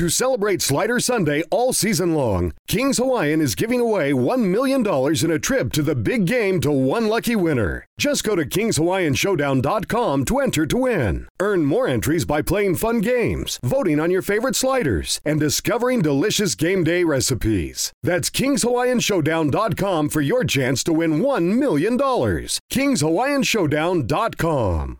To celebrate Slider Sunday all season long, Kings Hawaiian is giving away $1 million in a trip to the big game to one lucky winner. Just go to KingsHawaiianShowdown.com to enter to win. Earn more entries by playing fun games, voting on your favorite sliders, and discovering delicious game day recipes. That's KingsHawaiianShowdown.com for your chance to win $1 million. KingsHawaiianShowdown.com.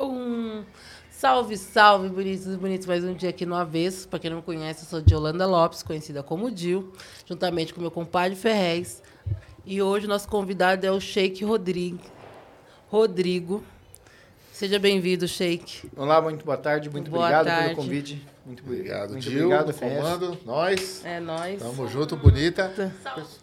Um salve, salve, bonitos e bonitos. Mais um dia aqui no Avesso. Para quem não conhece, eu sou de Holanda Lopes, conhecida como Dil, juntamente com meu compadre Ferrez. E hoje nosso convidado é o Sheik Rodrigo. Rodrigo. Seja bem-vindo, Sheik. Olá, muito boa tarde, muito Boa obrigado tarde. pelo convite. Muito Obrigado, muito Gil, obrigado, comando, nós. É nós. Tamo junto, bonita.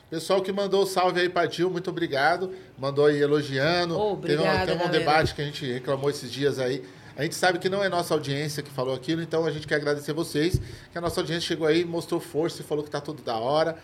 Pessoal que mandou salve aí pra Dil, muito obrigado. Mandou aí elogiando. Oh, teve um, obrigada, teve um galera. debate que a gente reclamou esses dias aí. A gente sabe que não é nossa audiência que falou aquilo, então a gente quer agradecer vocês, que a nossa audiência chegou aí, mostrou força e falou que tá tudo da hora.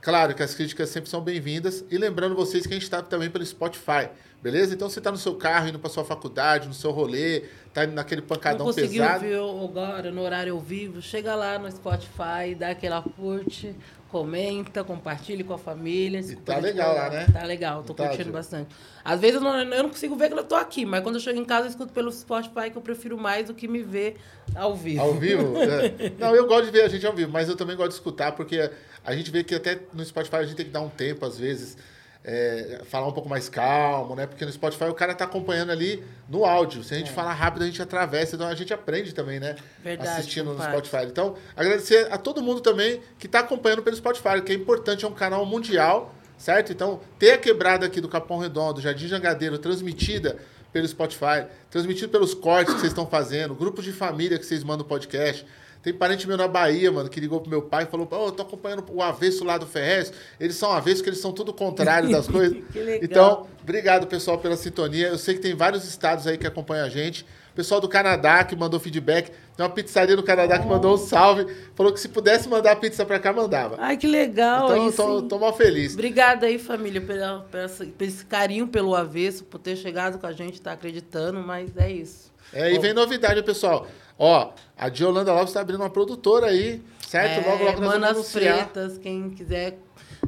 Claro que as críticas sempre são bem-vindas. E lembrando vocês que a gente está também pelo Spotify, beleza? Então você tá no seu carro, indo pra sua faculdade, no seu rolê, tá indo naquele Não pancadão conseguiu pesado. ver agora no horário ao vivo, chega lá no Spotify, dá aquela curte, comenta, compartilhe com a família. E tá legal lá, né? Tá legal, tô Tá, curtindo bastante. Às vezes eu não, eu não consigo ver que eu tô aqui, mas quando eu chego em casa eu escuto pelo Spotify que eu prefiro mais do que me ver ao vivo. Ao vivo? É. Não, eu gosto de ver a gente ao vivo, mas eu também gosto de escutar, porque a gente vê que até no Spotify a gente tem que dar um tempo, às vezes, é, falar um pouco mais calmo, né? Porque no Spotify o cara tá acompanhando ali no áudio. Se a gente falar rápido, a gente atravessa, então a gente aprende também, né? Verdade, Assistindo no. Spotify. Então, agradecer a todo mundo também que tá acompanhando pelo Spotify, que é importante, é um canal mundial, certo? Então, ter a quebrada aqui do Capão Redondo, Jardim Jangadeiro, transmitida pelo Spotify, transmitido pelos cortes que vocês estão fazendo, grupos de família que vocês mandam podcast. Tem parente meu na Bahia, mano, que ligou pro meu pai e falou: Ô, eu tô acompanhando o avesso lá do Ferrez. Eles são avessos, que eles são tudo contrário das coisas. Que legal. Então, obrigado, pessoal, pela sintonia. Eu sei que tem vários estados aí que acompanham a gente. Pessoal do Canadá que mandou feedback. Tem uma pizzaria do Canadá que mandou um salve. Falou que se pudesse mandar a pizza pra cá, mandava. Ai, que legal. então, tô, sim. tô mal feliz. Obrigada aí, família, pela, pela por esse carinho pelo avesso, por ter chegado com a gente, tá acreditando, mas é isso. É, e vem novidade, pessoal. Ó, a Diolanda Lopes tá abrindo uma produtora aí, certo? É, logo, logo nós Manas. Pretas, quem quiser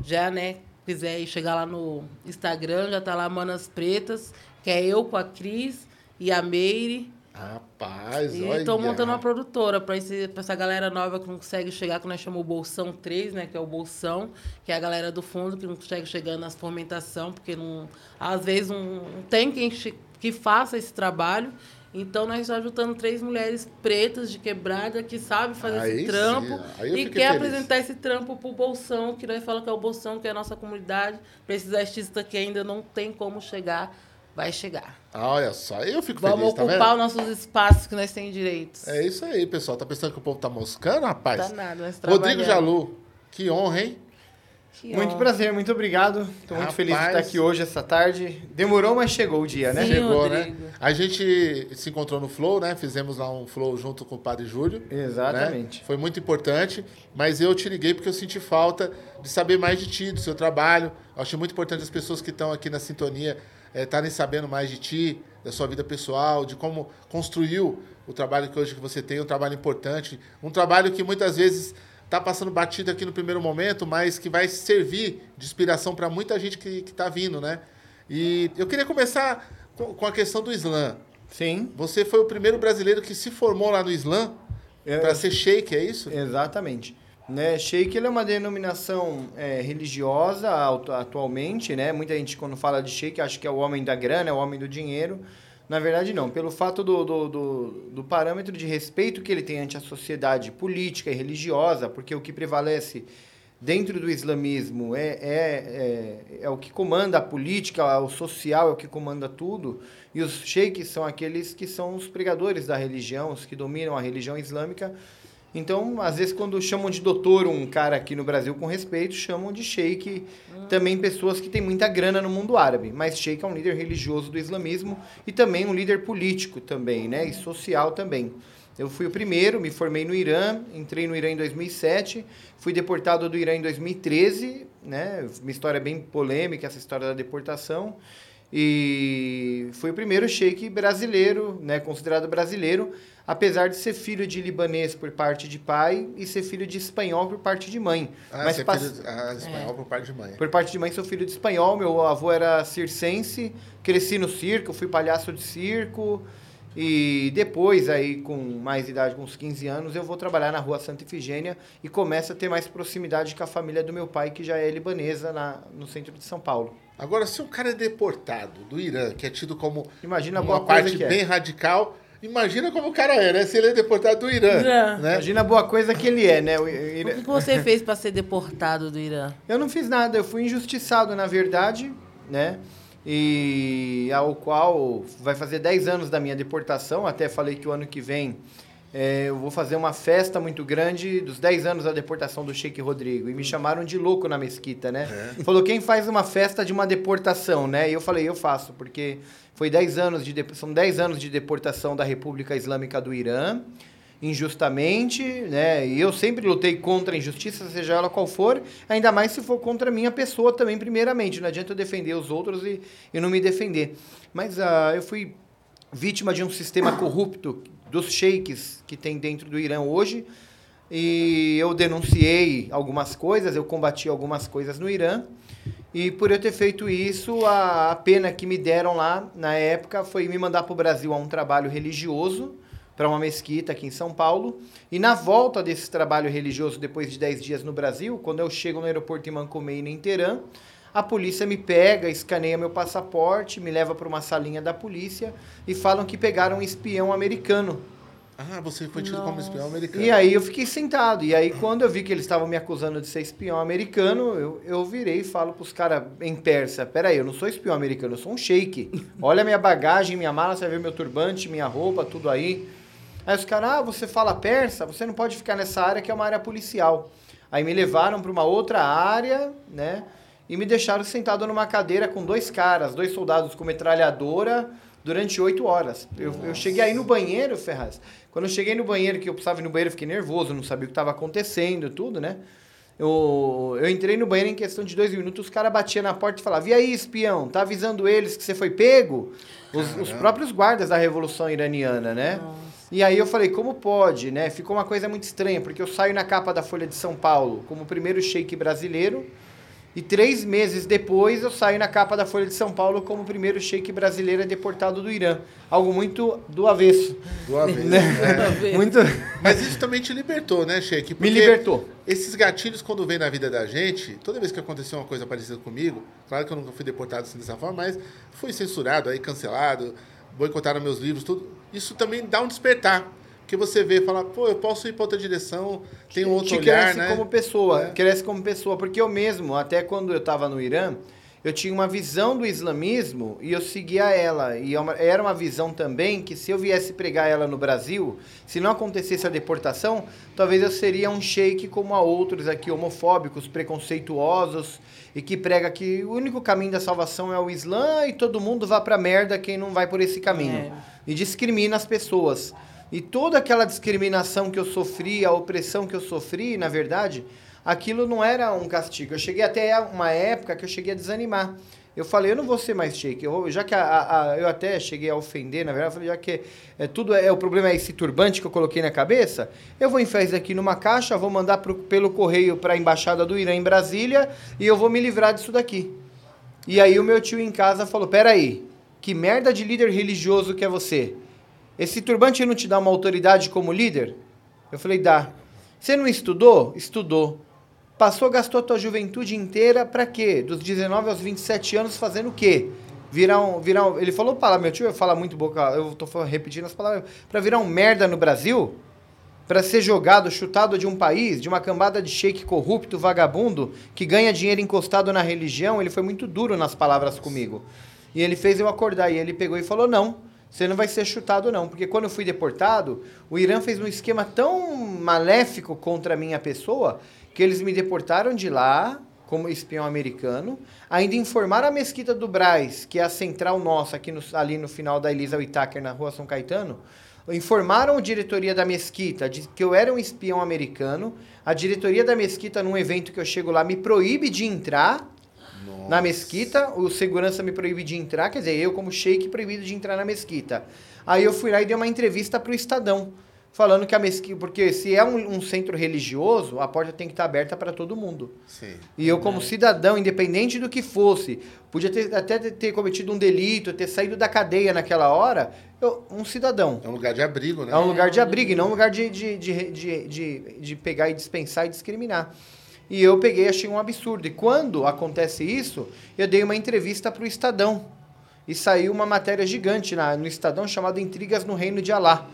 já, né, quiser ir chegar lá no Instagram, já tá lá Manas Pretas, que é eu com a Cris e a Meire. Rapaz, E olha. tô montando uma produtora pra essa galera nova que não consegue chegar, que nós chamamos o Bolsão 3, né? Que é o Bolsão, que é a galera do fundo que não consegue chegar nas fermentação, porque não, às vezes não, não tem quem que faça esse trabalho. Então nós estamos juntando três mulheres pretas de quebrada que sabem fazer Aí esse trampo e quer feliz. apresentar esse trampo pro Bolsão, que nós falamos que é o Bolsão, que é a nossa comunidade. Pra esses artistas que ainda não tem como chegar, vai chegar. Ah, olha só, eu fico Vamos feliz, tá ocupar vendo? os nossos espaços que nós temos direitos. É isso aí, pessoal. Tá pensando que o povo tá moscando, rapaz? Tá nada, nós Rodrigo. Jalu, que honra, hein? Que Muito honra. prazer, muito obrigado. Estou muito feliz de estar aqui hoje, essa tarde. Demorou, mas chegou o dia, né? Sim. Chegou, né? Rodrigo. A gente se encontrou no Flow, né? Fizemos lá um Flow junto com o Padre Júlio. Exatamente. né? Foi muito importante, mas eu te liguei porque eu senti falta de saber mais de ti, do seu trabalho. Eu acho muito importante as pessoas que estão aqui na sintonia eh, estarem sabendo mais de ti, da sua vida pessoal, de como construiu o trabalho que hoje que você tem, um trabalho importante, um trabalho que muitas vezes está passando batido aqui no primeiro momento, mas que vai servir de inspiração para muita gente que está vindo, né? E eu queria começar com, com a questão do Islã. Sim, Você foi o primeiro brasileiro que se formou lá no Islã É. para ser sheik, é isso? exatamente. Né, Sheik ele é uma denominação é, religiosa atualmente, né? Muita gente quando fala de Sheik acha que é o homem da grana, é o homem do dinheiro. Na verdade, não. Pelo fato do, do, do, do parâmetro de respeito que ele tem ante a sociedade política e religiosa, porque o que prevalece dentro do islamismo é, é, é, é o que comanda a política, o social é o que comanda tudo, e os sheiks são aqueles que são os pregadores da religião, os que dominam a religião islâmica. Então, às vezes, quando chamam de doutor um cara aqui no Brasil com respeito, chamam de sheik também pessoas que têm muita grana no mundo árabe. Mas sheik é um líder religioso do islamismo e também um líder político também, né? E social também. Eu fui o primeiro, me formei no Irã, entrei no Irã em 2007, fui deportado do Irã em 2013, né? Uma história bem polêmica essa história da deportação. E fui o primeiro sheik brasileiro, né, considerado brasileiro, apesar de ser filho de libanês por parte de pai e ser filho de espanhol por parte de mãe. Ah, Mas é pass- filho de, ah, espanhol por parte de mãe. por parte de mãe, sou filho de espanhol. Meu avô era circense. Cresci no circo, fui palhaço de circo. E depois, aí, com mais idade, com uns 15 anos, eu vou trabalhar na rua Santa Ifigênia e começo a ter mais proximidade com a família do meu pai, que já é libanesa, na, no centro de São Paulo. Agora, se um cara é deportado do Irã, que é tido como Imagina uma parte que é. bem radical, imagina como o cara é, né? Se ele é deportado do Irã, Irã. né? Imagina a boa coisa que ele é, né? O O Irã- que que você fez para ser deportado do Irã? Eu não fiz nada, eu fui injustiçado, na verdade, né? E ao qual vai fazer 10 anos da minha deportação, até falei que o ano que vem eh, eu vou fazer uma festa muito grande dos 10 anos da deportação do Sheik Rodrigo. E me chamaram de louco na mesquita, né? Falou, quem faz uma festa de uma deportação, né? E eu falei, eu faço, porque foi 10 anos de- são 10 anos de deportação da República Islâmica do Irã injustamente, né? E eu sempre lutei contra a injustiça, seja ela qual for, ainda mais se for contra a minha pessoa também, primeiramente. Não adianta eu defender os outros e, e não me defender. Mas ah, eu fui vítima de um sistema corrupto dos sheiks que tem dentro do Irã hoje. E eu denunciei algumas coisas, eu combati algumas coisas no Irã. E por eu ter feito isso, a, a pena que me deram lá na época foi me mandar para o Brasil a um trabalho religioso, para uma mesquita aqui em São Paulo. E na volta desse trabalho religioso, depois de 10 dias no Brasil, quando eu chego no aeroporto em Mancomeina, em Teherã, a polícia me pega, escaneia meu passaporte, me leva para uma salinha da polícia e falam que pegaram um espião americano Ah, você foi tido como espião americano. e aí eu fiquei sentado. E aí quando eu vi que eles estavam me acusando de ser espião americano, eu, eu virei e falo pros caras em persa, peraí, eu não sou espião americano, eu sou um sheik. Olha minha bagagem, minha mala, você vai ver meu turbante, minha roupa, tudo aí. Aí os caras, ah, você fala persa, você não pode ficar nessa área que é uma área policial. Aí me levaram para uma outra área, né? E me deixaram sentado numa cadeira com dois caras, dois soldados com metralhadora, durante oito horas. Eu, eu cheguei aí no banheiro, Ferraz. Quando eu cheguei no banheiro, que eu precisava ir no banheiro, eu fiquei nervoso, não sabia o que estava acontecendo, tudo, né? Eu, eu entrei no banheiro em questão de dois minutos, os caras batiam na porta e falavam, e aí, espião, tá avisando eles que você foi pego? Os, os próprios guardas da Revolução Iraniana, né? E aí eu falei, como pode, né? Ficou uma coisa muito estranha, porque eu saio na capa da Folha de São Paulo como o primeiro sheik brasileiro, e três meses depois eu saio na capa da Folha de São Paulo como o primeiro sheik brasileiro deportado do Irã. Algo muito do avesso. Do avesso, Né? é. Muito... Mas isso também te libertou, né, Sheik? Me Porque libertou. Esses gatilhos, quando vem na vida da gente, toda vez que aconteceu uma coisa parecida comigo, claro que eu nunca fui deportado assim dessa forma, mas fui censurado, aí cancelado, boicotaram meus livros, tudo. Isso também dá um despertar. Porque você vê e fala, pô, eu posso ir para outra direção, tem um outro te olhar, cresce né? como pessoa, É. cresce como pessoa, porque eu mesmo, até quando eu estava no Irã, eu tinha uma visão do islamismo e eu seguia ela. E é era uma visão também que se eu viesse pregar ela no Brasil, se não acontecesse a deportação, talvez eu seria um sheik como a outros aqui, homofóbicos, preconceituosos, e que prega que o único caminho da salvação é o Islã e todo mundo vá pra merda quem não vai por esse caminho. É. E discrimina as pessoas. E toda aquela discriminação que eu sofri, a opressão que eu sofri, na verdade, aquilo não era um castigo. Eu cheguei até uma época que eu cheguei a desanimar. Eu falei, eu não vou ser mais sheik. Eu, já que a, a- a- eu até cheguei a ofender, na verdade, eu falei, já que é, tudo é, o problema é esse turbante que eu coloquei na cabeça, eu vou enfiar isso aqui numa caixa, vou mandar pro- pelo correio para a embaixada do Irã em Brasília e eu vou me livrar disso daqui. E aí o meu tio em casa falou: Peraí, que merda de líder religioso que é você? Esse turbante não te dá uma autoridade como líder? Eu falei, dá. Você não estudou? Estudou. Passou, gastou a tua juventude inteira pra quê? Dos 19 aos 27 anos fazendo o quê? Virar um, virar um, ele falou palavra, meu tio fala muito boca, eu tô repetindo as palavras, pra virar um merda no Brasil? para ser jogado, chutado de um país, de uma cambada de sheik corrupto, vagabundo, que ganha dinheiro encostado na religião, ele foi muito duro nas palavras comigo. E ele fez eu acordar. E ele pegou e falou: não, você não vai ser chutado, não. Porque quando eu fui deportado, o Irã fez um esquema tão maléfico contra a minha pessoa que eles me deportaram de lá como espião americano. Ainda informaram a Mesquita do Braz, que é a central nossa, aqui no, ali no final da Elisa Whittaker, na rua São Caetano. Informaram a diretoria da Mesquita de que eu era um espião americano. A diretoria da Mesquita, num evento que eu chego lá, me proíbe de entrar na mesquita, o segurança me proíbe de entrar, quer dizer, eu como sheik proibido de entrar na mesquita. Aí eu fui lá e dei uma entrevista para o Estadão, falando que a mesquita, porque se é um, um, centro religioso, a porta tem que estar aberta para todo mundo. Sim. E eu como cidadão, independente do que fosse, podia ter, até ter cometido um delito, ter saído da cadeia naquela hora, eu, um cidadão. É um lugar de abrigo, né? É um lugar de abrigo, e não um lugar de, de, de, de, de, de pegar e dispensar e discriminar. E eu peguei achei um absurdo. E quando acontece isso, eu dei uma entrevista para o Estadão. E saiu uma matéria gigante na, no Estadão chamada Intrigas no Reino de Alá.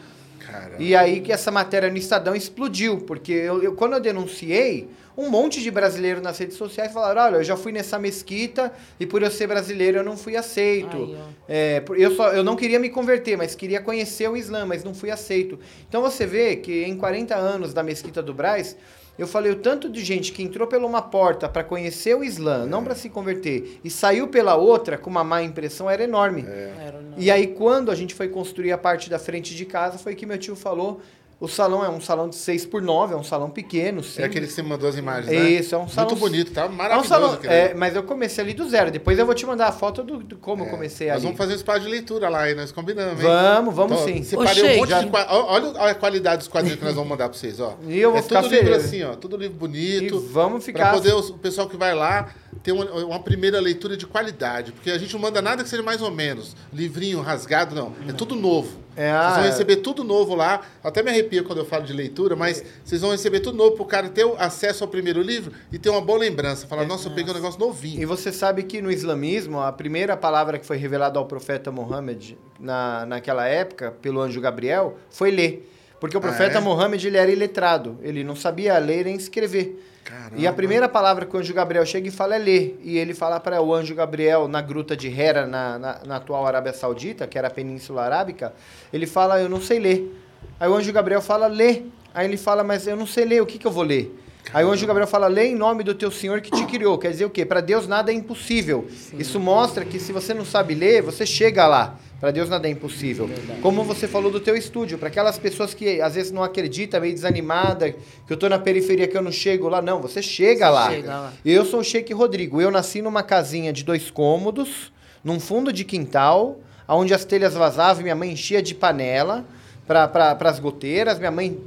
Caramba. E aí que essa matéria no Estadão explodiu, porque eu, eu, quando eu denunciei, um monte de brasileiro nas redes sociais falaram, olha, eu já fui nessa mesquita e por eu ser brasileiro eu não fui aceito. Aí, é, eu, só, eu não queria me converter, mas queria conhecer o Islã, mas não fui aceito. Então você vê que em 40 anos da mesquita do Braz, eu falei o tanto de gente que entrou pela uma porta para conhecer o Islã, não para se converter, e saiu pela outra com uma má impressão era enorme. Não. E aí quando a gente foi construir a parte da frente de casa, foi que meu tio falou, o salão é um salão de 6 por 9 é um salão pequeno, sim. É aquele que você mandou as imagens, né? Isso, é um salão... Muito bonito, tá É um maravilhoso salão, é, mas eu comecei ali do zero. Depois eu vou te mandar a foto do, do como eu comecei Nós ali. vamos fazer um espaço de leitura lá, hein? Nós combinamos, hein? Vamos, vamos Então, sim. Separei Ô, um monte já- de. Olha a qualidade dos quadrinhos que nós vamos mandar pra vocês, ó. E eu vou é ficar tudo livro assim, ó. Tudo livro bonito. E vamos Pra ficar- poder os- o pessoal que vai lá ter uma, uma primeira leitura de qualidade. Porque a gente não manda nada que seja mais ou menos. Livrinho rasgado, não. É tudo novo. É, vocês ah, vão é. receber tudo novo lá. Até me arrepia quando eu falo de leitura, mas vocês vão receber tudo novo pro cara ter o acesso ao primeiro livro e ter uma boa lembrança. Falar, nossa, eu peguei um negócio novinho. E você sabe que no islamismo, a primeira palavra que foi revelada ao profeta Muhammad na, naquela época, pelo anjo Gabriel, foi ler. Porque o profeta é? Muhammad ele era iletrado, ele não sabia ler nem escrever. Caramba. E a primeira palavra que o anjo Gabriel chega e fala é ler. E ele fala para o anjo Gabriel na gruta de Hera, na, na, na atual Arábia Saudita, que era a Península Arábica, ele fala, eu não sei ler. Aí o anjo Gabriel fala, lê. Aí ele fala, mas eu não sei ler, o que, que eu vou ler? Aí o anjo Gabriel fala, lê em nome do teu Senhor que te criou. Quer dizer o quê? Para Deus nada é impossível. Isso mostra que se você não sabe ler, você chega lá. Para Deus nada é impossível. Como você falou do teu estúdio, para aquelas pessoas que às vezes não acreditam, meio desanimada, que eu tô na periferia que eu não chego lá, não, você chega lá. chega lá. Eu sou o Sheik Rodrigo. Eu nasci numa casinha de dois cômodos, num fundo de quintal, onde as telhas vazavam e minha mãe enchia de panela para pra, as goteiras. Minha mãe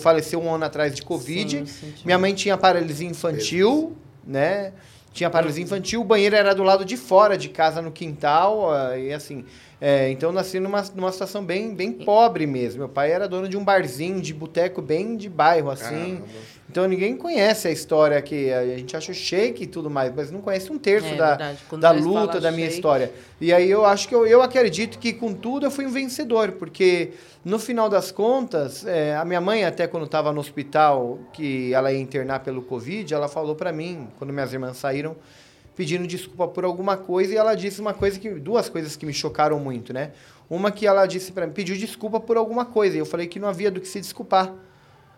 faleceu um ano atrás de Covid. Sim, minha mãe tinha paralisia infantil, né? Tinha paralisia infantil, o banheiro era do lado de fora de casa, no quintal, ah, e assim... é, então eu nasci numa, numa situação bem, bem pobre mesmo. Meu pai era dono de um barzinho, de boteco bem de bairro, assim. Caramba. Então ninguém conhece a história que a gente acha o shake e tudo mais, mas não conhece um terço É da, da luta da minha shake- história. E aí eu acho que eu, eu acredito que com tudo eu fui um vencedor, porque no final das contas, é, a minha mãe até quando estava no hospital, que ela ia internar pelo Covid, ela falou para mim, quando minhas irmãs saíram, pedindo desculpa por alguma coisa, e ela disse uma coisa que duas coisas que me chocaram muito, né? Uma que ela disse para mim, pediu desculpa por alguma coisa, e eu falei que não havia do que se desculpar.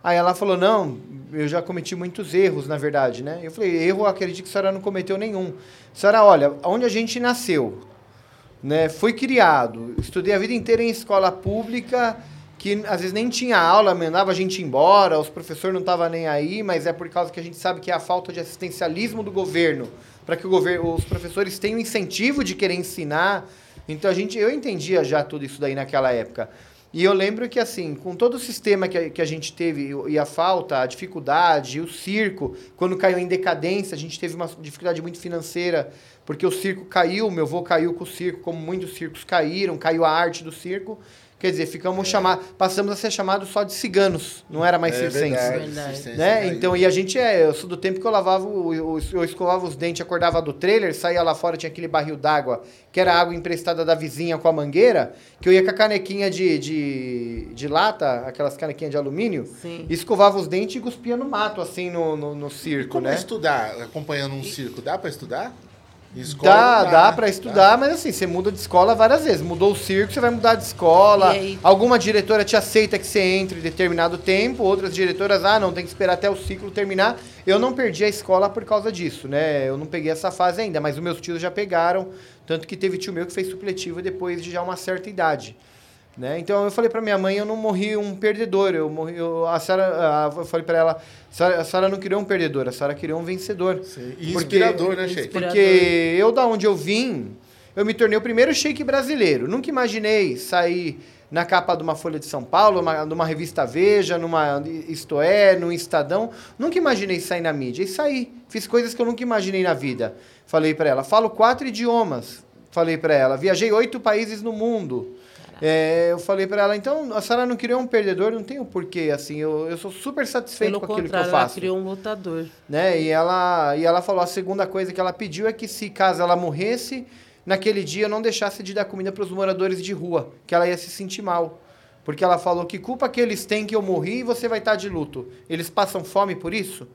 Aí ela falou, não, eu já cometi muitos erros, na verdade, né? Eu falei, erro, acredito que a senhora não cometeu nenhum. Senhora, olha, onde a gente nasceu, né? Fui criado, estudei a vida inteira em escola pública, que às vezes nem tinha aula, mandava a gente embora, os professores não estavam nem aí, mas é por causa que a gente sabe que é a falta de assistencialismo do governo, para que o governo, os professores tenham incentivo de querer ensinar. Então a gente, eu entendia já tudo isso daí naquela época. E eu lembro que, assim, com todo o sistema que a, que a gente teve, e a falta, a dificuldade, o circo, quando caiu em decadência, a gente teve uma dificuldade muito financeira, porque o circo caiu, meu avô caiu com o circo, como muitos circos caíram, caiu a arte do circo, Quer dizer, ficamos chamados, passamos a ser chamados só de ciganos, não era mais É circense. verdade, Verdade. circense Né? Então, e a gente é, eu sou do tempo que eu lavava, o, o- eu escovava os dentes, acordava do trailer, saía lá fora, tinha aquele barril d'água, que era água emprestada da vizinha com a mangueira, que eu ia com a canequinha de, de, de lata, aquelas canequinhas de alumínio, Sim. e escovava os dentes e cuspia no mato, assim, no, no, no circo, Como né? estudar acompanhando um circo? Dá pra estudar? Escola Dá, dá né? pra estudar, mas assim, você muda de escola várias vezes. Mudou o circo, você vai mudar de escola. Alguma diretora te aceita que você entre em determinado tempo, outras diretoras, ah, não, tem que esperar até o ciclo terminar. Eu não perdi a escola por causa disso, né? Eu não peguei essa fase ainda, mas os meus tios já pegaram, tanto que teve tio meu que fez supletivo depois de já uma certa idade. Né? Então eu falei pra minha mãe, eu não morri um perdedor. Eu morri, eu, a senhora, ah, eu falei pra ela, a senhora, a senhora não criou um perdedor, a senhora criou um vencedor. Sim. E Porque- inspirador, né, Sheik? Porque eu, da onde eu vim, eu me tornei o primeiro shake brasileiro. Nunca imaginei sair na capa de uma Folha de São Paulo, numa, numa revista Veja, numa Isto É, no Estadão. Nunca imaginei sair na mídia. E saí. Fiz coisas que eu nunca imaginei na vida. Falei pra ela, falo quatro idiomas. Falei pra ela, viajei oito países no mundo. É, eu falei pra ela, então, a senhora não criou um perdedor, não tem o porquê, assim, eu, eu sou super satisfeito Pelo com aquilo que eu contrário, ela faço criou um lutador. né? E ela, e ela falou a segunda coisa que ela pediu é que se caso ela morresse, naquele dia eu não deixasse de dar comida para os moradores de rua, que ela ia se sentir mal. Porque ela falou que culpa que eles têm que eu morri e você vai estar de luto. Eles passam fome por isso?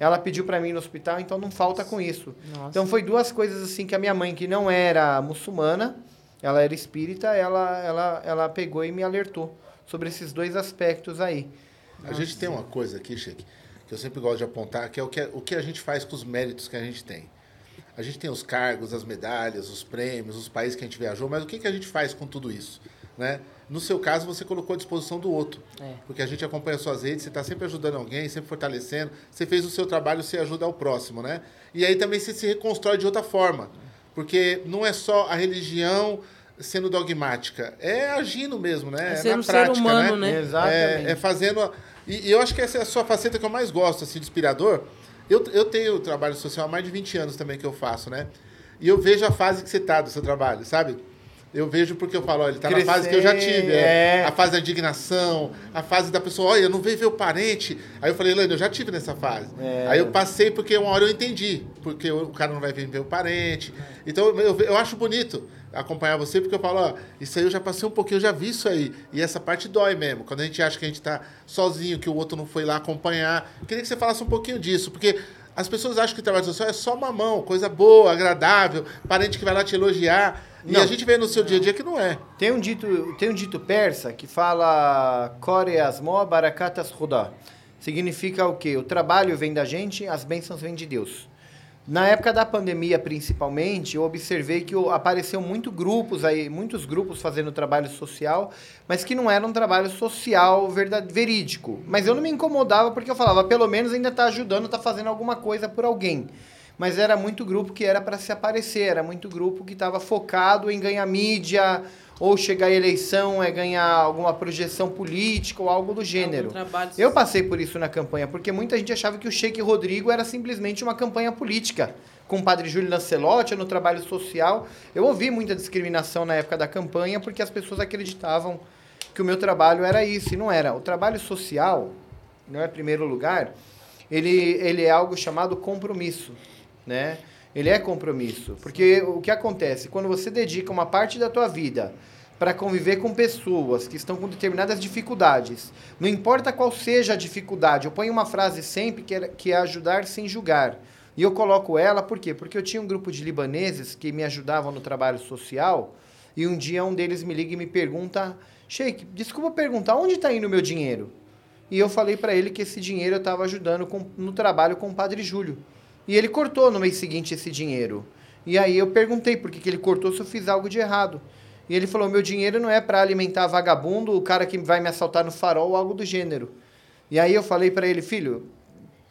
Ela pediu para mim no hospital, então não falta com isso. Nossa. Então foi duas coisas assim que a minha mãe, que não era muçulmana, ela era espírita, ela, ela, ela pegou e me alertou sobre esses dois aspectos aí. A gente tem uma coisa aqui, Sheik, que eu sempre gosto de apontar, que é o que, o que a gente faz com os méritos que a gente tem. A gente tem os cargos, as medalhas, os prêmios, os países que a gente viajou, mas o que, que a gente faz com tudo isso? Né? No seu caso, você colocou à disposição do outro. É. Porque a gente acompanha suas redes, você está sempre ajudando alguém, sempre fortalecendo. Você fez o seu trabalho, você ajuda ao próximo, né? E aí também você se reconstrói de outra forma. Porque não é só a religião sendo dogmática, é agindo mesmo, né? É ser na um ser prática, humano, né? né? Exatamente. É, é fazendo. a- E, e eu acho que essa é a sua faceta que eu mais gosto, assim, de inspirador. Eu, eu tenho trabalho social há mais de 20 anos também que eu faço, né? E eu vejo a fase que você tá do seu trabalho, sabe? Eu vejo porque eu falo, ele tá na fase que eu já Crescer, tive. É, é. A fase da indignação, a fase da pessoa, olha, eu não veio ver o parente. Aí eu falei, Lane, eu já tive nessa fase. É. Aí eu passei porque uma hora eu entendi. Porque o cara não vai vir ver o parente. Então eu, eu acho bonito acompanhar você, porque eu falo, ó, isso aí eu já passei um pouquinho, eu já vi isso aí. E essa parte dói mesmo. Quando a gente acha que a gente tá sozinho, que o outro não foi lá acompanhar. Queria que você falasse um pouquinho disso, porque as pessoas acham que o trabalho social é só mamão, coisa boa, agradável, parente que vai lá te elogiar. E Não. a gente vê no seu dia a dia que não é. Tem um dito, tem um dito persa que fala Kore asmo barakatas khuda. Significa o quê? O trabalho vem da gente, as bênçãos vêm de Deus. Na época da pandemia, principalmente, eu observei que apareceu muito grupos aí, muitos grupos fazendo trabalho social, mas que não era um trabalho social verdade, verídico. Mas eu não me incomodava porque eu falava, pelo menos ainda está ajudando, está fazendo alguma coisa por alguém. Mas era muito grupo que era para se aparecer, era muito grupo que estava focado em ganhar mídia, ou chegar à eleição é ganhar alguma projeção política ou algo do gênero. Eu passei por isso na campanha, porque muita gente achava que o Sheik Rodrigo era simplesmente uma campanha política. Com o padre Júlio Lancelotti, no trabalho social. Eu ouvi muita discriminação na época da campanha, porque as pessoas acreditavam que o meu trabalho era isso, e não era. O trabalho social, não é primeiro lugar, ele, ele é algo chamado compromisso, né? Ele é compromisso, porque o que acontece quando você dedica uma parte da tua vida para conviver com pessoas que estão com determinadas dificuldades, não importa qual seja a dificuldade, eu ponho uma frase sempre que é, que é ajudar sem julgar. E eu coloco ela por quê? Porque eu tinha um grupo de libaneses que me ajudavam no trabalho social, e um dia um deles me liga e me pergunta: Sheik, desculpa perguntar, onde está indo o meu dinheiro? E eu falei para ele que esse dinheiro eu estava ajudando com- no trabalho com o Padre Júlio. E ele cortou no mês seguinte esse dinheiro. E aí eu perguntei por que, que ele cortou se eu fiz algo de errado. E ele falou: meu dinheiro não é para alimentar vagabundo, o cara que vai me assaltar no farol ou algo do gênero. E aí eu falei para ele: filho,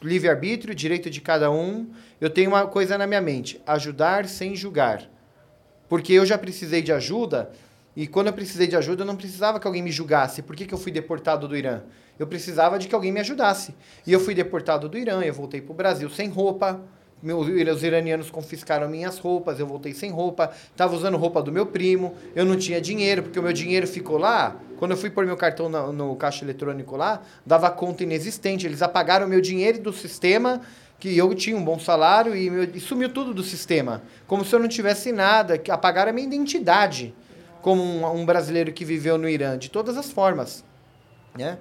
livre-arbítrio, direito de cada um. Eu tenho uma coisa na minha mente: ajudar sem julgar. Porque eu já precisei de ajuda, e quando eu precisei de ajuda, eu não precisava que alguém me julgasse. Por que, que eu fui deportado do Irã? Eu precisava de que alguém me ajudasse. E eu fui deportado do Irã, eu voltei para o Brasil sem roupa, Meus, os iranianos confiscaram minhas roupas, eu voltei sem roupa, estava usando roupa do meu primo, eu não tinha dinheiro, porque o meu dinheiro ficou lá. Quando eu fui pôr meu cartão no, no caixa eletrônico lá, dava conta inexistente. Eles apagaram meu dinheiro do sistema, que eu tinha um bom salário, e, meu, e sumiu tudo do sistema. Como se eu não tivesse nada, que apagaram a minha identidade como um, um brasileiro que viveu no Irã, de todas as formas. Né?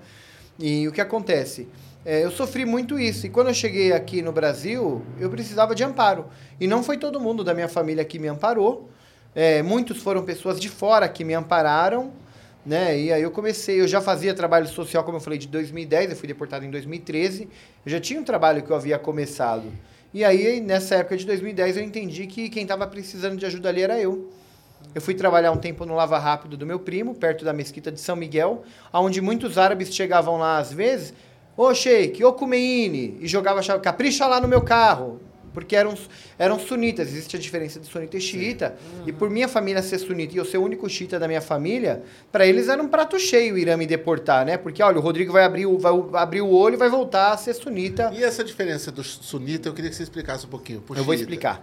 E o que acontece? É, eu sofri muito isso. E quando eu cheguei aqui no Brasil, eu precisava de amparo. E não foi todo mundo da minha família que me amparou. É, muitos foram pessoas de fora que me ampararam. Né? E aí eu comecei, eu já fazia trabalho social, como eu falei, de 2010, eu fui deportado em 2013. Eu já tinha um trabalho que eu havia começado. E aí, nessa época de 2010, eu entendi que quem estava precisando de ajuda ali era eu. Eu fui trabalhar um tempo no Lava Rápido do meu primo, perto da mesquita de São Miguel, onde muitos árabes chegavam lá às vezes Ô Sheik, ô Kumeini, e jogava chave, capricha lá no meu carro. Porque eram, eram sunitas, existe a diferença de sunita e xiita. Uhum. E por minha família ser sunita e eu ser o único xiita da minha família, para eles era um prato cheio o Irã me deportar, né? Porque, olha, o Rodrigo vai abrir o, vai abrir o olho e vai voltar a ser sunita. E essa diferença do sunita, eu queria que você explicasse um pouquinho. eu vou explicar.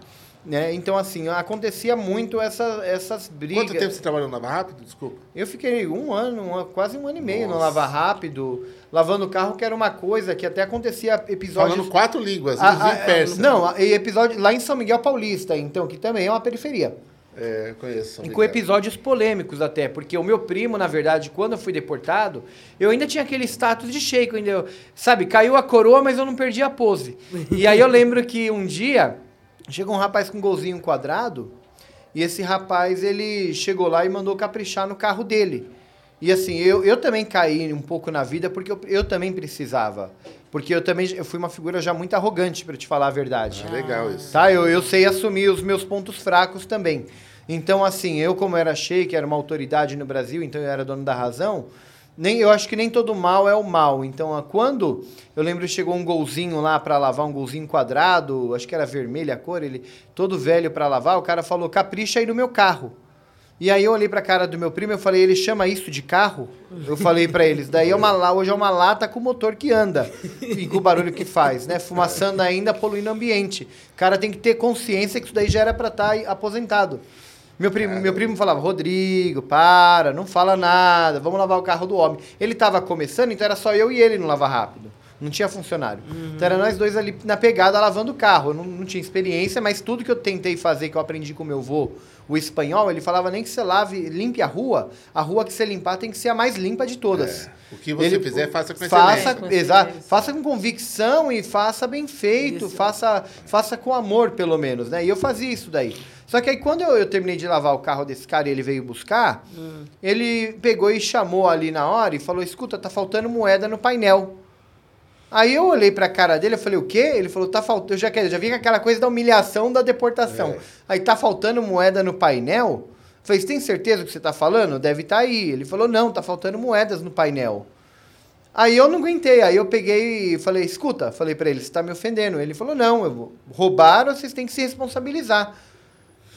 Né? Então, assim, acontecia muito essa, essas brigas. Quanto tempo você trabalhou no Lava Rápido? Desculpa. Eu fiquei um ano, uma, quase um ano e meio Nossa. no Lava Rápido, lavando o carro, que era uma coisa que até acontecia episódios... Falando quatro línguas, a, a, persa. Não, episódio lá em São Miguel Paulista, então, que também é uma periferia. É, conheço. E com episódios polêmicos até, porque o meu primo, na verdade, quando eu fui deportado, eu ainda tinha aquele status de shake, ainda, sabe, caiu a coroa, mas eu não perdi a pose. e aí eu lembro que um dia Chegou um rapaz com um golzinho quadrado e esse rapaz ele chegou lá e mandou caprichar no carro dele. E assim, eu, eu também caí um pouco na vida porque eu, eu também precisava. Porque eu também eu fui uma figura já muito arrogante, para te falar a verdade. É legal isso. Tá? Eu, eu sei assumir os meus pontos fracos também. Então, assim, eu como era sheik, era uma autoridade no Brasil, então eu era dono da razão, nem eu acho que nem todo mal é o mal. Então, quando eu lembro chegou um golzinho lá para lavar, um golzinho quadrado, acho que era vermelha a cor, ele todo velho para lavar, o cara falou: "Capricha aí no meu carro". E aí eu olhei para a cara do meu primo, eu falei: "Ele chama isso de carro?" Eu falei para eles: "Daí é uma hoje é uma lata com motor que anda e com o barulho que faz, né? Fumaçando ainda, poluindo o ambiente. O cara tem que ter consciência que isso daí já era para estar tá aposentado. Meu primo, meu primo falava, Rodrigo, para, não fala nada, vamos lavar o carro do homem. Ele estava começando, então era só eu e ele no Lava Rápido. Não tinha funcionário. Uhum. Então era nós dois ali na pegada lavando o carro. Eu não, não tinha experiência, mas tudo que eu tentei fazer, que eu aprendi com meu avô, o espanhol, ele falava nem que você lave, limpe a rua, a rua que você limpar tem que ser a mais limpa de todas. É. O que você ele, fizer, faça com faça, exato, faça com convicção e faça bem feito, faça, faça com amor, pelo menos, né? E eu fazia isso daí. Só que aí quando eu, eu, terminei de lavar o carro desse cara e ele veio buscar, hum. ele pegou e chamou ali na hora e falou: escuta, tá faltando moeda no painel. Aí eu olhei pra cara dele e falei, o quê? Ele falou, tá faltando. Eu já, eu já vi aquela coisa da humilhação da deportação. É. Aí tá faltando moeda no painel? Eu falei, você tem certeza do que você tá falando? Deve estar tá aí. Ele falou, não, tá faltando moedas no painel. Aí eu não aguentei, aí eu peguei e falei, escuta, falei para ele, você tá me ofendendo. Ele falou, não, eu roubaram, vocês têm que se responsabilizar.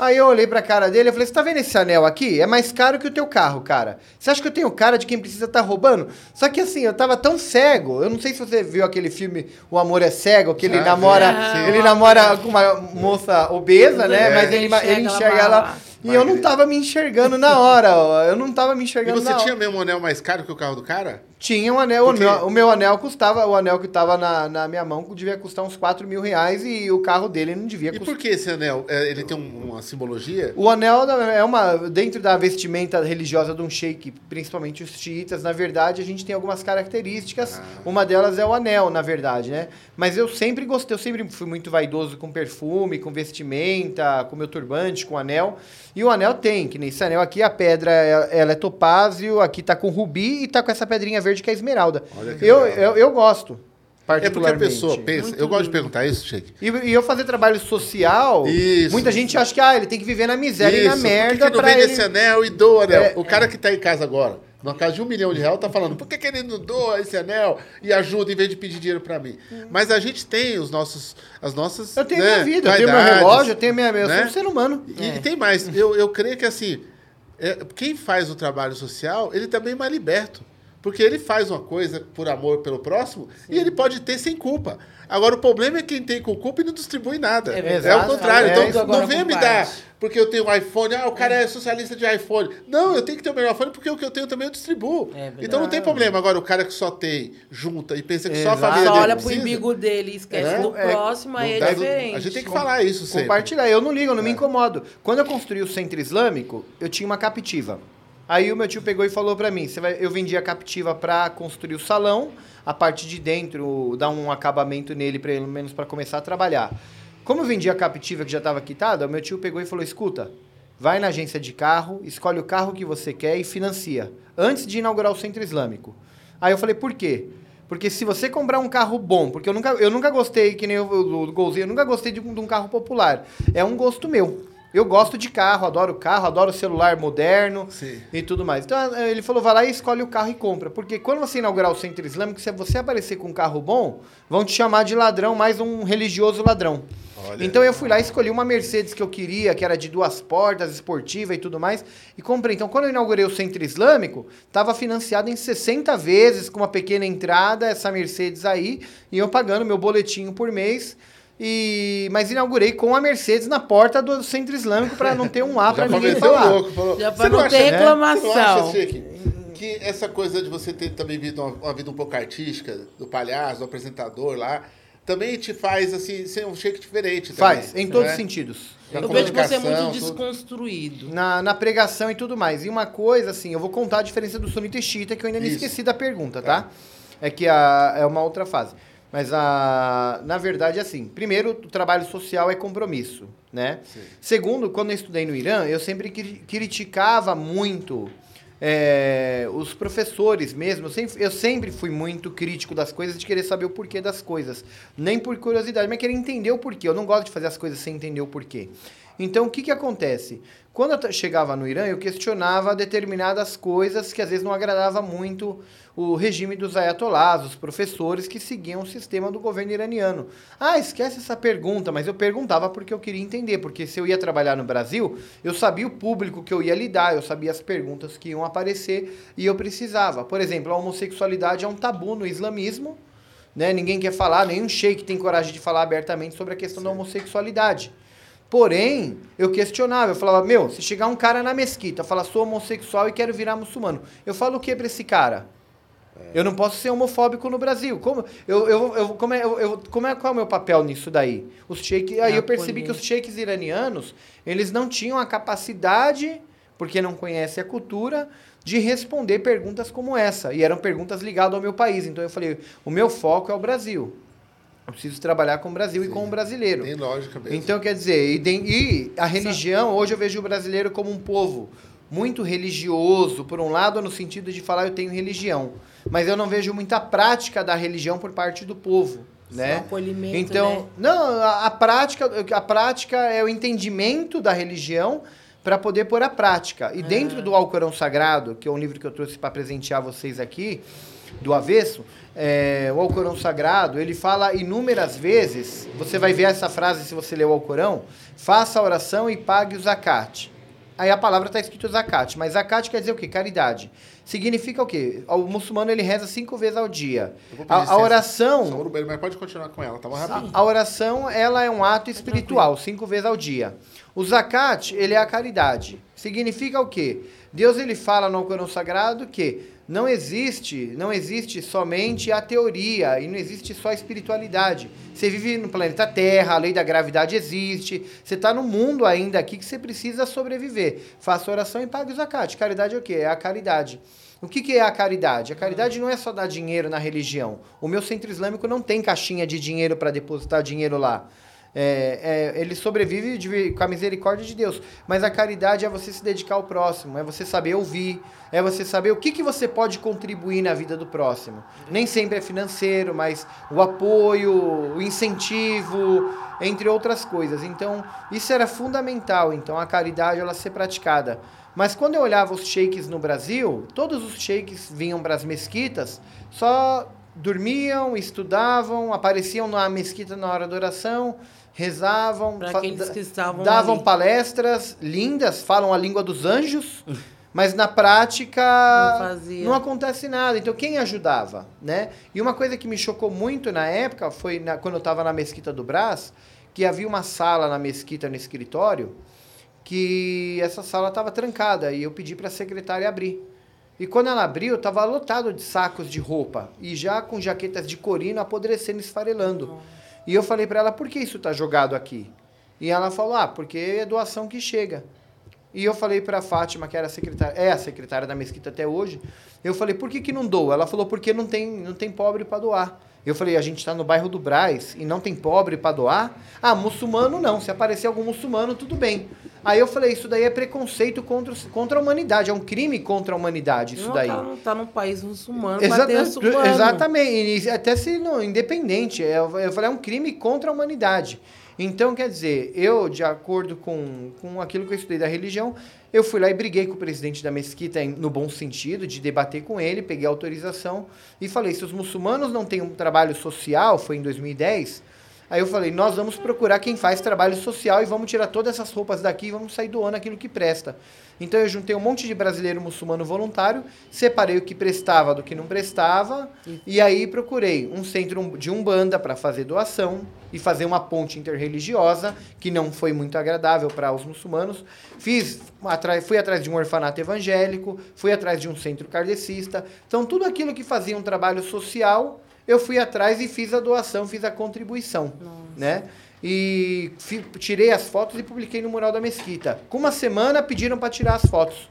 Aí eu olhei pra cara dele e falei: Você tá vendo esse anel aqui? É mais caro que o teu carro, cara. Você acha que eu tenho cara de quem precisa estar tá roubando? Só que assim, eu tava tão cego. Eu não sei se você viu aquele filme O Amor é Cego, que ele ah, namora. Ele namora com uma moça obesa, né? É. Mas ele, ele enxerga ela. E eu não tava me enxergando na hora, ó. Eu não tava me enxergando E você tinha mesmo um anel mais caro que o carro do cara? Tinha um anel. O meu, o meu, anel custava, o anel que tava na, na minha mão devia custar uns 4 mil reais e o carro dele não devia custar. E por que esse anel? É, ele tem um, uma simbologia? O anel é uma. Dentro da vestimenta religiosa de um sheik, principalmente os xiitas, na verdade, a gente tem algumas características. Ah. Uma delas é o anel, na verdade, né? Mas eu sempre gostei, eu sempre fui muito vaidoso com perfume, com vestimenta, com meu turbante, com anel. E o anel tem, que nesse anel aqui, a pedra ela é topázio, aqui tá com rubi e tá com essa pedrinha verde que é esmeralda. Eu, eu, eu, gosto. É porque a pessoa pensa. Muito eu gosto de perguntar isso, Sheik. E, e, eu fazer trabalho social. Isso. Muita gente acha que ah, ele tem que viver na miséria isso. e na merda. Por que, que não vende ele... esse anel e doa anel? É, o cara é. que tá em casa agora numa casa de um milhão de reais, tá falando, por que, que ele não doa esse anel e ajuda em vez de pedir dinheiro para mim? Hum. Mas a gente tem os nossos, as nossas. Eu tenho né, minha vida, eu tenho meu relógio, eu tenho minha. Eu né? sou um ser humano. E, é. e tem mais. Eu, eu creio que assim, é, quem faz o trabalho social, ele também é mais liberto. Porque ele faz uma coisa por amor pelo próximo e ele pode ter sem culpa. Agora, o problema é quem tem com culpa e não distribui nada. É É, o contrário. É então, não venha me dar porque eu tenho um iPhone. Ah, o cara é socialista de iPhone. Não, eu tenho que ter o melhor iPhone porque o que eu tenho também eu distribuo. É então não tem problema. Agora, o cara que só tem, junta e pensa que só a Exato. família Só dele olha pro umbigo dele e esquece É? do É, próximo, aí é diferente. A gente tem que falar isso sempre. Compartilhar. Eu não ligo, eu não me incomodo. Quando eu construí o centro islâmico, eu tinha uma captiva. Aí o meu tio pegou e falou pra mim, vai, eu vendi a captiva pra construir o salão, a parte de dentro, dar um acabamento nele, pelo menos pra começar a trabalhar. Como eu vendi a captiva que já estava quitada, o meu tio pegou e falou, escuta, vai na agência de carro, escolhe o carro que você quer e financia, antes de inaugurar o centro islâmico. Aí eu falei, por quê? Porque se você comprar um carro bom, porque eu nunca, eu nunca gostei, que nem o, o, o Golzinho, eu nunca gostei de, de um carro popular. É um gosto meu. Eu gosto de carro, adoro carro, adoro celular moderno Sim. e tudo mais. Então eh, ele falou, vai lá e escolhe o carro e compra. Porque quando você inaugurar o centro islâmico, se você aparecer com um carro bom, vão te chamar de ladrão, mais um religioso ladrão. Olha. Então eu fui lá e escolhi uma Mercedes que eu queria, que era de duas portas, esportiva e tudo mais, e comprei. Então quando eu inaugurei o centro islâmico, estava financiado em 60 vezes, com uma pequena entrada, essa Mercedes aí, e eu pagando meu boletinho por mês. E, mas inaugurei com a Mercedes na porta do centro islâmico para não ter um A para ninguém falar. louco. Falou, Já "Você pra não acha, ter né? reclamação. Você não acha, Chique, que essa coisa de você ter também vivido uma, uma vida um pouco artística, do palhaço, do apresentador lá, também te faz, assim, ser um shake diferente também, Faz, em todos né? os sentidos. Na Eu vejo você muito comunicação, tudo. desconstruído. Na, na pregação e tudo mais. E uma coisa, assim, eu vou contar a diferença do sunita e xiita, que eu ainda me Isso. esqueci da pergunta, tá? É que a, é uma outra fase. Mas, a, na verdade, assim, primeiro, o trabalho social é compromisso, né? Segundo, quando eu estudei no Irã, eu sempre cri- criticava muito é, os professores mesmo. Eu sempre, eu sempre fui muito crítico das coisas, de querer saber o porquê das coisas. Nem por curiosidade, mas querer entender o porquê. Eu não gosto de fazer as coisas sem entender o porquê. Então, o que, que acontece? Quando eu chegava no Irã, eu questionava determinadas coisas que às vezes não agradava muito o regime dos ayatolás, os professores que seguiam o sistema do governo iraniano. Ah, esquece essa pergunta, mas eu perguntava porque eu queria entender, porque se eu ia trabalhar no Brasil, eu sabia o público que eu ia lidar, eu sabia as perguntas que iam aparecer e eu precisava. Por exemplo, a homossexualidade é um tabu no islamismo, né? Ninguém quer falar, nenhum sheik tem coragem de falar abertamente sobre a questão da homossexualidade. Porém, eu questionava, eu falava, meu, se chegar um cara na mesquita, falar, sou homossexual e quero virar muçulmano, eu falo o que pra esse cara? Eu não posso ser homofóbico no Brasil. Como, eu, eu, eu, como, é, eu, eu- como é, qual é o meu papel nisso daí? Os sheiks, aí É eu percebi que os sheiks iranianos, eles não tinham a capacidade, porque não conhecem a cultura, de responder perguntas como essa. E eram perguntas ligadas ao meu país. Então eu falei, o meu foco é o Brasil. Eu preciso trabalhar com o Brasil e com o brasileiro. Tem lógica mesmo. Então, quer dizer, e, den- e a religião, hoje eu vejo o brasileiro como um povo muito religioso, por um lado, no sentido de falar eu tenho religião, mas eu não vejo muita prática da religião por parte do povo, né? acolhimento, Então, né? não, a, a prática, a prática é o entendimento da religião para poder pôr a prática. E dentro do Alcorão Sagrado, que é um livro que eu trouxe para presentear vocês aqui, do avesso, é, o Alcorão Sagrado, ele fala inúmeras vezes, você vai ver essa frase se você ler o Alcorão, faça a oração e pague o zakat. Aí a palavra está escrito zakat, mas zakat quer dizer o quê? Caridade. Significa o quê? O muçulmano ele reza cinco vezes ao dia. A, a oração... Só mas pode continuar com ela, tá bom rapidinho. A, oração, ela é um ato espiritual, cinco vezes ao dia. O zakat, ele é a caridade. Significa o quê? Deus, ele fala no Alcorão Sagrado que não existe, não existe somente a teoria e não existe só a espiritualidade. Você vive no planeta Terra, a lei da gravidade existe. Você está no mundo ainda aqui que você precisa sobreviver. Faça oração e pague o zakat. Caridade é o quê? É a caridade. O que, que é a caridade? A caridade não é só dar dinheiro na religião. O meu centro islâmico não tem caixinha de dinheiro para depositar dinheiro lá. É, é, ele sobrevive de- com a misericórdia de Deus. Mas a caridade é você se dedicar ao próximo, é você saber ouvir, é você saber o que, que você pode contribuir na vida do próximo. Nem sempre é financeiro, mas o apoio, o incentivo, entre outras coisas. Então, isso era fundamental. Então, a caridade ela ser praticada. Mas quando eu olhava os sheiks no Brasil, todos os sheiks vinham para as mesquitas, só dormiam, estudavam, apareciam na mesquita na hora da oração, rezavam, davam ali. palestras lindas, falam a língua dos anjos, Mas na prática Não não acontece nada. Então quem ajudava, né? E uma coisa que me chocou muito na época foi na- quando eu estava na mesquita do Brás, que havia uma sala na mesquita no escritório que essa sala estava trancada e eu pedi para a secretária abrir. E quando ela abriu, estava lotado de sacos de roupa e já com jaquetas de corino apodrecendo, esfarelando. E eu falei para ela, por que isso está jogado aqui? E ela falou, ah, porque é doação que chega. E eu falei para a Fátima, que era a secretária, é a secretária da mesquita até hoje, eu falei, por que, que não doa? Ela falou, porque não tem, não tem pobre para doar. Eu falei, a gente está no bairro do Braz e não tem pobre para doar? Ah, muçulmano não, se aparecer algum muçulmano, tudo bem. Aí eu falei, isso daí é preconceito contra, contra a humanidade, é um crime contra a humanidade, isso não daí. Tá, tá num país muçulmano, Exa- bater muçulmano. Exatamente, e até se não, independente, é, eu falei, é um crime contra a humanidade. Então, quer dizer, eu, de acordo com, com aquilo que eu estudei da religião, eu fui lá e briguei com o presidente da mesquita no bom sentido, de debater com ele, peguei autorização e falei, se os muçulmanos não têm um trabalho social, foi em 2010, aí eu falei, nós vamos procurar quem faz trabalho social e vamos tirar todas essas roupas daqui e vamos sair doando aquilo que presta. Então eu juntei um monte de brasileiro muçulmano voluntário, separei o que prestava do que não prestava, e aí procurei um centro de umbanda para fazer doação e fazer uma ponte interreligiosa, que não foi muito agradável para os muçulmanos. Fiz, fui atrás de um orfanato evangélico, fui atrás de um centro kardecista. Então tudo aquilo que fazia um trabalho social, eu fui atrás e fiz a doação, fiz a contribuição, né? E tirei as fotos e publiquei no mural da mesquita. Com uma semana pediram para tirar as fotos.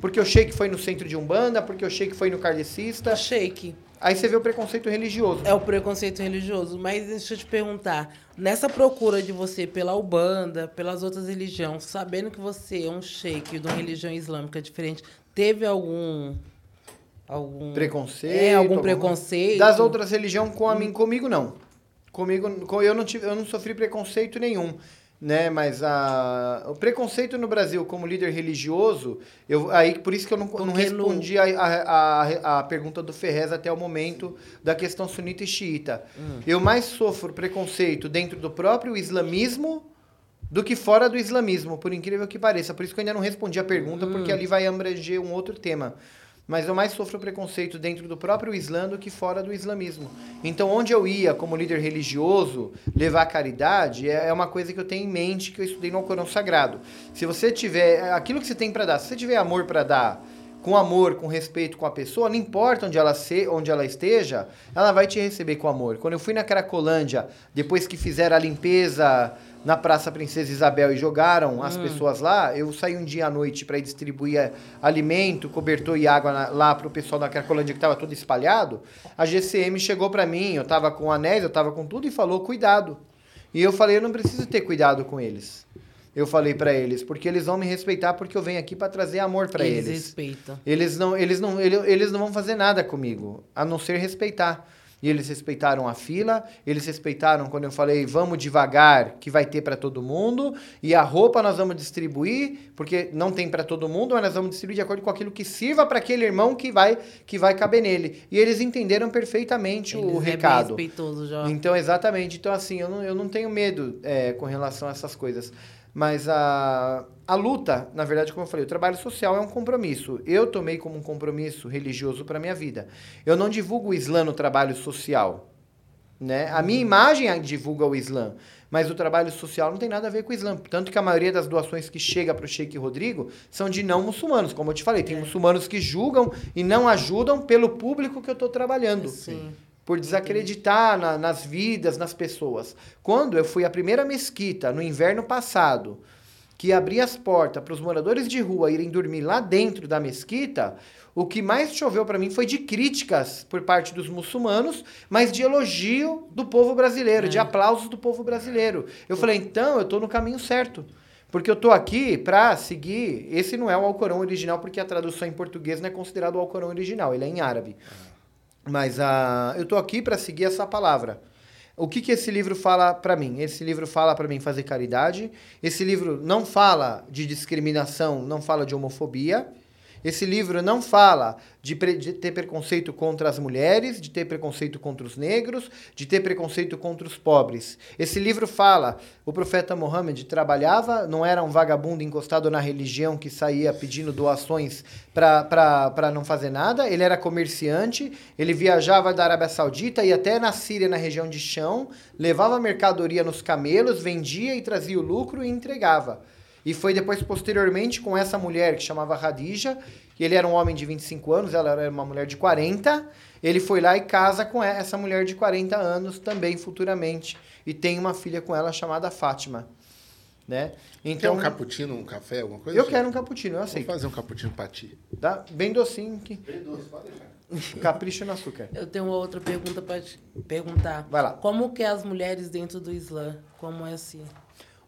Porque eu achei que foi no centro de Umbanda, porque eu achei que foi no kardecista. Shake. Aí você vê o preconceito religioso. É o preconceito religioso. Mas deixa eu te perguntar. Nessa procura de você pela Ubanda, pelas outras religiões, sabendo que você é um sheik de uma religião islâmica diferente, teve algum. Algum. Preconceito. É, algum preconceito? Das outras religiões com a mim, comigo não. Comigo, co- eu não tive, eu não sofri preconceito nenhum, né? Mas a, o preconceito no Brasil como líder religioso, eu aí por isso que eu não, não Porque no- respondi a, a, a, a pergunta do Ferrez até o momento da questão sunita e xiita. Hum. Eu mais sofro preconceito dentro do próprio islamismo do que fora do islamismo, por incrível que pareça. Por isso que eu ainda não respondi a pergunta, porque Hum. ali vai abranger um outro tema. Mas eu mais sofro preconceito dentro do próprio Islã do que fora do islamismo. Então, onde eu ia como líder religioso levar caridade é é uma coisa que eu tenho em mente que eu estudei no Alcorão Sagrado. Se você tiver aquilo que você tem para dar, se você tiver amor para dar, com amor, com respeito com a pessoa, não importa onde ela, se, onde ela esteja, ela vai te receber com amor. Quando eu fui na Cracolândia, depois que fizeram a limpeza na Praça Princesa Isabel e jogaram as pessoas lá, eu saí um dia à noite para distribuir eh, alimento, cobertor e água na- lá para o pessoal da Cracolândia que estava tudo espalhado. A GCM chegou para mim, eu estava com anéis, eu estava com tudo e falou: cuidado. E eu falei: eu não preciso ter cuidado com eles. Eu falei para eles, porque eles vão me respeitar porque eu venho aqui para trazer amor para Eles eles. respeitam. Eles não, eles não, ele- eles não vão fazer nada comigo, a não ser respeitar. E eles respeitaram a fila, eles respeitaram quando eu falei vamos devagar, que vai ter para todo mundo, e a roupa nós vamos distribuir, porque não tem para todo mundo, mas nós vamos distribuir de acordo com aquilo que sirva para aquele irmão que vai que vai caber nele. E eles entenderam perfeitamente Eles o é recado. já. Então, exatamente. Então, assim, eu não, eu não tenho medo é, com relação a essas coisas. Mas a, a luta, na verdade, como eu falei, o trabalho social é um compromisso. Eu tomei como um compromisso religioso para minha vida. Eu não divulgo o Islã no trabalho social. Né? A minha imagem divulga o Islã, mas o trabalho social não tem nada a ver com o Islã. Tanto que a maioria das doações que chega para o Sheik Rodrigo são de não muçulmanos, como eu te falei. Tem muçulmanos que julgam e não ajudam pelo público que eu estou trabalhando Sim. Por desacreditar na- nas vidas, nas pessoas. Quando eu fui à primeira mesquita no inverno passado, que abri as portas para os moradores de rua irem dormir lá dentro da mesquita, o que mais choveu para mim foi de críticas por parte dos muçulmanos, mas de elogio do povo brasileiro, de aplausos do povo brasileiro. Eu falei, então eu estou no caminho certo. Porque eu estou aqui para seguir. Esse não é o Alcorão original, porque a tradução em português não é considerado o Alcorão original, ele é em árabe. Mas ah, eu estou aqui para seguir essa palavra. O que, que esse livro fala para mim? Esse livro fala para mim fazer caridade. Esse livro não fala de discriminação, não fala de homofobia. Esse livro não fala de, pre- de ter preconceito contra as mulheres, de ter preconceito contra os negros, de ter preconceito contra os pobres. Esse livro fala, o profeta Mohammed trabalhava, não era um vagabundo encostado na religião que saía pedindo doações para não fazer nada, ele era comerciante, ele viajava da Arábia Saudita e até na Síria, na região de chão, levava mercadoria nos camelos, vendia e trazia o lucro e entregava. E foi depois, posteriormente, com essa mulher que chamava Radija, que ele era um homem de 25 anos, ela era uma mulher de 40. Ele foi lá e casa com essa mulher de 40 anos também futuramente. E tem uma filha com ela chamada Fátima. Né? Quer Então, um cappuccino, um café, alguma coisa? eu Chico? quero um cappuccino, eu aceito. fazer um cappuccino pra ti. Tá? Bem docinho. Que... Bem doce, pode deixar. Capricho no açúcar. Eu tenho uma outra pergunta para te perguntar. Vai lá. Como que é as mulheres dentro do Islã? Como é assim?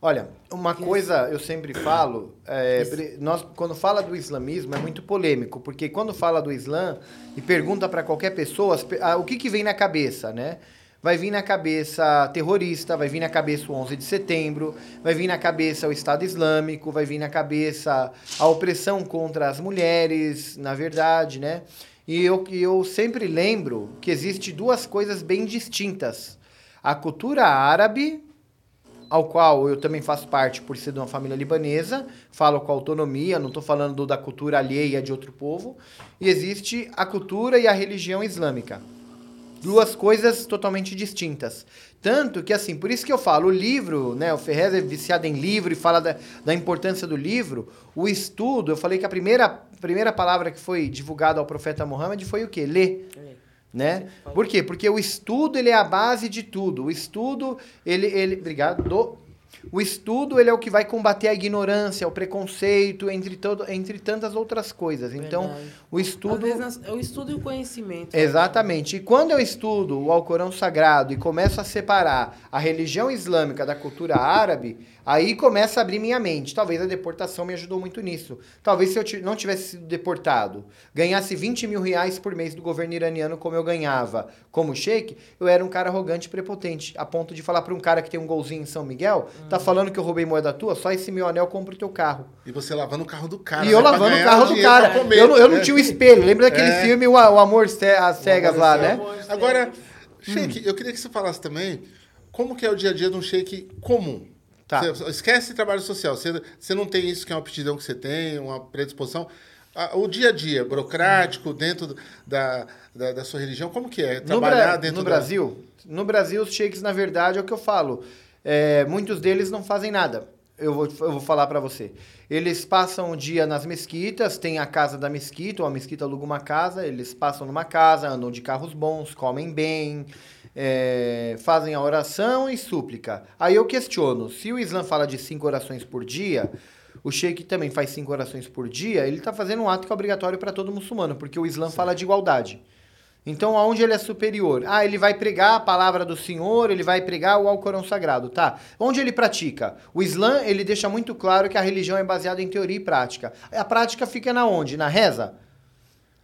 Olha, uma coisa eu sempre falo, é, nós quando fala do islamismo é muito polêmico, porque quando fala do Islã e pergunta para qualquer pessoa o que, que vem na cabeça, né? Vai vir na cabeça terrorista, vai vir na cabeça o 11 de setembro, vai vir na cabeça o Estado Islâmico, vai vir na cabeça a opressão contra as mulheres, na verdade, né? E eu, eu sempre lembro que existe duas coisas bem distintas. A cultura árabe ao qual eu também faço parte por ser de uma família libanesa, falo com autonomia, não estou falando da cultura alheia de outro povo, e existe a cultura e a religião islâmica. Duas coisas totalmente distintas. Tanto que, assim, por isso que eu falo, o livro, né, o Ferrez é viciado em livro e fala da, da importância do livro, o estudo, eu falei que a primeira, primeira palavra que foi divulgada ao profeta Muhammad foi o quê? Ler né? Por quê? Porque o estudo ele é a base de tudo. O estudo ele ele, obrigado. Do, o estudo ele é o que vai combater a ignorância, o preconceito, entre todo, entre tantas outras coisas. Então, Verdade. o estudo é o estudo e o conhecimento. Exatamente. E quando eu estudo o Alcorão Sagrado e começo a separar a religião islâmica da cultura árabe, aí começa a abrir minha mente. Talvez a deportação me ajudou muito nisso. Talvez se eu não tivesse sido deportado, ganhasse 20 mil reais por mês do governo iraniano como eu ganhava como sheik, eu era um cara arrogante e prepotente. A ponto de falar para um cara que tem um golzinho em São Miguel, tá falando que eu roubei moeda tua? Só esse meu anel compra o teu carro. E você lavando o carro do cara. E eu né, pra lavando o carro do cara. comer. Eu, não- eu não É. tinha o espelho. Lembra daquele É. filme, o, Amor às Cegas lá, né? Agora, Sheik, eu queria que você falasse também como que é o dia a dia de um Sheik comum. Tá. Você- esquece trabalho social. Você, você não tem isso que é uma aptidão que você tem, uma predisposição. O dia a dia, burocrático, dentro da, da, da sua religião, como que é? No, Trabalhar Bra- dentro no da- Brasil, no Brasil, os sheiks, na verdade, é o que eu falo. É, muitos deles não fazem nada. Eu vou, eu vou falar pra você. Eles passam o dia nas mesquitas, tem a casa da mesquita, ou a mesquita aluga uma casa, eles passam numa casa, andam de carros bons, comem bem, é, fazem a oração e súplica. Aí eu questiono, se o Islã fala de cinco orações por dia, o sheik também faz cinco orações por dia, ele está fazendo um ato que é obrigatório para todo muçulmano, porque o Islã fala de igualdade. Então, aonde ele é superior? Ah, ele vai pregar a palavra do Senhor, ele vai pregar o Alcorão Sagrado, tá? Onde ele pratica? O Islã, ele deixa muito claro que a religião é baseada em teoria e prática. A prática fica na onde? Na reza?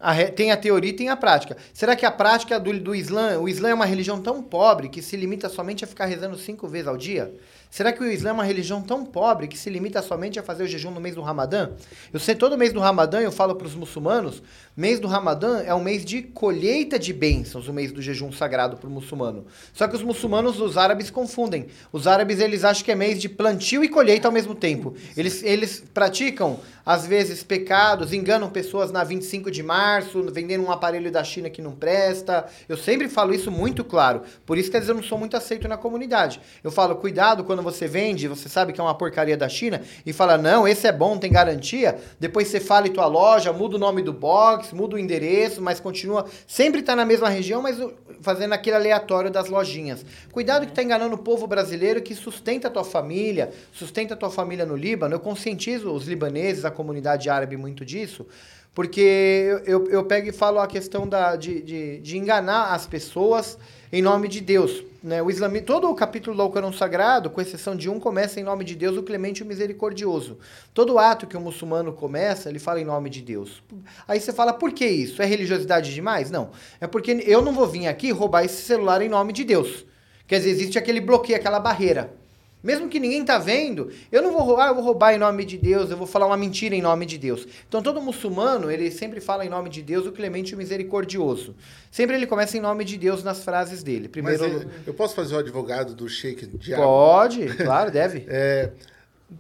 A re- Tem a teoria e tem a prática. Será que a prática do, do Islã, o Islã é uma religião tão pobre que se limita somente a ficar rezando cinco vezes ao dia? Será que o Islã é uma religião tão pobre que se limita somente a fazer o jejum no mês do Ramadã? Eu sei, todo mês do Ramadã eu falo para os muçulmanos, mês do Ramadã é um mês de colheita de bênçãos, o mês do jejum sagrado para o muçulmano. Só que os muçulmanos, os árabes confundem. Os árabes, eles acham que é mês de plantio e colheita ao mesmo tempo. Eles, eles praticam, às vezes, pecados, enganam pessoas na 25 de março, vendendo um aparelho da China que não presta. Eu sempre falo isso muito claro. Por isso que eu não sou muito aceito na comunidade. Eu falo, cuidado quando você vende, você sabe que é uma porcaria da China, e fala, não, esse é bom, tem garantia. Depois você fala em tua loja, muda o nome do box, muda o endereço, mas continua. Sempre tá na mesma região, mas fazendo aquele aleatório das lojinhas. Cuidado que tá enganando o povo brasileiro que sustenta a tua família, sustenta a tua família no Líbano. Eu conscientizo os libaneses, a comunidade árabe muito disso. Porque eu, eu, eu pego e falo a questão da, de, de, de enganar as pessoas em nome de Deus. Né? O islami, todo o capítulo do Alcorão Sagrado, com exceção de um, começa em nome de Deus, o clemente e o misericordioso. Todo ato que o muçulmano começa, ele fala em nome de Deus. Aí você fala, por que isso? É religiosidade demais? Não. É porque eu não vou vir aqui roubar esse celular em nome de Deus. Quer dizer, existe aquele bloqueio, aquela barreira. Mesmo que ninguém tá vendo, eu não vou roubar, eu vou roubar em nome de Deus, eu vou falar uma mentira em nome de Deus. Então todo muçulmano, ele sempre fala em nome de Deus, o clemente e o misericordioso. Sempre ele começa em nome de Deus nas frases dele. Mas Primeiro é, eu posso fazer o advogado do Sheik Diabo? pode, claro, deve. É,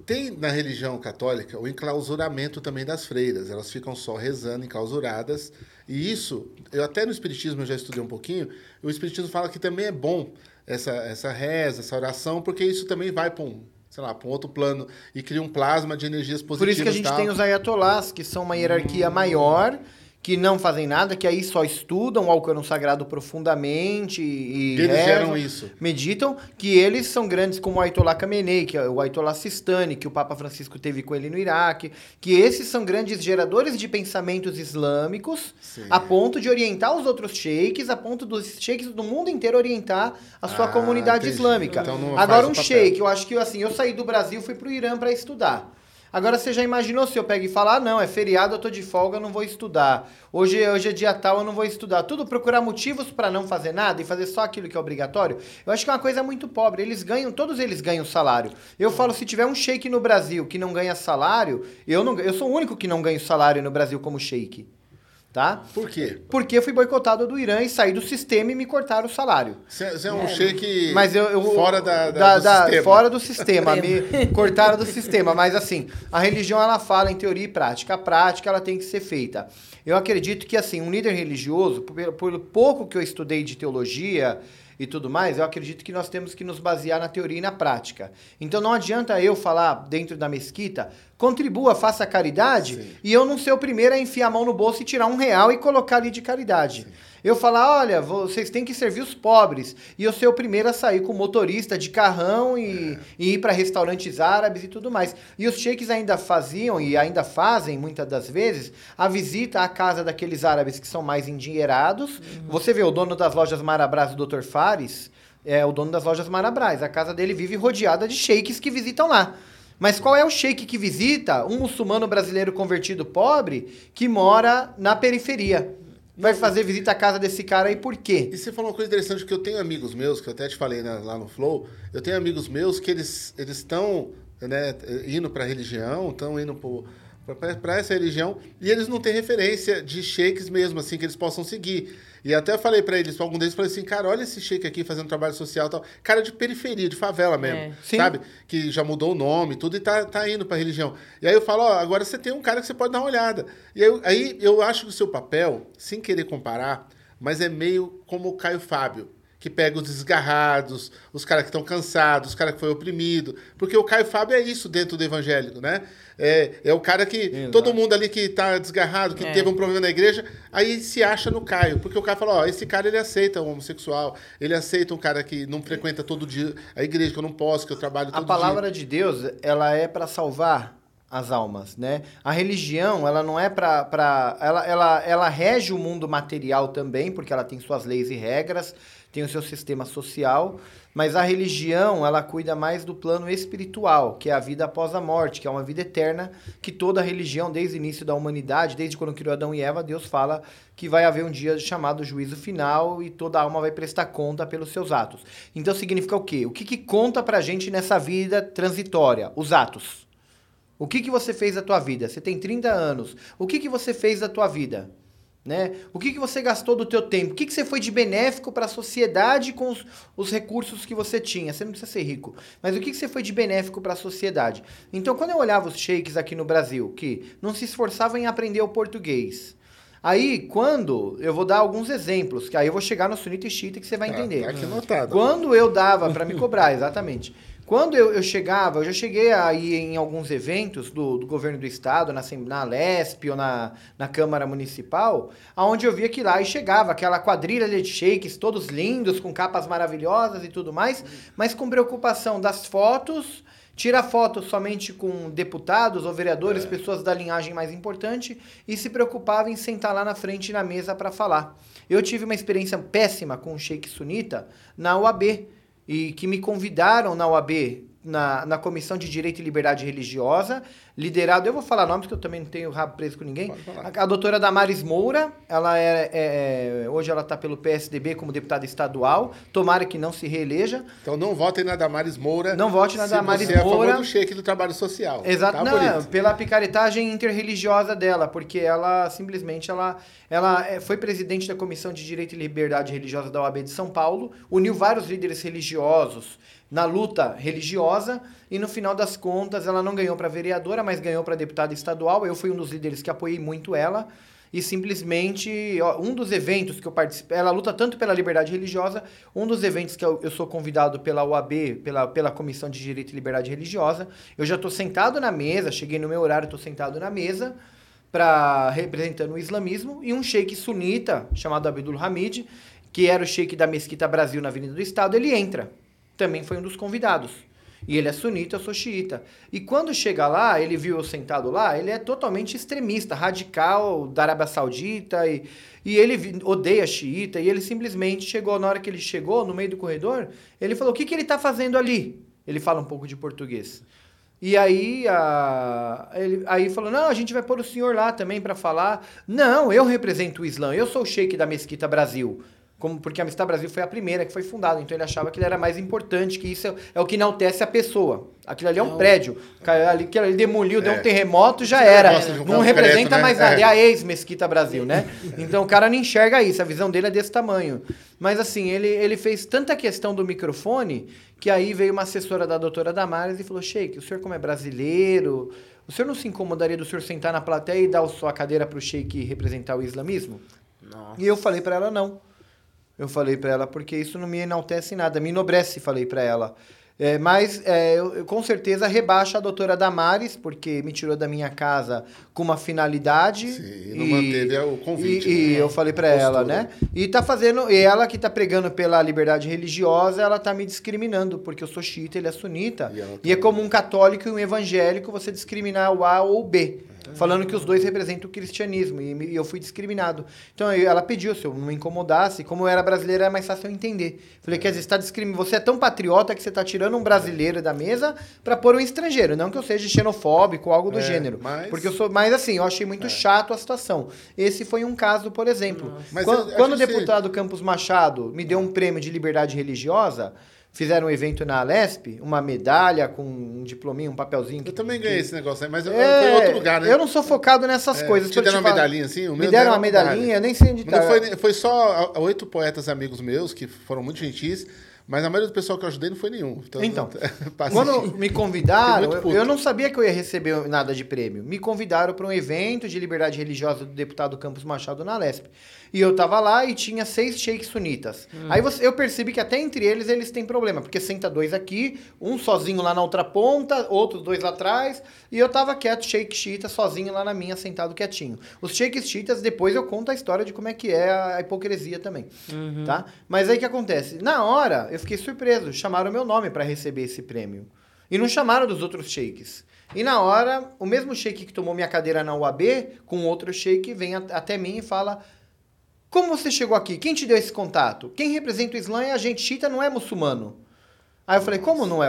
tem na religião católica o enclausuramento também das freiras. Elas ficam só rezando, enclausuradas. E isso, eu até no Espiritismo eu já estudei um pouquinho, o Espiritismo fala que também é bom essa, essa reza, essa oração, porque isso também vai para um, sei lá, para um outro plano e cria um plasma de energias positivas. Por isso que a gente tal. tem os ayatolás, que são uma hierarquia maior, que não fazem nada, que aí só estudam o Alcorão Sagrado profundamente e, eles rezam, isso. meditam, que eles são grandes como o Ayatollah Khamenei, que é o Ayatollah Sistani, que o Papa Francisco teve com ele no Iraque, que esses são grandes geradores de pensamentos islâmicos, Sim. a ponto de orientar os outros sheiks, a ponto dos sheiks do mundo inteiro orientar a sua Ah, comunidade entendi. islâmica. Então Agora um o papel. sheik, eu acho que assim, eu saí do Brasil e fui pro Irã para estudar. Agora você já imaginou se eu pego e falar, ah, não, é feriado, eu tô de folga, eu não vou estudar. Hoje, hoje é dia tal, eu não vou estudar. Tudo procurar motivos para não fazer nada e fazer só aquilo que é obrigatório. Eu acho que é uma coisa muito pobre. Eles ganham, todos eles ganham salário. Eu falo, se tiver um sheik no Brasil que não ganha salário, eu não, eu sou o único que não ganho salário no Brasil como sheik. Tá? Por quê? Porque eu fui boicotado do Irã e saí do sistema e me cortaram o salário. Você é um Sheik Mas eu, eu- fora da, da- do sistema. fora do sistema, me cortaram do sistema. Mas assim, a religião ela fala em teoria e prática. A prática ela tem que ser feita. Eu acredito que assim, um líder religioso, por, por pouco que eu estudei de teologia e tudo mais, eu acredito que nós temos que nos basear na teoria e na prática. Então não adianta eu falar dentro da mesquita, contribua, faça caridade, e eu não ser o primeiro a enfiar a mão no bolso e tirar um real e colocar ali de caridade. Eu falar, olha, vocês têm que servir os pobres. E eu ser o primeiro a sair com motorista de carrão e, e ir para restaurantes árabes e tudo mais. E os sheiks ainda faziam e ainda fazem, muitas das vezes, a visita à casa daqueles árabes que são mais endinheirados. Você vê o dono das lojas Marabras, o Dr. Fares, é o dono das lojas Marabras. A casa dele vive rodeada de sheiks que visitam lá. Mas qual é o sheik que visita um muçulmano brasileiro convertido pobre que mora na periferia? Vai fazer visita à casa desse cara aí por quê? E você falou uma coisa interessante, porque eu tenho amigos meus, que eu até te falei né, lá no Flow, eu tenho amigos meus que eles estão né, indo para a religião, estão indo para essa religião, e eles não têm referência de sheiks mesmo, assim, que eles possam seguir. E até eu falei para eles, pra algum deles, falei assim, cara, olha esse sheik aqui fazendo trabalho social e tal. Cara de periferia, de favela mesmo, É. Sim. sabe? Que já mudou o nome e tudo e tá, tá indo pra religião. E aí eu falo, ó, agora você tem um cara que você pode dar uma olhada. E aí, eu- aí eu acho que o seu papel, sem querer comparar, mas é meio como o Caio Fábio, que pega os desgarrados, os caras que estão cansados, os caras que foi oprimido. Porque o Caio Fábio é isso dentro do evangélico, né? É, é o cara que. Todo mundo ali que tá desgarrado, que É. teve um problema na igreja, aí se acha no Caio. Porque o Caio fala: ó, esse cara ele aceita o homossexual, ele aceita um cara que não frequenta todo dia a igreja, que eu não posso, que eu trabalho A todo palavra dia. de Deus, ela é para salvar as almas, né? A religião, ela não é para para ela, ela ela rege o mundo material também, porque ela tem suas leis e regras, tem o seu sistema social, mas a religião, ela cuida mais do plano espiritual, que é a vida após a morte, que é uma vida eterna, que toda religião desde o início da humanidade, desde quando criou Adão e Eva, Deus fala que vai haver um dia chamado juízo final e toda alma vai prestar conta pelos seus atos. Então significa o quê? O que, que conta pra gente nessa vida transitória? Os atos. O que, que você fez da tua vida? Você tem 30 anos. O que, que você fez da tua vida? Né? O que, que você gastou do teu tempo? O que, que você foi de benéfico para a sociedade com os, os recursos que você tinha? Você não precisa ser rico. Mas o que, que você foi de benéfico para a sociedade? Então, quando eu olhava os sheiks aqui no Brasil, que não se esforçavam em aprender o português, Aí, quando. Eu vou dar alguns exemplos, que aí eu vou chegar no sunita e xiita que você vai Tá, entender. tá aqui anotado. Quando eu dava para me cobrar, exatamente. Quando eu, eu chegava, eu já cheguei aí em alguns eventos do, do governo do estado, na, na LESP ou na, na Câmara Municipal, aonde eu via que lá e chegava aquela quadrilha de shakes, todos lindos, com capas maravilhosas e tudo mais, mas com preocupação das fotos, tira foto somente com deputados ou vereadores, pessoas da linhagem mais importante, e se preocupava em sentar lá na frente na mesa para falar. Eu tive uma experiência péssima com o Sheik Sunita na UAB, e que me convidaram na UAB, na, na Comissão de Direito e Liberdade Religiosa, liderado, eu vou falar nomes que eu também não tenho rabo preso com ninguém. A, a doutora Damares Moura, ela é, é- é- hoje ela está pelo PSDB como deputada estadual. Tomara que não se reeleja. Então não votem na Damares Moura. Não vote na Damares você é a Moura. favor do cheque do trabalho social. Exato, Tá, não, pela picaretagem interreligiosa dela, porque ela simplesmente ela, ela é, foi presidente da Comissão de Direito e Liberdade Religiosa da OAB de São Paulo, uniu vários líderes religiosos na luta religiosa e no final das contas ela não ganhou para vereadora, mas ganhou para deputada estadual. Eu fui um dos líderes que apoiei muito ela. E simplesmente, ó, um dos eventos que eu participei, ela luta tanto pela liberdade religiosa, um dos eventos que eu, eu sou convidado pela UAB, pela, pela Comissão de Direito e Liberdade Religiosa, eu já estou sentado na mesa, cheguei no meu horário, estou sentado na mesa, para representando o islamismo, e um sheik sunita, chamado Abdul Hamid, que era o sheik da Mesquita Brasil na Avenida do Estado, ele entra. Também foi um dos convidados. E ele é sunita, eu sou xiita. E quando chega lá, ele viu eu sentado lá, ele é totalmente extremista, radical da Arábia Saudita, e, e ele odeia xiita, e ele simplesmente chegou, na hora que ele chegou, no meio do corredor, ele falou, o que, que ele está fazendo ali? Ele fala um pouco de português. E aí, a, ele, aí falou: não, a gente vai pôr o senhor lá também para falar. Não, eu represento o Islã, eu sou o sheik da Mesquita Brasil. Como, porque a Mesquita Brasil foi a primeira que foi fundada, então ele achava que ele era mais importante, que isso é, é o que enaltece a pessoa. Aquilo ali é um prédio. Caiu Ali, que ele demoliu, deu um terremoto, já era. um Não representa né? mais nada. É. É a ex-Mesquita Brasil, né? Então o cara não enxerga isso, a visão dele é desse tamanho. Mas assim, ele, ele fez tanta questão do microfone que aí veio uma assessora da doutora Damares e falou: Sheik, o senhor, como é brasileiro, o senhor não se incomodaria do senhor sentar na plateia e dar a sua cadeira para o Sheik representar o islamismo? E eu falei para ela: não. Eu falei para ela porque isso não me enaltece em nada, me enobrece, falei para ela. É, mas é, eu, eu com certeza rebaixa a doutora Damares, porque me tirou da minha casa com uma finalidade. Sim, e não manteve o convite, E, e né? eu falei para ela, né? E tá fazendo. E ela que tá pregando pela liberdade religiosa, ela tá me discriminando, porque eu sou xiita, ele é sunita. E E, é tá- como um católico e um evangélico você discriminar o A ou o B. Falando que os dois representam o cristianismo. E, eu fui discriminado. Então ela pediu, se eu não me incomodasse, como eu era brasileira, era mais fácil eu entender. Falei, quer dizer, você, tá discrimin... você é tão patriota que você tá tirando um brasileiro da mesa para pôr um estrangeiro. Não que eu seja xenofóbico ou algo do É, gênero. mas- Porque eu sou. Mas assim, eu achei muito chato a situação. Esse foi um caso, por exemplo. Mas Quando, quando o deputado Campos Machado me deu um prêmio de liberdade religiosa, fizeram um evento na Alesp, uma medalha com um diplominho, um papelzinho. Eu também ganhei esse negócio aí, mas eu, É, foi em outro lugar, né? Eu não sou focado nessas É, coisas. te deram uma medalhinha assim? Me deram deram uma uma medalha. medalhinha, eu nem sei onde Mas tá. foi, foi só oito poetas amigos meus que foram muito gentis, mas a maioria do pessoal que eu ajudei não foi nenhum. Então, Então, passei. Quando me convidaram, eu, eu não sabia que eu ia receber nada de prêmio. Me convidaram para um evento de liberdade religiosa do deputado Campos Machado na Lesp. E eu tava lá e tinha seis sheiks sunitas. Aí você- eu percebi que até entre eles eles têm problema, porque senta dois aqui, um sozinho lá na outra ponta, outros dois lá atrás, e eu tava quieto, sheik xiita, sozinho lá na minha, sentado quietinho. Os sheiks xiitas, depois eu conto a história de como é que é a hipocrisia também, tá? Mas aí o que acontece? Na hora, eu fiquei surpreso, chamaram meu nome para receber esse prêmio. E não chamaram dos outros sheiks. E na hora, o mesmo sheik que tomou minha cadeira na UAB, com outro sheik, vem até mim e fala: Como você chegou aqui? Quem te deu esse contato? Quem representa o Islã é a gente chita, não é muçulmano. Aí eu falei: Como não é?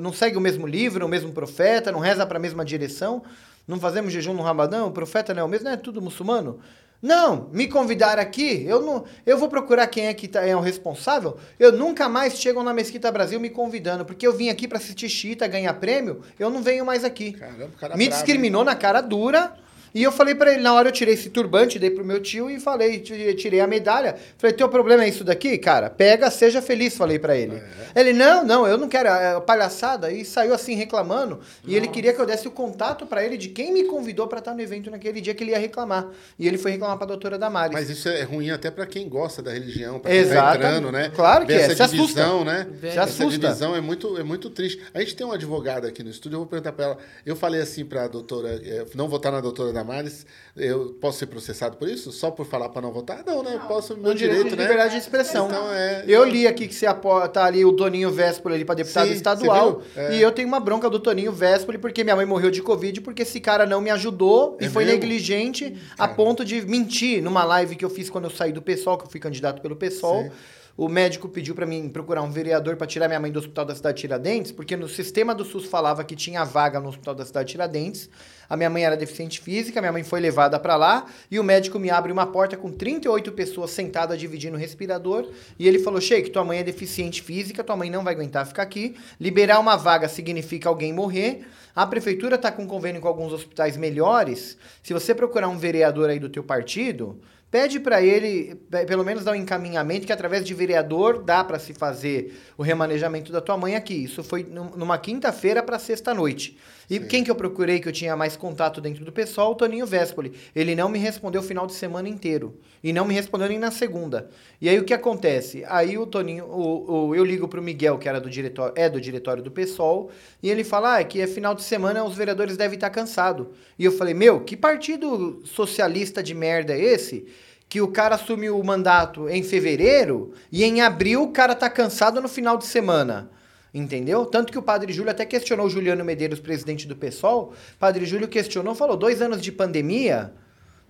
Não segue o mesmo livro, o mesmo profeta, não reza para a mesma direção? Não fazemos jejum no Ramadã? O profeta não é o mesmo? Não é tudo muçulmano? Não, me convidaram aqui, eu não, eu vou procurar quem é que tá- é o responsável. Eu nunca mais chego na Mesquita Brasil me convidando, porque eu vim aqui para assistir Chita, ganhar prêmio, eu não venho mais aqui. Caramba, cara me brabo, discriminou na cara dura. E eu falei pra ele, na hora eu tirei esse turbante, dei pro meu tio e falei, ti- tirei a medalha. Falei, teu problema é isso daqui, cara? Pega, seja feliz, falei pra ele. É. Ele, não, não, eu não quero, é palhaçada. E saiu assim reclamando. E ele queria que eu desse o contato pra ele de quem me convidou pra estar no evento naquele dia que ele ia reclamar. E ele foi reclamar pra doutora Damares. Mas isso é ruim até pra quem gosta da religião, pra quem tá Exatamente. entrando, né? Claro que Ver é, Essa se divisão, assusta. né? Se Essa assusta. divisão é muito, é muito triste. A gente tem uma advogada aqui no estúdio, eu vou perguntar pra ela. Eu falei assim pra doutora, eh, não votar na doutora Damares, eu posso ser processado por isso? Só por falar pra não votar? Não, né? Eu posso, meu No direito, direito, de né? liberdade de expressão. Então, é- eu li aqui que você apo- tá ali o Toninho Véspoli ali para deputado Sim, estadual. É. E eu tenho uma bronca do Toninho Véspoli porque minha mãe morreu de Covid porque esse cara não me ajudou e É foi mesmo? negligente a ponto de mentir numa live que eu fiz quando eu saí do PSOL, que eu fui candidato pelo PSOL. Sim. O médico pediu para mim procurar um vereador para tirar minha mãe do hospital da cidade de Tiradentes, porque no sistema do SUS falava que tinha vaga no hospital da cidade de Tiradentes. A minha mãe era deficiente física, minha mãe foi levada para lá e o médico me abre uma porta com 38 pessoas sentadas dividindo o respirador e ele falou: "Sheik, tua mãe é deficiente física, tua mãe não vai aguentar ficar aqui. Liberar uma vaga significa alguém morrer. A prefeitura está com convênio com alguns hospitais melhores. Se você procurar um vereador aí do teu partido, pede para ele, pe- pelo menos dar um encaminhamento que através de vereador dá para se fazer o remanejamento da tua mãe aqui. Isso foi num- numa quinta-feira para sexta-noite. E quem que eu procurei que eu tinha mais contato dentro do pessoal? O Toninho Vespoli. Ele não me respondeu o final de semana inteiro. E não me respondeu nem na segunda. E aí o que acontece? Aí o Toninho, o, o- eu ligo pro Miguel, que era do diretório, é do diretório do PSOL, e ele fala: ah, é que é final de semana, os vereadores devem estar cansados. E eu falei, meu, que partido socialista de merda é esse? Que o cara assumiu o mandato em fevereiro e em abril o cara tá cansado no final de semana. Entendeu? Tanto que o Padre Júlio até questionou o Juliano Medeiros, presidente do PSOL. Padre Júlio questionou, falou: dois anos de pandemia,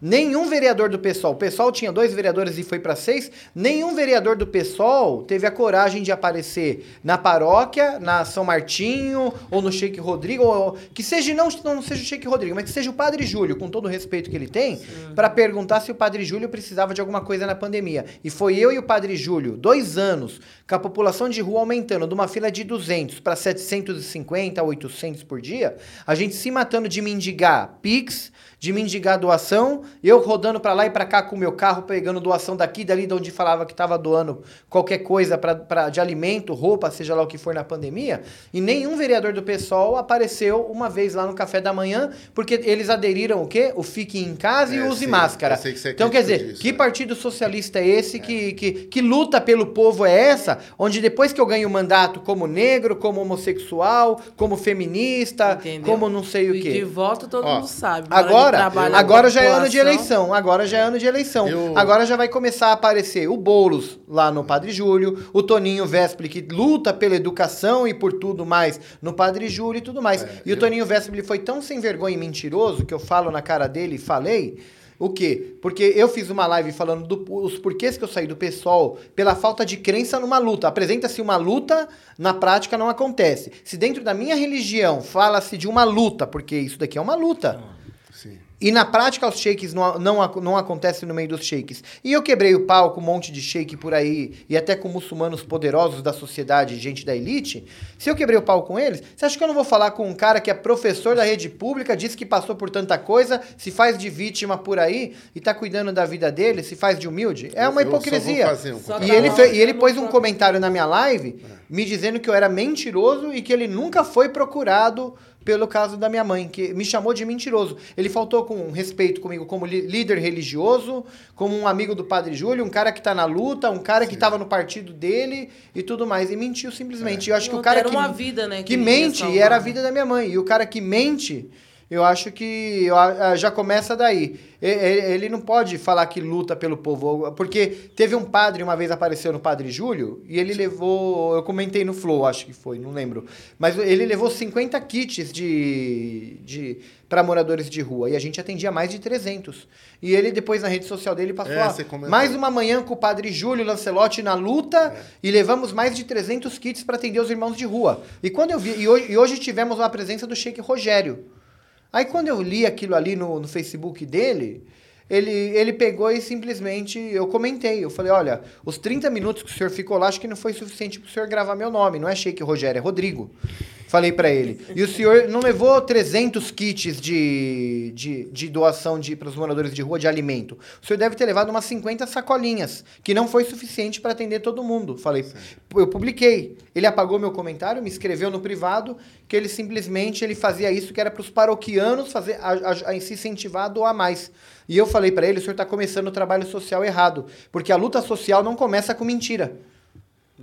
nenhum vereador do PSOL, o PSOL tinha dois vereadores e foi para seis, nenhum vereador do PSOL teve a coragem de aparecer na paróquia, na São Martinho, ou no Sheik Rodrigo, ou, que seja, não, não seja o Sheik Rodrigo, mas que seja o Padre Júlio, com todo o respeito que ele tem, para perguntar se o Padre Júlio precisava de alguma coisa na pandemia. E foi eu e o Padre Júlio, dois anos, com a população de rua aumentando de uma fila de 200 para 750, 800 por dia, a gente se matando de mendigar Pix, de mendigar doação, eu rodando pra lá e pra cá com o meu carro, pegando doação daqui, dali de onde falava que tava doando qualquer coisa pra, pra, de alimento, roupa, seja lá o que for na pandemia, e nenhum vereador do PSOL apareceu uma vez lá no café da manhã, porque eles aderiram o quê? O fique em casa e É, use sim, máscara. que é Então, quer dizer, disso, que é. partido socialista é esse que, que, que luta pelo povo é essa, onde depois que eu ganho o mandato como negro, como homossexual, como feminista, Entendeu? como não sei o E quê. de voto todo Ó, mundo sabe. De Agora, agora já é ano de eleição. Agora já é ano de eleição. Eu- Agora já vai começar a aparecer o Boulos lá no Padre Júlio, o Toninho Vespli que luta pela educação e por tudo mais no Padre Júlio e tudo mais. e o eu- Toninho Vespli foi tão sem vergonha e mentiroso que eu falo na cara dele e falei. O quê? Porque eu fiz uma live falando dos porquês que eu saí do PSOL pela falta de crença numa luta. Apresenta-se uma luta, na prática não acontece. Se dentro da minha religião fala-se de uma luta, porque isso daqui é uma luta. E na prática os shakes não, não, não acontecem no meio dos shakes. E eu quebrei o pau com um monte de shake por aí, e até com muçulmanos poderosos da sociedade, gente da elite. Se eu quebrei o pau com eles, você acha que eu não vou falar com um cara que é professor da rede pública, disse que passou por tanta coisa, se faz de vítima por aí e tá cuidando da vida dele, se faz de humilde? É uma Eu- eu só vou hipocrisia. fazer um E ele, fe- e ele pôs um comentário na minha live me dizendo que eu era mentiroso e que ele nunca foi procurado pelo caso da minha mãe, que me chamou de mentiroso. Ele faltou com respeito comigo como líder religioso, como um amigo do Padre Júlio, um cara que tá na luta, um cara que tava no partido dele e tudo mais. E mentiu simplesmente. Eu acho que o cara era que, uma vida, né, que que mente salvar. era a vida da minha mãe. E o cara que mente, eu acho que a- a- já começa daí. Ele não pode falar que luta pelo povo, porque teve um padre uma vez apareceu no Padre Júlio e ele levou, eu comentei no Flow, acho que foi, não lembro, mas ele levou 50 kits de, de para moradores de rua e a gente atendia mais de 300. E ele depois na rede social dele passou É, a- mais uma manhã com o Padre Júlio Lancelotti na luta e levamos mais de 300 kits para atender os irmãos de rua. E quando eu vi e hoje, e hoje tivemos uma presença do Sheik Rogério. Aí quando eu li aquilo ali no, no Facebook dele, ele, ele pegou e simplesmente eu comentei. Eu falei, olha, os 30 minutos que o senhor ficou lá, acho que não foi suficiente para o senhor gravar meu nome. Não é Sheik Rogério, é Rodrigo. Falei para ele. E o senhor não levou 300 kits de, de, de doação para os moradores de rua de alimento. O senhor deve ter levado umas 50 sacolinhas, que não foi suficiente para atender todo mundo. Falei, eu publiquei. Ele apagou meu comentário, me escreveu no privado que ele simplesmente ele fazia isso que era para os paroquianos fazer a, a, a se incentivar a doar mais. E eu falei para ele, o senhor está começando o trabalho social errado, porque a luta social não começa com mentira.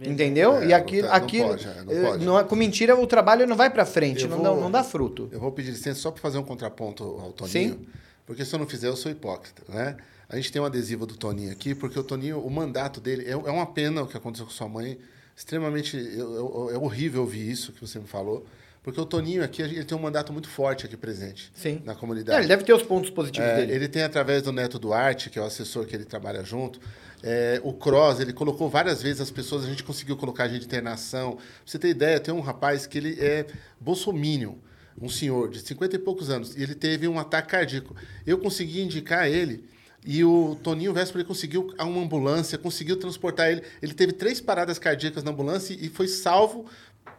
Entendeu? É, e aqui, não tá- não aqui pode, é, não eh, pode. não é- com mentira o trabalho não vai para frente, não, vou- dá, não dá fruto. Eu vou pedir licença só para fazer um contraponto ao Toninho. Sim. Porque se eu não fizer, eu sou hipócrita, né? A gente tem um adesivo do Toninho aqui, porque o Toninho, o mandato dele, é, é uma pena o que aconteceu com sua mãe, extremamente, eu- é horrível ouvir isso que você me falou, Porque o Toninho aqui, ele tem um mandato muito forte aqui presente. Sim. Na É, comunidade. ele deve ter os pontos positivos É, dele. ele tem através do Neto Duarte, que é o assessor que ele trabalha junto. É, o Cross, ele colocou várias vezes as pessoas, a gente conseguiu colocar gente de internação. Pra você ter ideia, tem um rapaz que ele é bolsominion, um senhor de 50 e poucos anos, e ele teve um ataque cardíaco. Eu consegui indicar ele. E o Toninho Véspera conseguiu uma ambulância, conseguiu transportar ele. Ele teve três paradas cardíacas na ambulância e foi salvo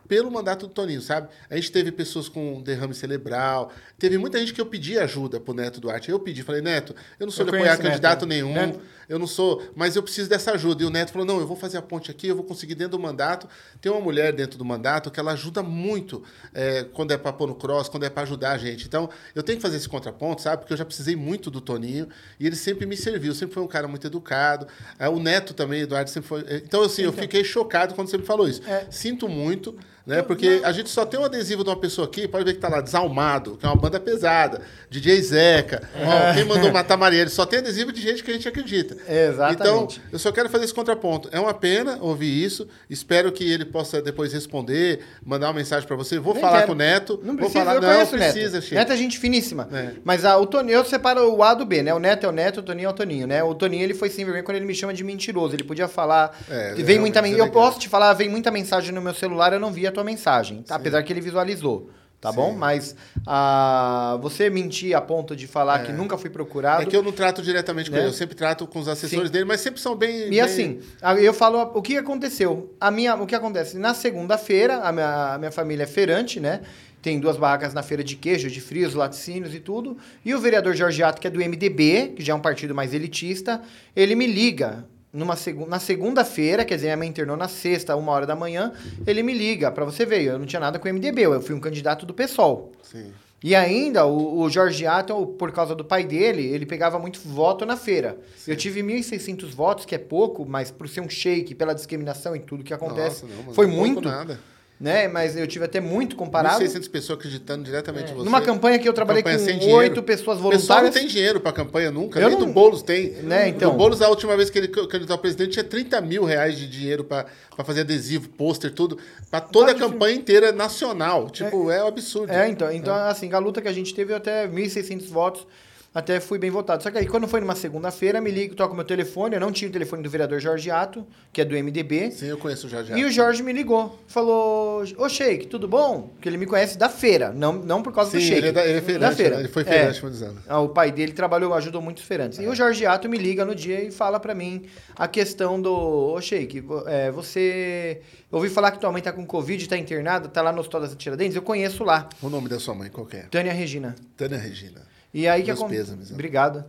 pelo mandato do Toninho, sabe? A gente teve pessoas com derrame cerebral, teve muita gente que eu pedi ajuda pro Neto Duarte. Eu pedi, falei, Neto, eu não sou Eu de apoiar conheço o Neto, candidato né? nenhum, Neto- eu não sou, mas eu preciso dessa ajuda. E o Neto falou, não, eu vou fazer a ponte aqui, eu vou conseguir dentro do mandato. Tem uma mulher dentro do mandato que ela ajuda muito é, quando é para pôr no cross, quando é para ajudar a gente. Então, eu tenho que fazer esse contraponto, sabe? Porque eu já precisei muito do Toninho e ele sempre me serviu, sempre foi um cara muito educado. É, o Neto também, Eduardo, sempre foi... Então, assim, eu fiquei chocado quando você me falou isso. É. Sinto muito, né? Porque a gente só tem um adesivo de uma pessoa aqui, pode ver que tá lá, Desalmado, que é uma banda pesada, DJ Zeca, ó, quem mandou matar Maria, ele só tem adesivo de gente que a gente acredita. Exatamente. Então, eu só quero fazer esse contraponto. É uma pena ouvir isso, espero que ele possa depois responder, mandar uma mensagem para você. Vou Nem falar quero. com o Neto. Não vou precisa, falar, eu não, conheço o precisa, Neto. Chico. Neto é gente finíssima. É. Mas a, o Toninho, eu separo o A do B, né? O Neto é o Neto, o Toninho é o Toninho, né? O Toninho, ele foi sem vergonha quando ele me chama de mentiroso. Ele podia falar... É, vem muita é Eu posso te falar, vem muita mensagem no meu celular, eu não vi a tua mensagem. tá? Apesar que ele visualizou. Tá bom? Mas ah, você mentir a ponto de falar que nunca fui procurado... É que eu não trato diretamente com Né? ele, eu sempre trato com os assessores Sim. dele, mas sempre são bem. E bem- assim, eu falo o que aconteceu. A minha, o que acontece? Na segunda-feira, a minha, a minha família é feirante, né? Tem duas barracas na feira de queijo, de frios, laticínios e tudo. E o vereador Jorgiato, que é do MDB, que já é um partido mais elitista, ele me liga numa segu na segunda-feira, quer dizer, minha mãe internou na sexta, uma hora da manhã, ele me liga, pra você ver, eu não tinha nada com o MDB, eu fui um candidato do PSOL. Sim. E ainda, o, o Jorge Atom, por causa do pai dele, ele pegava muito voto na feira. Eu tive 1.600 votos, que é pouco, mas por ser um shake, pela discriminação e tudo que acontece, Nossa, não, foi muito, Nada. Né? Mas eu tive até muito comparado. 1.600 pessoas acreditando diretamente em você. Numa campanha que eu trabalhei Campanha com oito pessoas O pessoal não voluntárias. tem dinheiro pra campanha nunca. Eu Nem não- do Boulos tem. Né, então. O Boulos, a última vez que ele ca- candidatou a presidente, tinha 30 mil reais de dinheiro pra fazer adesivo, pôster, tudo. Pra toda a campanha inteira nacional. Tipo, é, um absurdo. É, então, então assim, a luta que a gente teve até 1.600 votos, até fui bem votado. Só que aí, quando foi numa segunda-feira, me liga, toca meu telefone, eu não tinha o telefone do vereador Jorge Ato, que é do MDB. Sim, eu conheço o Jorge. E o Jorge me ligou, falou: Ô Sheik, tudo bom? Porque ele me conhece da feira, não, não por causa do Sim, Sheik. ele é, da, ele é feirante, da feira. né? Ele foi É. feirante muitos anos. Ah, O pai dele trabalhou, ajudou muitos feirantes. E o Jorge Ato me liga no dia e fala pra mim a questão do. Ô Sheik, é, você. Eu ouvi falar que tua mãe tá com Covid, tá internada, tá lá no Hospital das Tiradentes. Eu conheço lá, O nome da sua mãe, qual que é? Tânia Regina. Tânia Regina. E aí que acontece. né? Obrigado.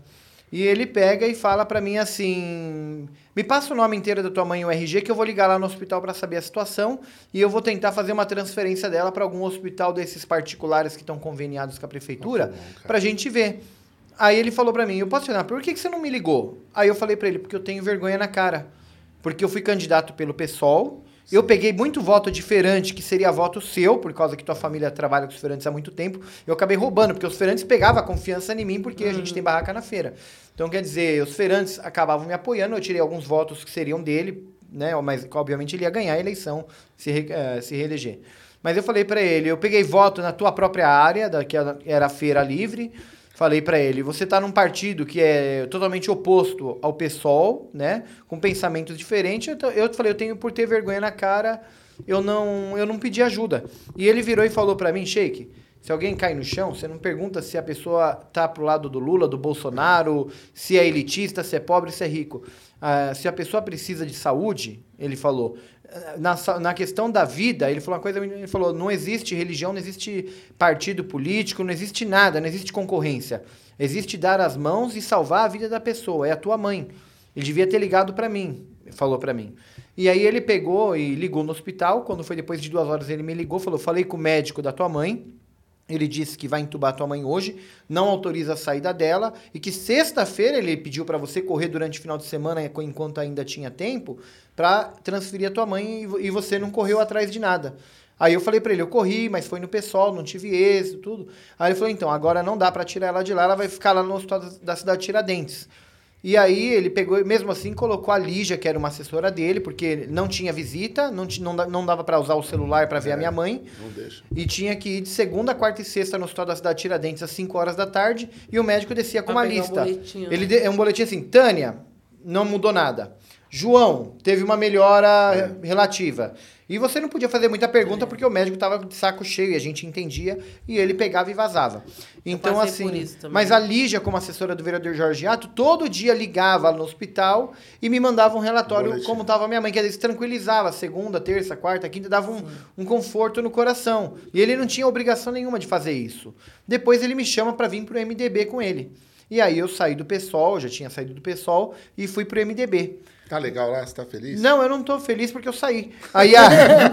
E ele pega e fala pra mim assim: me passa o nome inteiro da tua mãe e o RG que eu vou ligar lá no hospital pra saber a situação e eu vou tentar fazer uma transferência dela pra algum hospital desses particulares que estão conveniados com a prefeitura pra gente ver. Aí ele falou pra mim: eu posso te por que, que você não me ligou? Aí eu falei pra ele: porque eu tenho vergonha na cara. Porque eu fui candidato pelo PSOL. Eu peguei muito voto de feirante, que seria voto seu, por causa que tua família trabalha com os feirantes há muito tempo. Eu acabei roubando, porque os feirantes pegavam a confiança em mim, porque a gente tem barraca na feira. Então, quer dizer, os feirantes acabavam me apoiando, eu tirei alguns votos que seriam dele, né? Mas, obviamente, ele ia ganhar a eleição, se, re- eh, se reeleger. Mas eu falei pra ele, eu peguei voto na tua própria área, da, que era- era a Feira Livre, Falei pra ele, você tá num partido que é totalmente oposto ao PSOL, né? Com pensamentos diferentes. Eu falei, eu tenho por ter vergonha na cara, eu não, eu não pedi ajuda. E ele virou e falou pra mim, Sheik, se alguém cai no chão, você não pergunta se a pessoa tá pro lado do Lula, do Bolsonaro, se é elitista, se é pobre, se é rico. Ah, se a pessoa precisa de saúde, ele falou, na, na questão da vida, ele falou uma coisa, ele falou, não existe religião, não existe partido político, não existe nada, não existe concorrência. Existe dar as mãos e salvar a vida da pessoa, é a tua mãe. Ele devia ter ligado pra mim, falou pra mim. E aí ele pegou e ligou no hospital, quando foi depois de duas horas ele me ligou, falou, falei com o médico da tua mãe, ele disse que vai entubar tua mãe hoje, não autoriza a saída dela e que sexta-feira ele pediu pra você correr durante o final de semana enquanto ainda tinha tempo pra transferir a tua mãe e vo- você não correu atrás de nada. Aí eu falei pra ele, eu corri, mas foi no pessoal, não tive êxito, tudo. Aí ele falou, então, agora não dá pra tirar ela de lá, ela vai ficar lá no hospital da- da cidade de Tiradentes. E aí ele pegou, mesmo assim, colocou a Lígia, que era uma assessora dele, porque não tinha visita, não, não, não dava para usar o celular para ver a minha mãe. Não deixa. E tinha que ir de segunda, quarta e sexta no hospital da cidade de Tiradentes às 5 horas da tarde. E o médico descia com Pra uma um lista. boletim, né? Ele é um boletim assim: Tânia, não mudou nada. João, teve uma melhora relativa. E você não podia fazer muita pergunta porque o médico estava de saco cheio e a gente entendia e ele pegava e vazava. Então, assim. Mas a Lígia, como assessora do vereador Jorge Ato, todo dia ligava no hospital e me mandava um relatório Boletim. como estava minha mãe, que às vezes tranquilizava, segunda, terça, quarta, quinta, dava um, um conforto no coração. E ele não tinha obrigação nenhuma de fazer isso. Depois ele me chama para vir pro MDB com ele. E aí eu saí do PSOL, já tinha saído do PSOL e fui pro MDB. Tá legal lá? Você tá feliz? Não, eu não tô feliz porque eu saí. Aí a-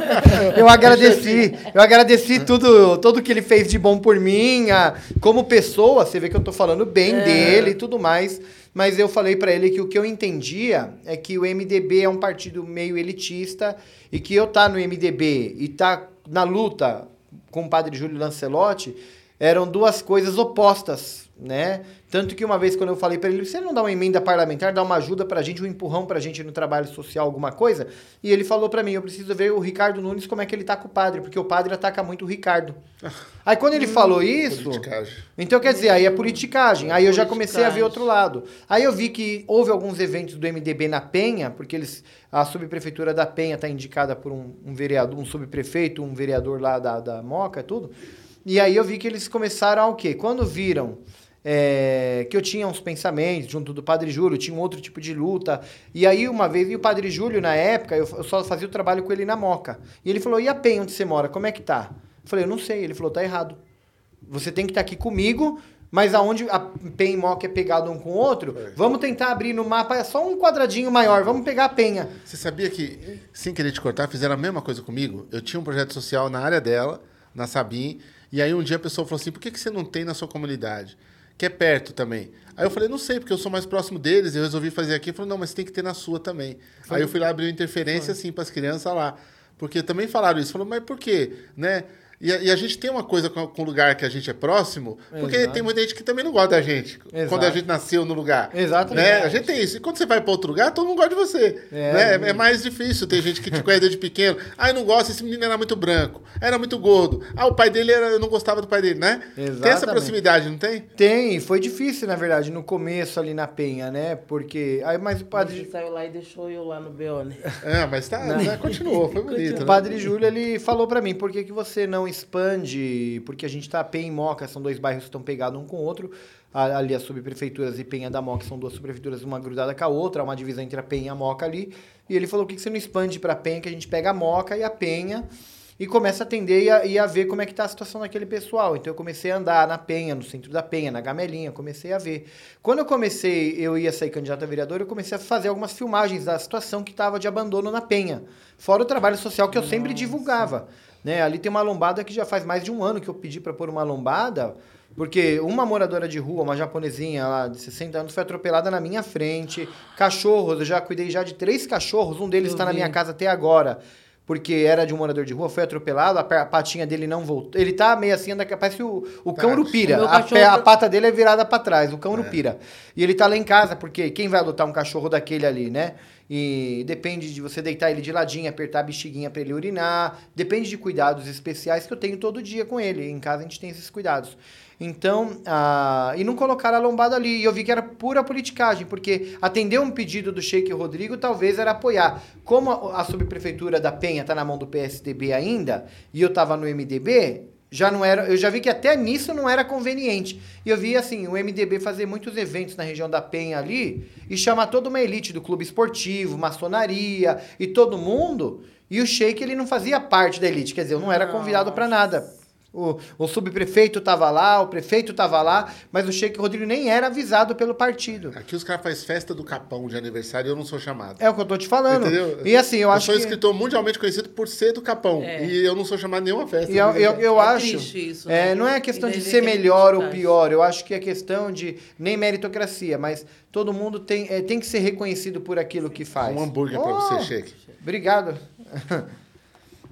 eu agradeci, eu agradeci tudo, tudo que ele fez de bom por mim, a- como pessoa, você vê que eu tô falando bem dele e tudo mais, mas eu falei pra ele que o que eu entendia é que o MDB é um partido meio elitista e que eu tá no MDB e tá na luta com o padre Júlio Lancelotti eram duas coisas opostas, né? Tanto que uma vez quando eu falei pra ele, você não dá uma emenda parlamentar, dá uma ajuda pra gente, um empurrão pra gente no trabalho social, alguma coisa? E ele falou pra mim, eu preciso ver o Ricardo Nunes como é que ele tá com o padre, porque o padre ataca muito o Ricardo. Aí quando ele falou isso, então quer dizer, aí é politicagem. Aí eu já comecei a ver outro lado. Aí eu vi que houve alguns eventos do MDB na Penha, porque eles a subprefeitura da Penha está indicada por um, um vereador, um subprefeito, um vereador lá da, da Moca, tudo. E aí eu vi que eles começaram a o quê? Quando viram é, que eu tinha uns pensamentos junto do Padre Júlio, tinha um outro tipo de luta. E aí uma vez, e o Padre Júlio, na época, eu, eu só fazia o trabalho com ele na Moca. E ele falou, e a Penha, onde você mora, como é que tá? Eu falei, eu não sei. Ele falou, tá errado. Você tem que estar aqui comigo, mas aonde a Penha e Moca é pegado um com o outro, vamos tentar abrir no mapa é só um quadradinho maior, vamos pegar a Penha. Você sabia que, sem querer te cortar, fizeram a mesma coisa comigo? Eu tinha um projeto social na área dela, na Sabim, e aí um dia a pessoa falou assim: por que, que você não tem na sua comunidade? Que é perto também. Aí eu falei, não sei, porque eu sou mais próximo deles, eu resolvi fazer aqui. Ele falou, não, mas tem que ter na sua também. Aí eu fui lá abrir interferência, assim, para as crianças lá. Porque também falaram isso. Falou, mas por quê? Né? E a, e a gente tem uma coisa com com o lugar que a gente é próximo, porque Exato. tem muita gente que também não gosta da gente. Exato. Quando a gente nasceu no lugar. Exatamente. Né? A gente tem isso. E quando você vai para outro lugar, todo mundo gosta de você. É, né? é mais difícil. Tem gente que te conhece desde pequeno. Ah, eu não gosto, esse menino era muito branco, era muito gordo. Ah, o pai dele era, eu não gostava do pai dele, né? Tem essa Exatamente. proximidade, não tem? Tem, foi difícil, na verdade, no começo ali na Penha, né? Porque. Aí, mas o Ele padre. saiu lá e deixou eu lá no BO, né? É, mas tá, né? continuou, foi bonito. O né? padre Júlio, ele falou pra mim, por que, que você não expande? Porque a gente tá Penha e Moca, são dois bairros que estão pegados um com o outro. Ali as subprefeituras e Penha da Moca são duas subprefeituras, uma grudada com a outra, uma divisão entre a Penha e a Moca ali. E ele falou, por que, que você não expande pra Penha, que a gente pega a Moca e a Penha e começa a atender e a, e a ver como é que tá a situação daquele pessoal. Então eu comecei a andar na Penha, no centro da Penha, na Gamelinha, comecei a ver. Quando eu comecei, eu ia sair candidato a vereador, eu comecei a fazer algumas filmagens da situação que estava de abandono na Penha. Fora o trabalho social que eu sempre divulgava. Né? Ali tem uma lombada que já faz mais de um ano que eu pedi para pôr uma lombada, porque uma moradora de rua, uma japonesinha lá de 60 anos, foi atropelada na minha frente. Cachorros, eu já cuidei já de três cachorros, um deles está na minha casa até agora. Porque era de um morador de rua, foi atropelado, a, a patinha dele não voltou. Ele tá meio assim, anda, parece o, o cão urupira. A, a tá- pata dele é virada para trás, o cão urupira. E ele tá lá em casa, porque quem vai adotar um cachorro daquele ali, né? E depende de você deitar ele de ladinho, apertar a bexiguinha para ele urinar. Depende de cuidados especiais que eu tenho todo dia com ele. Em casa a gente tem esses cuidados. Então, ah, e não colocaram a lombada ali. E eu vi que era pura politicagem, porque atender um pedido do Sheik Rodrigo talvez era apoiar. Como a, a subprefeitura da Penha tá na mão do PSDB ainda, e eu tava no MDB, já não era, eu já vi que até nisso não era conveniente. E eu vi assim, o MDB fazer muitos eventos na região da Penha ali e chamar toda uma elite do clube esportivo, maçonaria e todo mundo, e o Sheik ele não fazia parte da elite, quer dizer, eu não era convidado para nada. O, o subprefeito tava lá, o prefeito tava lá, mas o Sheik Rodrigo nem era avisado pelo partido. Aqui os caras fazem festa do capão de aniversário e eu não sou chamado. É o que eu tô te falando. Entendeu? E assim, eu, acho sou que escritor mundialmente conhecido por ser do Capão. É. E eu não sou chamado em nenhuma festa. E eu, eu, eu É acho. isso, é, né? não é questão de ser é melhor ou pior. Eu acho que é questão de nem meritocracia, mas todo mundo tem, é, tem que ser reconhecido por aquilo que faz. Um hambúrguer Oh, você, Sheik. Obrigado.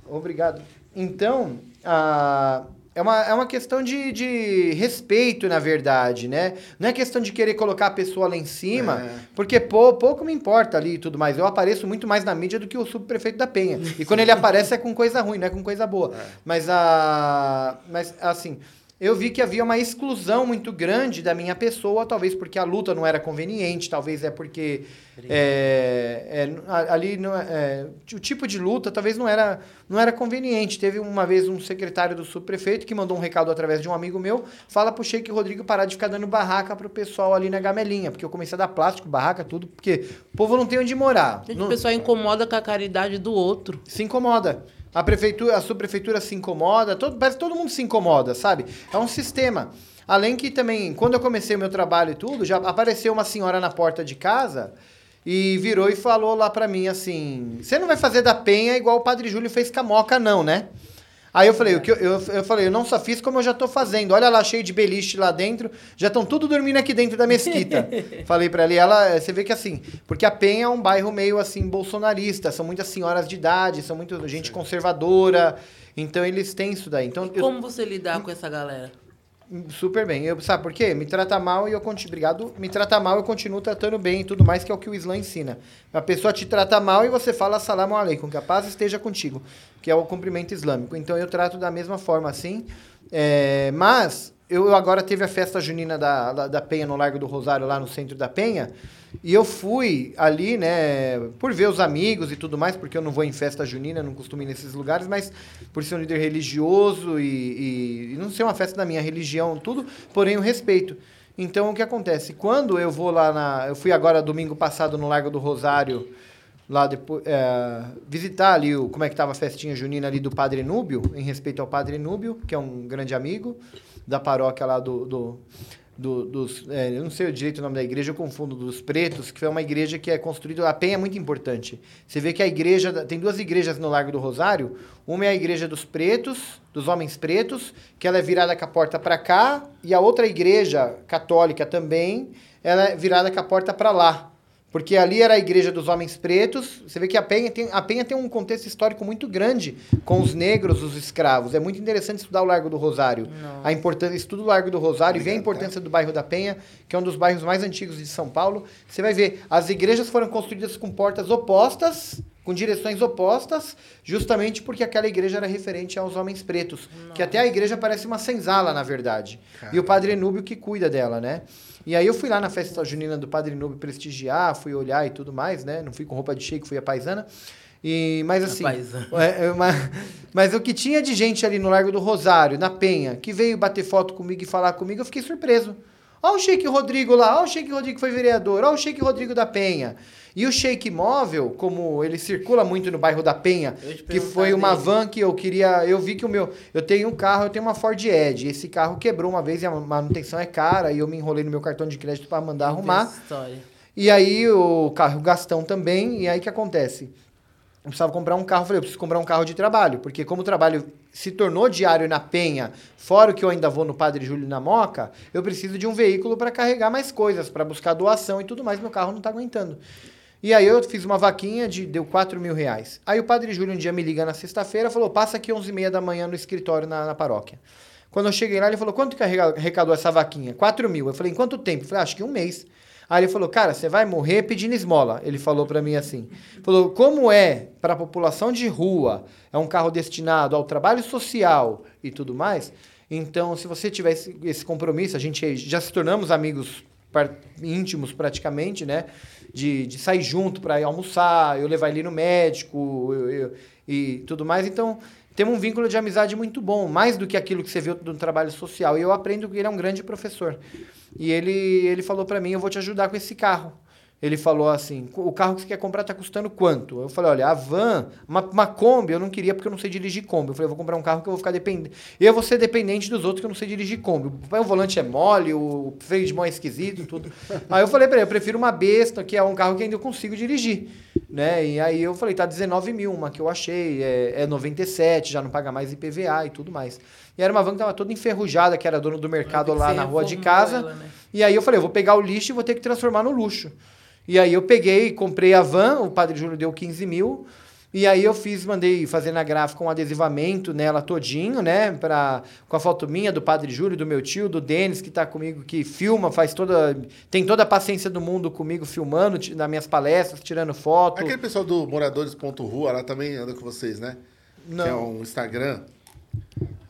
Obrigado. Então, ah, é uma, é uma questão de, de respeito, na verdade, né? Não é questão de querer colocar a pessoa lá em cima, É. porque pô, pouco me importa ali e tudo mais. Eu apareço muito mais na mídia do que o subprefeito da Penha. E quando ele aparece é com coisa ruim, não é com coisa boa. Mas, a, mas, assim, eu vi que havia uma exclusão muito grande da minha pessoa, talvez porque a luta não era conveniente, talvez é porque é, é, ali não é- é, o tipo de luta talvez não era, não era conveniente. Teve uma vez um secretário do subprefeito que mandou um recado através de um amigo meu, fala pro Sheik Rodrigo parar de ficar dando barraca pro pessoal ali na gamelinha, porque eu comecei a dar plástico, barraca, tudo, porque o povo não tem onde morar. Gente, Não- o pessoal incomoda com a caridade do outro. se incomoda. A prefeitura, a subprefeitura se incomoda, todo, parece que todo mundo se incomoda, sabe? É um sistema. Além que também, quando eu comecei o meu trabalho e tudo, já apareceu uma senhora na porta de casa e virou e falou lá pra mim assim: "Você não vai fazer da penha igual o Padre Júlio fez com a Moca não, né?" Aí eu falei, o que eu, eu, eu falei, eu não só fiz como eu já tô fazendo. Olha lá, cheio de beliche lá dentro. Já estão tudo dormindo aqui dentro da mesquita. falei pra ela, e ela, você vê que assim, porque a Penha é um bairro meio assim, bolsonarista. São muitas senhoras de idade, são muito gente conservadora. Então eles têm isso daí. Então, eu- Como você lidar com essa galera? Super bem. Eu, sabe por quê? Me trata mal e eu continuo. Obrigado. Me trata mal, eu continuo tratando bem e tudo mais, que é o que o Islã ensina. A pessoa te trata mal e você fala salam aleikum, que a paz esteja contigo, que é o cumprimento islâmico. Então eu trato da mesma forma assim. É, mas eu, agora teve a festa junina da, da, da Penha no Largo do Rosário, lá no centro da Penha. E eu fui ali, né, por ver os amigos e tudo mais, porque eu não vou em festa junina, não costumo ir nesses lugares, mas por ser um líder religioso e, e- e não ser uma festa da minha religião, tudo, porém o respeito. Então o que acontece? Quando eu vou lá na. Eu fui agora domingo passado no Largo do Rosário, lá depois. é, visitar ali o, como é que estava a festinha junina ali do Padre Núbio, em respeito ao Padre Núbio, que é um grande amigo da paróquia lá do. do do- dos, é, eu não sei o direito o nome da igreja, eu confundo, dos pretos, que é uma igreja que é construída. A Penha é muito importante. Você vê que a igreja. Tem duas igrejas no Largo do Rosário. Uma é a igreja dos pretos, dos homens pretos, que ela é virada com a porta para cá, e a outra igreja católica também, ela é virada com a porta para lá. Porque ali era a igreja dos homens pretos. Você vê que a Penha, tem, a Penha tem um contexto histórico muito grande com os negros, os escravos. É muito interessante estudar o Largo do Rosário. A importância, estuda o Largo do Rosário e vê a importância do bairro da Penha, que é um dos bairros mais antigos de São Paulo. Você vai ver, as igrejas foram construídas com portas opostas, com direções opostas, justamente porque aquela igreja era referente aos homens pretos. Que até a igreja parece uma senzala, na verdade. E o Padre Núbio que cuida dela, né? E aí eu fui lá na festa junina do Padre Núbio prestigiar, fui olhar e tudo mais, né? Não fui com roupa de shake, fui a paisana. E, mas assim, é, é, mas, mas o que tinha de gente ali no Largo do Rosário, na Penha, que veio bater foto comigo e falar comigo, eu fiquei surpreso. Ó o Sheik Rodrigo lá, ó o Sheik Rodrigo que foi vereador, ó o Sheik Rodrigo da Penha. E o Sheik Móvel, como ele circula muito no bairro da Penha, que foi uma dele. van que eu queria. Eu vi que o meu. Eu tenho um carro, eu tenho uma Ford Edge. Esse carro quebrou uma vez e a manutenção é cara. E eu me enrolei no meu cartão de crédito para mandar arrumar. História. E aí o carro Gastão também, e aí o que acontece? Eu precisava comprar um carro, eu falei, eu preciso comprar um carro de trabalho, porque como o trabalho se tornou diário na Penha, fora o que eu ainda vou no Padre Júlio na Moca, eu preciso de um veículo para carregar mais coisas, para buscar doação e tudo mais, meu carro não tá aguentando. E aí eu fiz uma vaquinha de deu 4 mil reais. Aí o Padre Júlio um dia me liga na sexta-feira, falou, passa aqui 11 e meia da manhã no escritório na, na paróquia. Quando eu cheguei lá, ele falou, quanto que arrecadou essa vaquinha? 4 mil. Eu falei, em quanto tempo? Eu falei, "Ah, acho que um mês. Aí ele falou, cara, você vai morrer pedindo esmola. Ele falou pra mim assim. Falou, como é para a população de rua, é um carro destinado ao trabalho social e tudo mais, então se você tiver esse, esse compromisso, a gente já se tornamos amigos íntimos praticamente, né? De, de sair junto para almoçar, eu levar ele no médico eu- eu- e tudo mais. Então, temos um vínculo de amizade muito bom, mais do que aquilo que você viu do trabalho social. E eu aprendo que ele é um grande professor. E ele, ele falou para mim, eu vou te ajudar com esse carro. Ele falou assim, o carro que você quer comprar tá custando quanto? Eu falei, olha, a van, uma, uma Kombi, eu não queria porque eu não sei dirigir Kombi. Eu falei, eu vou comprar um carro que eu vou ficar dependente. Eu vou ser dependente dos outros que eu não sei dirigir Kombi. O volante é mole, o freio de mão é esquisito, tudo. aí eu falei pra ele, eu prefiro uma besta, que é um carro que ainda eu consigo dirigir. Né? E aí eu falei, tá 19 mil, uma que eu achei, é, é 97, já não paga mais IPVA e tudo mais. E era uma van que tava toda enferrujada, que era dono do mercado lá na rua de casa. ela, né? E aí eu falei, eu vou pegar o lixo e vou ter que transformar no luxo. E aí eu peguei, comprei a van, o Padre Júlio deu 15 mil. E aí eu fiz, mandei fazer na gráfica um adesivamento nela todinho, né? Pra, com a foto minha, do Padre Júlio, do meu tio, do Denis, que tá comigo, que filma, faz toda. Tem toda a paciência do mundo comigo filmando, nas minhas palestras, tirando foto. Aquele pessoal do Moradores.rua lá também anda com vocês, né? Não. Que é um Instagram.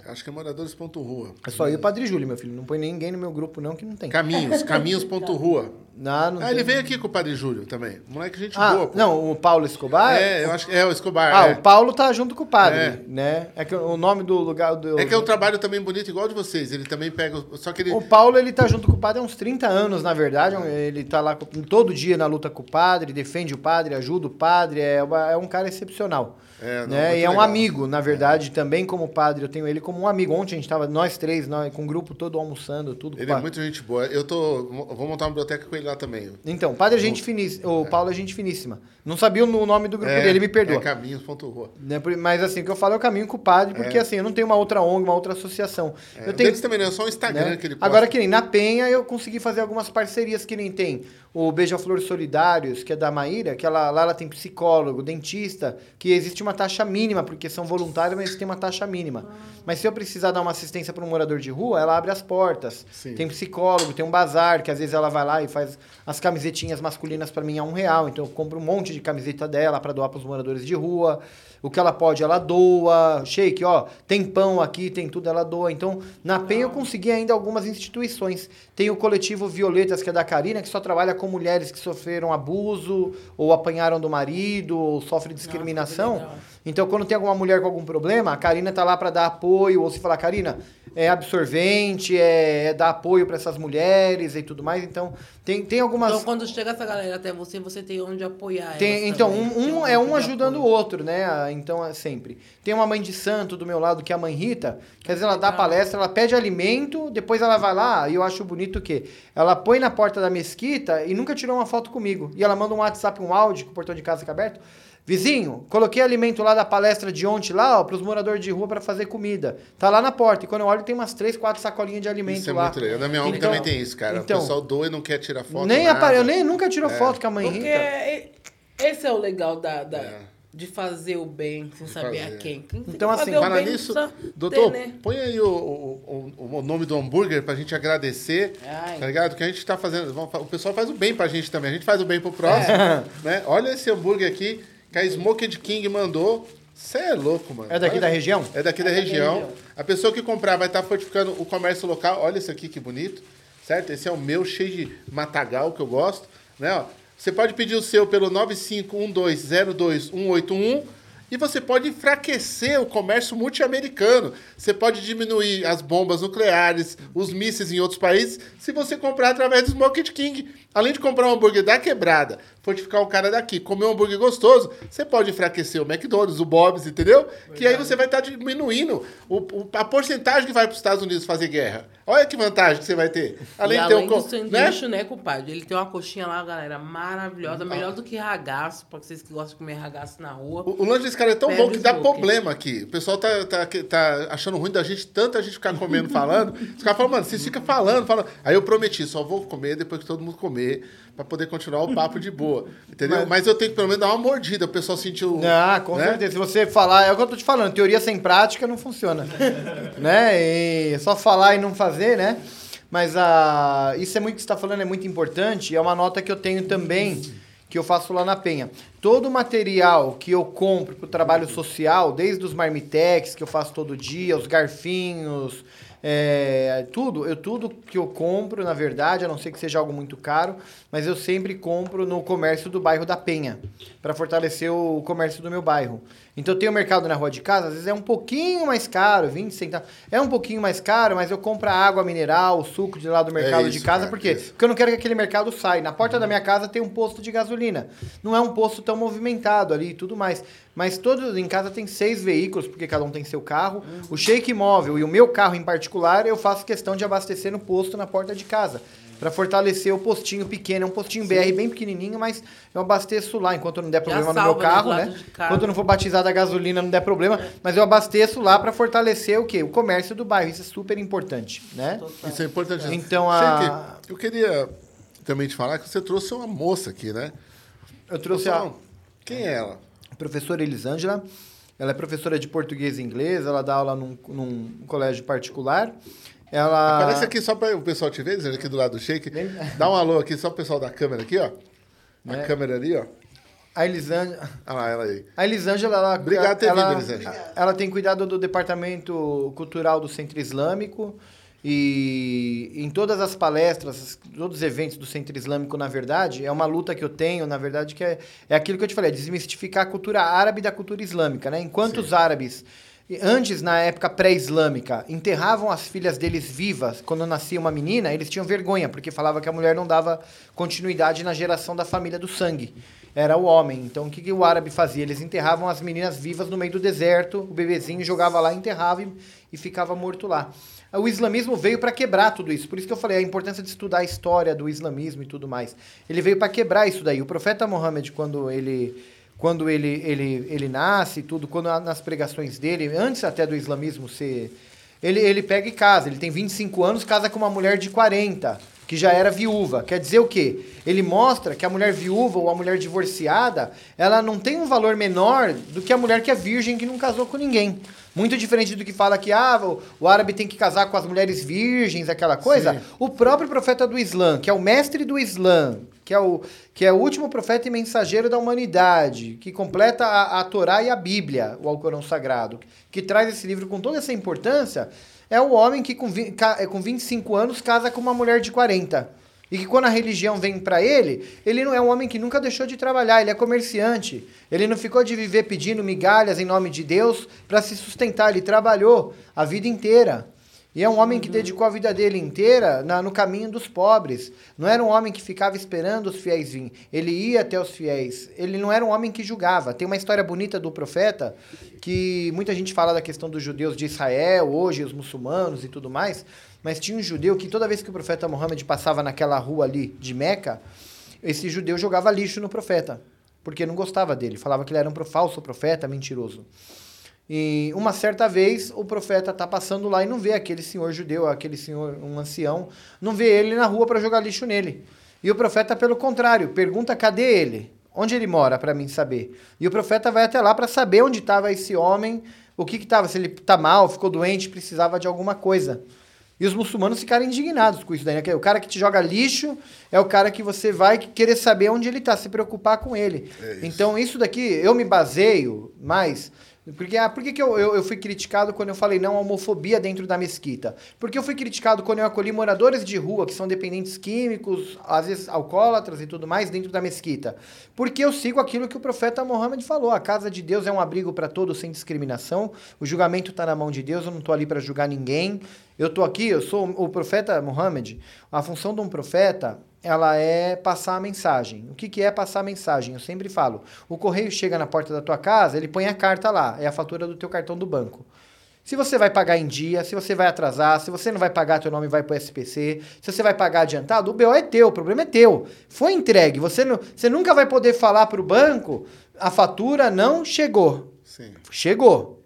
Acho que é Moradores.rua. É só eu e o Padre Júlio, meu filho. Não põe ninguém no meu grupo, não, que não tem. Caminhos, caminhos.rua. Ah, ele veio aqui com o Padre Júlio também. Moleque, gente Ah, boa. pô. não, o Paulo Escobar? É, eu acho que é o Escobar. Ah, é. o Paulo tá junto com o padre, É. né? É que o nome do lugar do. É que é um trabalho também bonito, igual de vocês. Ele também pega. o- Só que ele. O Paulo, ele tá junto com o padre há uns 30 anos, na verdade. Ele tá lá todo dia na luta com o padre, defende o padre, ajuda o padre. É, uma- é um cara excepcional. É, não, né? E é um legal. amigo, na verdade, também como padre. Eu tenho ele como um amigo. Ontem a gente tava, nós três, nós, com o grupo todo almoçando, tudo. Ele é muito gente boa. Eu tô. Vou montar uma biblioteca com ele também. Então, o padre é gente finíssima. O Paulo é gente finíssima. Não sabia o nome do grupo É, dele, me perdoa. É caminhos.rua. Né, Mas assim, o que eu falo é o caminho com o padre, porque assim, eu não tenho uma outra ONG, uma outra associação. É, eu tenho, deles também não, é só o Instagram né? que ele posta. Agora que nem na Penha eu consegui fazer algumas parcerias que nem tem. O Beija-Flor Solidários, que é da Maíra, que ela, lá ela tem psicólogo, dentista, que existe uma taxa mínima, porque são voluntários, mas tem uma taxa mínima. Mas se eu precisar dar uma assistência para um morador de rua, ela abre as portas. Sim. Tem psicólogo, tem um bazar, que às vezes ela vai lá e faz as camisetinhas masculinas para mim a um real. Então eu compro um monte de camiseta dela para doar para os moradores de rua. O que ela pode, ela doa. Shake, ó, tem pão aqui, tem tudo, ela doa. Então, na PEN eu consegui ainda algumas instituições. Tem o coletivo Violetas, que é da Karina, que só trabalha com mulheres que sofreram abuso, ou apanharam do marido, ou sofrem discriminação. legal. Então, quando tem alguma mulher com algum problema, a Karina tá lá para dar apoio, ou se falar, Karina, é absorvente, é, é dar apoio para essas mulheres e tudo mais. Então, tem, tem algumas. Então, quando chega essa galera até você, você tem onde apoiar Tem- então, também. um, um é um ajudando o outro, né? Ah, Então, é sempre. Tem uma mãe de santo do meu lado, que é a mãe Rita, que às vezes ela dá palestra, ela pede alimento, depois ela vai lá, e eu acho bonito o quê? Ela põe na porta da mesquita e nunca tirou uma foto comigo. E ela manda um WhatsApp, um áudio, com o portão de casa fica aberto. Vizinho, coloquei alimento lá da palestra de ontem lá, ó, pros moradores de rua para fazer comida. Tá lá na porta. E quando eu olho, tem umas três, quatro sacolinhas de alimento Isso é lá. muito legal. Na minha ONG Então- também tem isso, cara. então, o pessoal doa e não quer tirar foto. nem apare... Eu nem, nunca tirou É. foto com a mãe Porque Rita. esse é o legal da, da- É. de fazer o bem sem saber fazer. a quem. Então, que assim, fazer o Fala bem nisso, doutor, ter, né? põe aí o, o, o- o nome do hambúrguer pra gente agradecer, Ai. tá ligado? Que a gente tá fazendo, o pessoal faz o bem pra gente também, a gente faz o bem pro próximo, É. né? Olha esse hambúrguer aqui, que a Smoked King mandou, você é louco, mano. É daqui Olha- da região? É daqui da região. A pessoa que comprar vai estar fortificando o comércio local, olha isso aqui que bonito, certo? Esse é o meu, cheio de matagal, que eu gosto, né? ó. Você pode pedir o seu pelo 951202181 e você pode enfraquecer o comércio multi-americano. Você pode diminuir as bombas nucleares, os mísseis em outros países, se você comprar através do Smoked King. Além de comprar um hambúrguer da quebrada, fortificar o cara daqui, comer um hambúrguer gostoso, você pode enfraquecer o McDonald's, o Bob's, entendeu? Que aí você vai estar diminuindo o- o- a porcentagem que vai para os Estados Unidos fazer guerra. Olha que vantagem que você vai ter. Além e de ter além um. do sanduíche, né? compadre? Ele tem uma coxinha lá, galera, maravilhosa. Melhor do que ragaço, pra vocês que gostam de comer ragaço na rua. O, o lanche desse cara é tão bom que dá problema aqui. O pessoal tá, tá, tá achando ruim da gente, tanta gente ficar comendo, falando. Os caras falam, mano, vocês ficam falando, falando. Aí eu prometi, só vou comer depois que todo mundo comer, pra poder continuar o papo de boa. Entendeu? Mas, eu tenho que pelo menos dar uma mordida, o pessoal sentiu. Ah, com né? certeza. Se você falar, é o que eu tô te falando, teoria sem prática não funciona. né? E só falar e não fazer, né? Mas ah, isso é muito que você está falando, é muito importante. E é uma nota que eu tenho também, que eu faço lá na Penha. Todo o material que eu compro para o trabalho social, desde os marmitex que eu faço todo dia, os garfinhos, é, tudo, eu tudo que eu compro, na verdade, a não ser que seja algo muito caro, mas eu sempre compro no comércio do bairro da Penha, para fortalecer o comércio do meu bairro. Então eu tenho mercado na rua de casa, às vezes é um pouquinho mais caro, 20 centavos. É um pouquinho mais caro, mas eu compro a água mineral, o suco de lá do mercado de isso, casa, cara, por quê? Porque eu não quero que aquele mercado saia. Na porta da minha casa tem um posto de gasolina. Não é um posto tão movimentado ali e tudo mais. Mas todos em casa tem seis veículos, porque cada um tem seu carro. O shake móvel e o meu carro em particular, eu faço questão de abastecer no posto na porta de casa. Pra fortalecer o postinho pequeno. É um postinho BR bem pequenininho, mas eu abasteço lá enquanto não der problema no meu né, carro, né? casa. Enquanto eu não for batizado a gasolina, não der problema. Mas eu abasteço lá pra fortalecer o quê? O comércio do bairro. Isso é super importante, né? Isso é importante. Então, a- Sheik, eu queria também te falar que você trouxe uma moça aqui, né? Eu trouxe a... Então, Quem é ela? professora Elisângela. Ela é professora de português e inglês, ela dá aula num, num colégio particular. Ela... Aparece aqui só para o pessoal te ver, aqui do lado do shake. Dá um alô aqui só pro pessoal da câmera aqui, ó. A É. câmera ali, ó. A Elisângela... Olha lá, ela aí. A Elisângela, ela, Obrigado por ela, vindo, Elisângela. ela tem cuidado do departamento cultural do Centro Islâmico e em todas as palestras, todos os eventos do Centro Islâmico, na verdade, é uma luta que eu tenho, na verdade, que é, é aquilo que eu te falei, é desmistificar a cultura árabe da cultura islâmica, né? Enquanto os árabes, antes, na época pré-islâmica, enterravam as filhas deles vivas, quando nascia uma menina, eles tinham vergonha, porque falava que a mulher não dava continuidade na geração da família do sangue era o homem. Então, o que, que o árabe fazia? Eles enterravam as meninas vivas no meio do deserto, o bebezinho jogava lá, enterrava e, e ficava morto lá. O islamismo veio para quebrar tudo isso. Por isso que eu falei a importância de estudar a história do islamismo e tudo mais. Ele veio para quebrar isso daí. O profeta Muhammad, quando ele quando ele, ele, ele nasce, tudo, quando nas pregações dele, antes até do islamismo ser. Ele, ele pega e casa. Ele tem 25 anos, casa com uma mulher de 40 que já era viúva. Quer dizer o quê? Ele mostra que a mulher viúva ou a mulher divorciada, ela não tem um valor menor do que a mulher que é virgem que não casou com ninguém. Muito diferente do que fala que ah, o, o árabe tem que casar com as mulheres virgens, aquela coisa. Sim. O próprio profeta do Islã, que é o mestre do Islã, que é o, que é o último profeta e mensageiro da humanidade, que completa a, a Torá e a Bíblia, o Alcorão Sagrado, que traz esse livro com toda essa importância, é o homem que com, com 25 anos casa com uma mulher de 40. E que quando a religião vem para ele, ele não é um homem que nunca deixou de trabalhar, ele é comerciante. Ele não ficou de viver pedindo migalhas em nome de Deus para se sustentar, ele trabalhou a vida inteira. E é um homem que dedicou a vida dele inteira na- no caminho dos pobres. Não era um homem que ficava esperando os fiéis virem. Ele ia até os fiéis. Ele não era um homem que julgava. Tem uma história bonita do profeta que muita gente fala da questão dos judeus de Israel, hoje os muçulmanos e tudo mais. Mas tinha um judeu que toda vez que o profeta Muhammad passava naquela rua ali de Meca, esse judeu jogava lixo no profeta. Porque não gostava dele. Falava que ele era um falso profeta, mentiroso. E uma certa vez o profeta tá passando lá e não vê aquele senhor judeu, aquele senhor, um ancião, não vê ele na rua para jogar lixo nele. E o profeta, pelo contrário, pergunta cadê ele? Onde ele mora para mim saber? E o profeta vai até lá para saber onde estava esse homem, o que estava, se ele tá mal, ficou doente, precisava de alguma coisa. E os muçulmanos ficaram indignados com isso daí, né? O cara que te joga lixo é o cara que você vai querer saber onde ele tá, se preocupar com ele. então, isso daqui, eu me baseio mais. Porque, ah, por que, que eu, eu, eu fui criticado quando eu falei não à homofobia dentro da mesquita? Porque eu fui criticado quando eu acolhi moradores de rua que são dependentes químicos, às vezes alcoólatras e tudo mais, dentro da mesquita. Porque eu sigo aquilo que o profeta Mohammed falou: a casa de Deus é um abrigo para todos sem discriminação, o julgamento está na mão de Deus, eu não estou ali para julgar ninguém. Eu estou aqui, eu sou o profeta Mohammed. A função de um profeta ela é passar a mensagem. O que, que é passar a mensagem? Eu sempre falo. O correio chega na porta da tua casa, ele põe a carta lá, é a fatura do teu cartão do banco. Se você vai pagar em dia, se você vai atrasar, se você não vai pagar, teu nome vai pro SPC, se você vai pagar adiantado, o BO é teu, o problema é teu. Foi entregue, você, não, você nunca vai poder falar pro banco, a fatura não chegou. Sim. Chegou.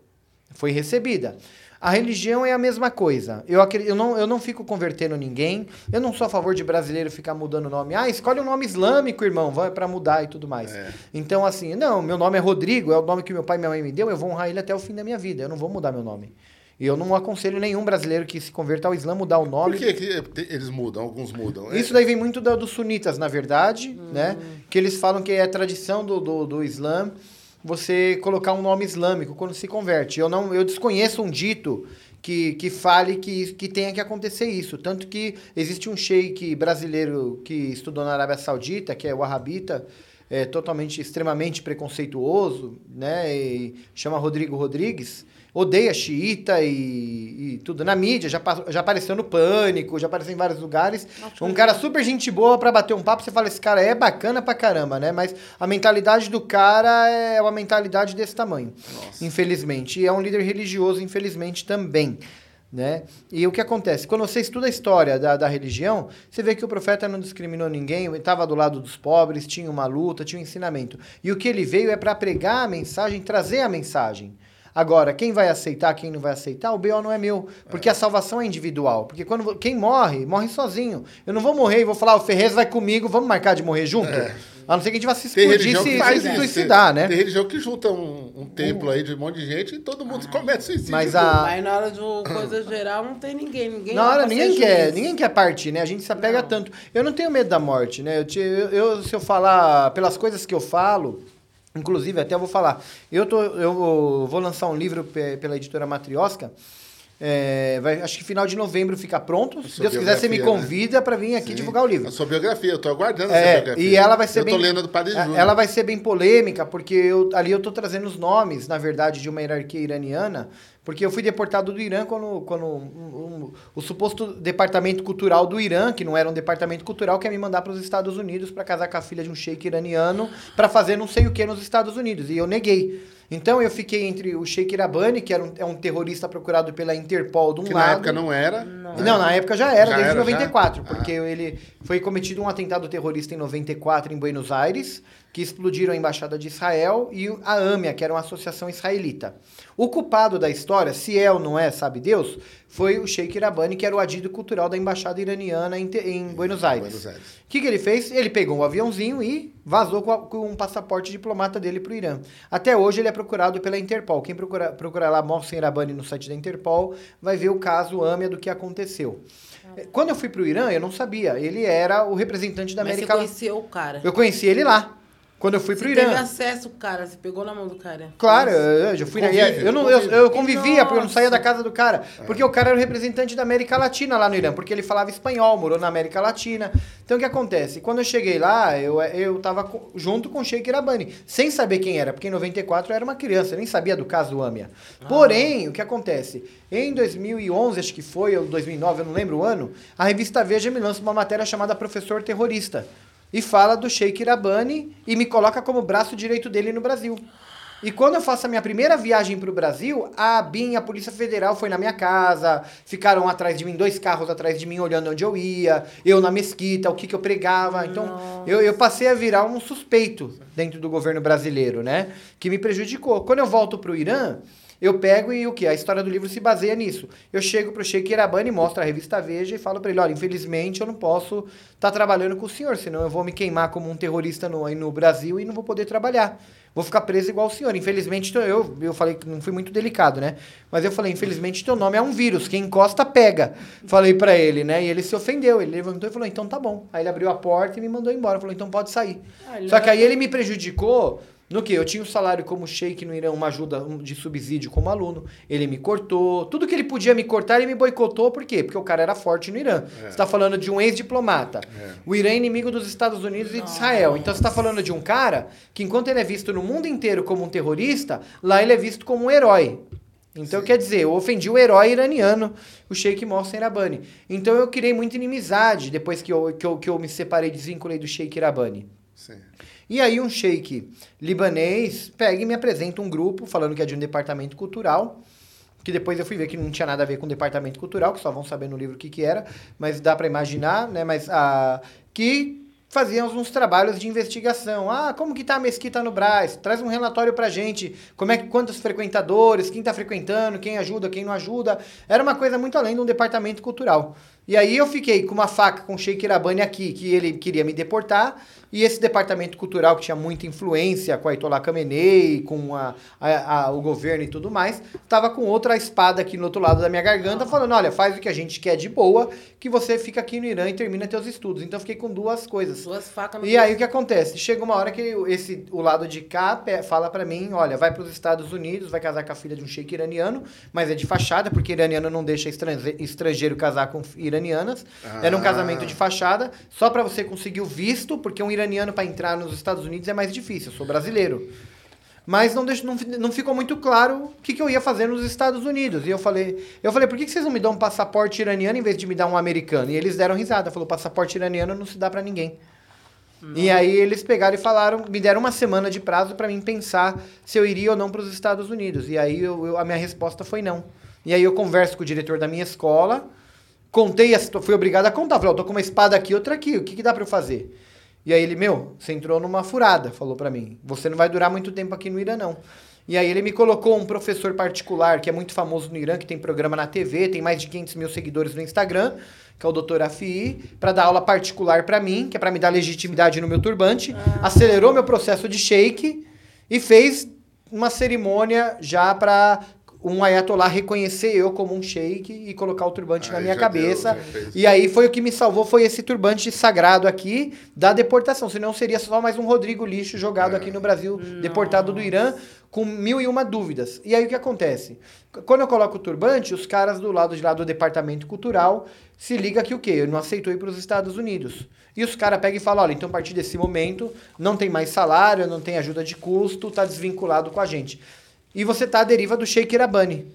Foi recebida. A religião é a mesma coisa. Eu, eu, não, eu não fico convertendo ninguém. Eu não sou a favor de brasileiro ficar mudando o nome. Ah, escolhe um nome islâmico, irmão, vai para mudar e tudo mais. Então, assim, não, meu nome é Rodrigo, é o nome que meu pai e minha mãe me deu, eu vou honrar ele até o fim da minha vida. Eu não vou mudar meu nome. E eu não aconselho nenhum brasileiro que se converta ao Islã mudar o nome. Por que, eles mudam? Alguns mudam. É- Isso daí vem muito da- dos sunitas, na verdade, né? Que eles falam que é tradição do, do, do Islã você colocar um nome islâmico quando se converte. Eu não, eu desconheço um dito que, que fale que, que tenha que acontecer isso. Tanto que existe um sheik brasileiro que estudou na Arábia Saudita, que é o Arrabita, é totalmente, extremamente preconceituoso, né? E chama Rodrigo Rodrigues. Odeia xiita e, e tudo. Na mídia, já, já apareceu no Pânico, já apareceu em vários lugares. Um cara super gente boa pra bater um papo, você fala, esse cara é bacana pra caramba, né? Mas a mentalidade do cara é uma mentalidade desse tamanho, infelizmente. E é um líder religioso, infelizmente, também. Né? E o que acontece? Quando você estuda a história da, da religião, você vê que o profeta não discriminou ninguém, estava do lado dos pobres, tinha uma luta, tinha um ensinamento. E o que ele veio é para pregar a mensagem, trazer a mensagem. Agora, quem vai aceitar, quem não vai aceitar, o BO não é meu. Porque a salvação é individual. Porque quando quem morre, morre sozinho. Eu não vou morrer e vou falar, o Ferrez vai comigo, vamos marcar de morrer junto? A não ser que a gente vá se explodir, religião se, faz suicidar, tem, né? Tem religião que junta um, um templo aí de um monte de gente e todo mundo comete suicídio. Mas junto. a- Aí na hora de coisa geral não tem ninguém. ninguém Na hora, ninguém quer, juiz. ninguém quer partir, né? A gente se apega tanto. Eu não tenho medo da morte, né? Eu, te- eu- eu- se eu falar pelas coisas que eu falo, inclusive até eu vou falar, eu, tô, eu vou lançar um livro pe- pela editora Matriosca. é, vai- acho que final de novembro fica pronto. Se Deus quiser, você me né? convida para vir aqui Sim. divulgar o livro. A sua biografia, eu tô aguardando essa É, biografia. e ela vai ser eu bem. tô lendo do Padre Júnior. Ela vai ser bem polêmica, porque eu, ali eu tô trazendo os nomes, na verdade, de uma hierarquia iraniana, porque eu fui deportado do Irã quando, quando um- um- o suposto departamento cultural do Irã, que não era um departamento cultural, quer me mandar para os Estados Unidos para casar com a filha de um sheik iraniano, para fazer não sei o que nos Estados Unidos. E eu neguei. Então eu fiquei entre o Sheikh Irabani, que era um, é um terrorista procurado pela Interpol de um Que lado. na época não era. Não, na época já era, Já desde era, 94, já? porque ele foi cometido um atentado terrorista em 94 em Buenos Aires, que explodiram a embaixada de Israel e a AMIA, que era uma associação israelita. O culpado da história, se é ou não é, sabe Deus, foi o Sheikh Irabani, que era o adido cultural da embaixada iraniana em, em Buenos Aires. Buenos Aires. O que, que ele fez? Ele pegou um aviãozinho e vazou com, a- com um passaporte diplomata dele para o Irã. Até hoje ele é procurado pela Interpol. Quem procura, procurar lá Mohsen Irabani no site da Interpol vai ver o caso AMIA do que aconteceu. Quando eu fui para o Irã, eu não sabia. Ele era o representante da Mas você América conheceu o cara. Eu conheci ele lá. Quando eu fui Você para o teve Irã. acesso, cara. Você pegou na mão do cara. Claro, Nossa. eu, já fui Convívio, eu, não, eu, eu convivia, porque eu não saía Nossa. da casa do cara. Porque o cara era o representante da América Latina lá no Irã, porque ele falava espanhol, morou na América Latina. Então o que acontece? Quando eu cheguei lá, eu, eu tava junto com o Sheikh Irabani, sem saber quem era, porque em 94 eu era uma criança, eu nem sabia do caso Âmia. Porém, o que acontece? Em 2011, acho que foi, ou 2009, eu não lembro o ano, a revista Veja me lança uma matéria chamada Professor Terrorista. E fala do Sheikh Irabani e me coloca como braço direito dele no Brasil. E quando eu faço a minha primeira viagem para o Brasil, a BIM, a Polícia Federal, foi na minha casa, ficaram atrás de mim, dois carros atrás de mim, olhando onde eu ia, eu na mesquita, o que, que eu pregava. Então, eu, eu passei a virar um suspeito dentro do governo brasileiro, né? Que me prejudicou. Quando eu volto para o Irã, eu pego e o que? A história do livro se baseia nisso. Eu chego pro Sheikh Irabani, mostro a revista Veja e falo para ele, olha, infelizmente eu não posso estar trabalhando com o senhor, senão eu vou me queimar como um terrorista no, aí no Brasil e não vou poder trabalhar. Vou ficar preso igual o senhor. Infelizmente, eu, eu falei que não fui muito delicado, né? Mas eu falei, infelizmente, teu nome é um vírus. Quem encosta, pega. Falei pra ele, né? E ele se ofendeu. Ele levantou e falou, então tá bom. Aí ele abriu a porta e me mandou embora. Falou, então pode sair. Ah, Só que aí ele me prejudicou no que? Eu tinha um salário como sheik no Irã, uma ajuda de subsídio como aluno. Ele me cortou. Tudo que ele podia me cortar, ele me boicotou. Por quê? Porque o cara era forte no Irã. Você está falando de um ex-diplomata. O Irã é inimigo dos Estados Unidos e de Israel. Então você está falando de um cara que, enquanto ele é visto no mundo inteiro como um terrorista, lá ele é visto como um herói. Então, quer dizer, eu ofendi o herói iraniano, o Sheikh Mohsen Irabani. Então, eu criei muita inimizade depois que eu, que eu, que eu me separei, desvinculei do Sheikh Irabani. Sim. E aí um sheik libanês pega e me apresenta um grupo falando que é de um departamento cultural, que depois eu fui ver que não tinha nada a ver com departamento cultural, que só vão saber no livro o que que era, mas dá para imaginar, né, mas a que faziam uns trabalhos de investigação. Ah, como que tá a mesquita no Brás? Traz um relatório pra gente. Como é que quantos frequentadores, quem tá frequentando, quem ajuda, quem não ajuda. Era uma coisa muito além de um departamento cultural. E aí eu fiquei com uma faca com o Sheikh Irabani aqui, que ele queria me deportar, e esse departamento cultural que tinha muita influência com a Ayatollah Khamenei, com a, a- a- o governo e tudo mais, tava com outra espada aqui no outro lado da minha garganta, falando, olha, faz o que a gente quer de boa, que você fica aqui no Irã e termina teus estudos. Então eu fiquei com duas coisas. Duas facas no E aí o que acontece? Chega uma hora que esse, o lado de cá fala pra mim, olha, vai pros Estados Unidos, vai casar com a filha de um sheik iraniano, mas é de fachada, porque iraniano não deixa estrange- estrangeiro casar com iranianas. Era um Ah. casamento de fachada, só pra você conseguir o visto, porque um iraniano pra entrar nos Estados Unidos é mais difícil, eu sou brasileiro. Mas não, deixo, não, não ficou muito claro o que, que eu ia fazer nos Estados Unidos. E eu falei, eu falei, por que, que vocês não me dão um passaporte iraniano em vez de me dar um americano? E eles deram risada, falou, passaporte iraniano não se dá pra ninguém. E aí eles pegaram e falaram, me deram uma semana de prazo pra mim pensar se eu iria ou não para os Estados Unidos. E aí eu- eu- a minha resposta foi não. E aí eu converso com o diretor da minha escola, contei, a fui obrigado a contar. Falei, ó, tô com uma espada aqui, outra aqui, o que, que dá pra eu fazer? E aí ele, meu, você entrou numa furada, falou pra mim. Você não vai durar muito tempo aqui no Irã, não. E aí ele me colocou um professor particular que é muito famoso no Irã, que tem programa na TV, tem mais de 500 mil seguidores no Instagram, que é o doutor Afi, para dar aula particular para mim, que é para me dar legitimidade no meu turbante, acelerou meu processo de shake e fez uma cerimônia já para um ayatollah reconhecer eu como um sheik e colocar o turbante na Aí minha já cabeça. deu, e aí foi o que me salvou, foi esse turbante sagrado aqui da deportação. Senão seria só mais um Rodrigo lixo jogado aqui no Brasil, deportado do Irã, com mil e uma dúvidas. E aí o que acontece? Quando eu coloco o turbante, os caras do lado de lá do departamento cultural se liga que o quê? Eu não aceitou ir para os Estados Unidos. E os caras pegam e falam, olha, então a partir desse momento não tem mais salário, não tem ajuda de custo, tá desvinculado com a gente. E você tá à deriva do Sheikh Irabani.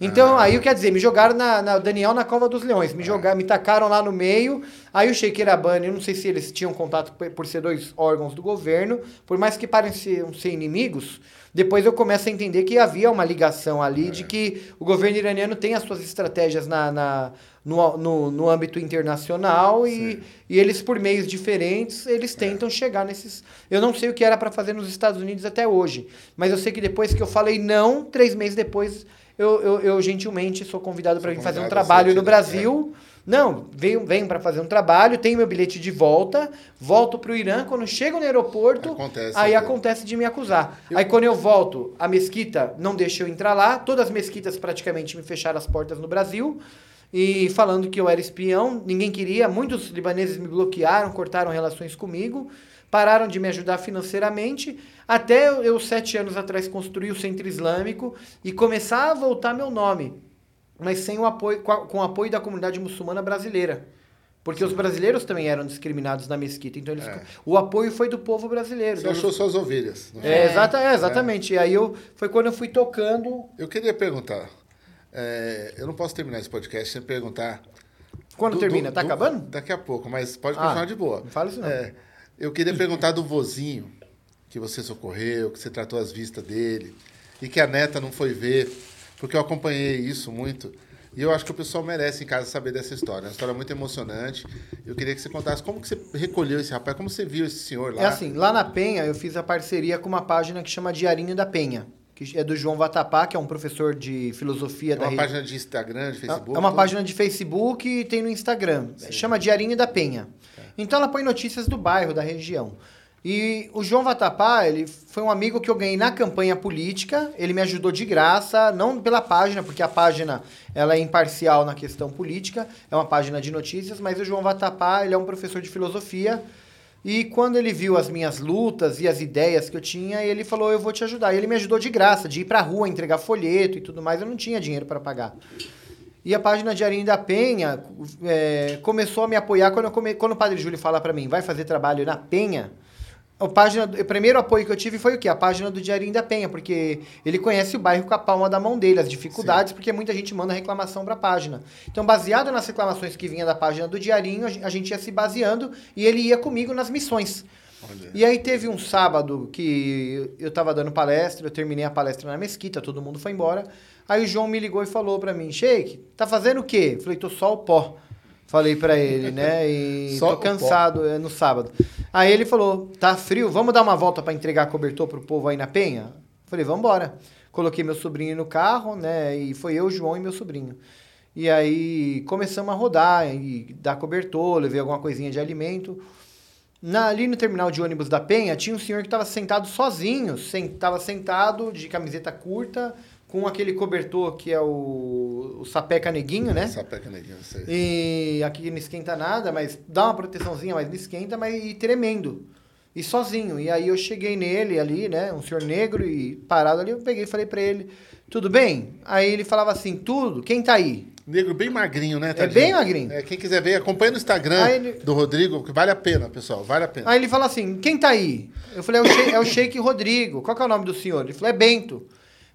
Então, aí, quer dizer, me jogaram na, na- Daniel na Cova dos Leões, me jogaram, me tacaram lá no meio. Aí o Sheikh Irabani, eu não sei se eles tinham contato por, ser dois órgãos do governo, por mais que pareçam ser inimigos, depois eu começo a entender que havia uma ligação ali de que o governo iraniano tem as suas estratégias na, na- no, no, no âmbito internacional e, e eles, por meios diferentes, eles tentam chegar nesses. Eu não sei o que era para fazer nos Estados Unidos até hoje, mas eu sei que depois que eu falei não, três meses depois, eu, eu, eu gentilmente sou convidado para vir fazer um trabalho no né? Brasil. Não, venho, venho para fazer um trabalho, tenho meu bilhete de volta, volto para o Irã. Quando chego no aeroporto, Acontece aí aqui. acontece de me acusar. Aí quando eu volto, a mesquita não deixa eu entrar lá. Todas as mesquitas praticamente me fecharam as portas no Brasil. E falando que eu era espião, ninguém queria. Muitos libaneses me bloquearam, cortaram relações comigo, pararam de me ajudar financeiramente. Até eu, eu, sete anos atrás, construir o Centro Islâmico e começar a voltar meu nome mas sem o apoio, com, a- com o apoio da comunidade muçulmana brasileira. Porque os brasileiros também eram discriminados na mesquita. Então eles, o apoio foi do povo brasileiro. Você achou suas ovelhas. É, exata, é, exatamente. E aí eu, foi quando eu fui tocando. Eu queria perguntar. É, eu não posso terminar esse podcast sem perguntar. Quando do- termina? do- tá do- acabando? Daqui a pouco, mas pode Ah, continuar de boa. não fala isso não. É, eu queria perguntar do vozinho que você socorreu, que você tratou as vistas dele e que a neta não foi ver, porque eu acompanhei isso muito. E eu acho que o pessoal merece em casa saber dessa história. É uma história muito emocionante. Eu queria que você contasse como que você recolheu esse rapaz, como você viu esse senhor lá. É assim, lá na Penha eu fiz a parceria com uma página que chama Diarinho da Penha. Que é do João Vatapá, que é um professor de filosofia É da uma rede- página de Instagram, de Facebook. É uma tudo? página de Facebook e tem no Instagram. Chama Diarinho da Penha. Então ela põe notícias do bairro, da região. E o João Vatapá, ele foi um amigo que eu ganhei na campanha política. Ele me ajudou de graça, não pela página, porque a página ela é imparcial na questão política. É uma página de notícias, mas o João Vatapá, ele é um professor de filosofia. E quando ele viu as minhas lutas e as ideias que eu tinha, ele falou: Eu vou te ajudar. E ele me ajudou de graça, de ir pra rua entregar folheto e tudo mais. Eu não tinha dinheiro para pagar. E a página de da Penha é, começou a me apoiar quando, come- quando o Padre Júlio fala para mim, vai fazer trabalho na Penha. A página, o primeiro apoio que eu tive foi o quê? A página do Diarinho da Penha, porque ele conhece o bairro com a palma da mão dele, as dificuldades, porque muita gente manda reclamação para a página. Então, baseado nas reclamações que vinha da página do Diarinho, a gen- a gente ia se baseando e ele ia comigo nas missões. E aí teve um sábado que eu tava dando palestra, eu terminei a palestra na mesquita, todo mundo foi embora. Aí o João me ligou e falou pra mim, Sheik, tá fazendo o quê? Falei, tô só o pó. Falei pra ele, né? E Só tô cansado, é no sábado. Aí ele falou, tá frio, vamos dar uma volta pra entregar cobertor pro povo aí na Penha? Falei, vamos embora. Coloquei meu sobrinho no carro, né? E foi eu, João e meu sobrinho. E aí começamos a rodar e dar cobertor, levei alguma coisinha de alimento. Na- ali no terminal de ônibus da Penha, tinha um senhor que estava sentado sozinho, estava sentado de camiseta curta, com aquele cobertor que é o, o sapeca neguinho, né? Sapeca neguinho, sei. E aqui não esquenta nada, mas dá uma proteçãozinha, mas não esquenta, mas e tremendo. E sozinho. E aí eu cheguei nele ali, né? Um senhor negro e parado ali, eu peguei e falei pra ele, tudo bem? Aí ele falava assim, tudo, quem tá aí? Negro bem magrinho, né? É tadinho? bem magrinho. É, quem quiser ver, acompanha no Instagram ele- do Rodrigo, que vale a pena, pessoal, vale a pena. Aí ele fala assim, quem tá aí? Eu falei, é o, Sheik, é o Sheik Rodrigo. Qual que é o nome do senhor? Ele falou, é Bento.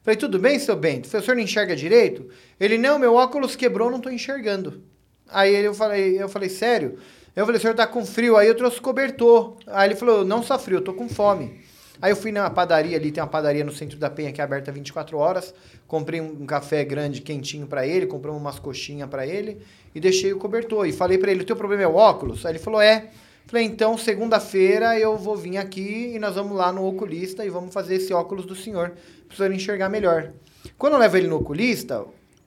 Falei, tudo bem, seu Bento? O senhor não enxerga direito? Ele, não, meu óculos quebrou, não tô enxergando. Aí ele, eu falei, eu falei, sério? Eu falei, o senhor tá com frio? Aí eu trouxe cobertor. Aí ele falou, não só frio, eu tô com fome. Aí eu fui na padaria ali, tem uma padaria no centro da Penha que é aberta 24 horas. Comprei um, café grande, quentinho pra ele, comprei umas coxinhas pra ele e deixei o cobertor. E falei pra ele, o teu problema é o óculos? Aí ele falou, é. Falei, então, segunda-feira eu vou vir aqui e nós vamos lá no oculista e vamos fazer esse óculos do senhor, para o senhor enxergar melhor. Quando eu levo ele no oculista,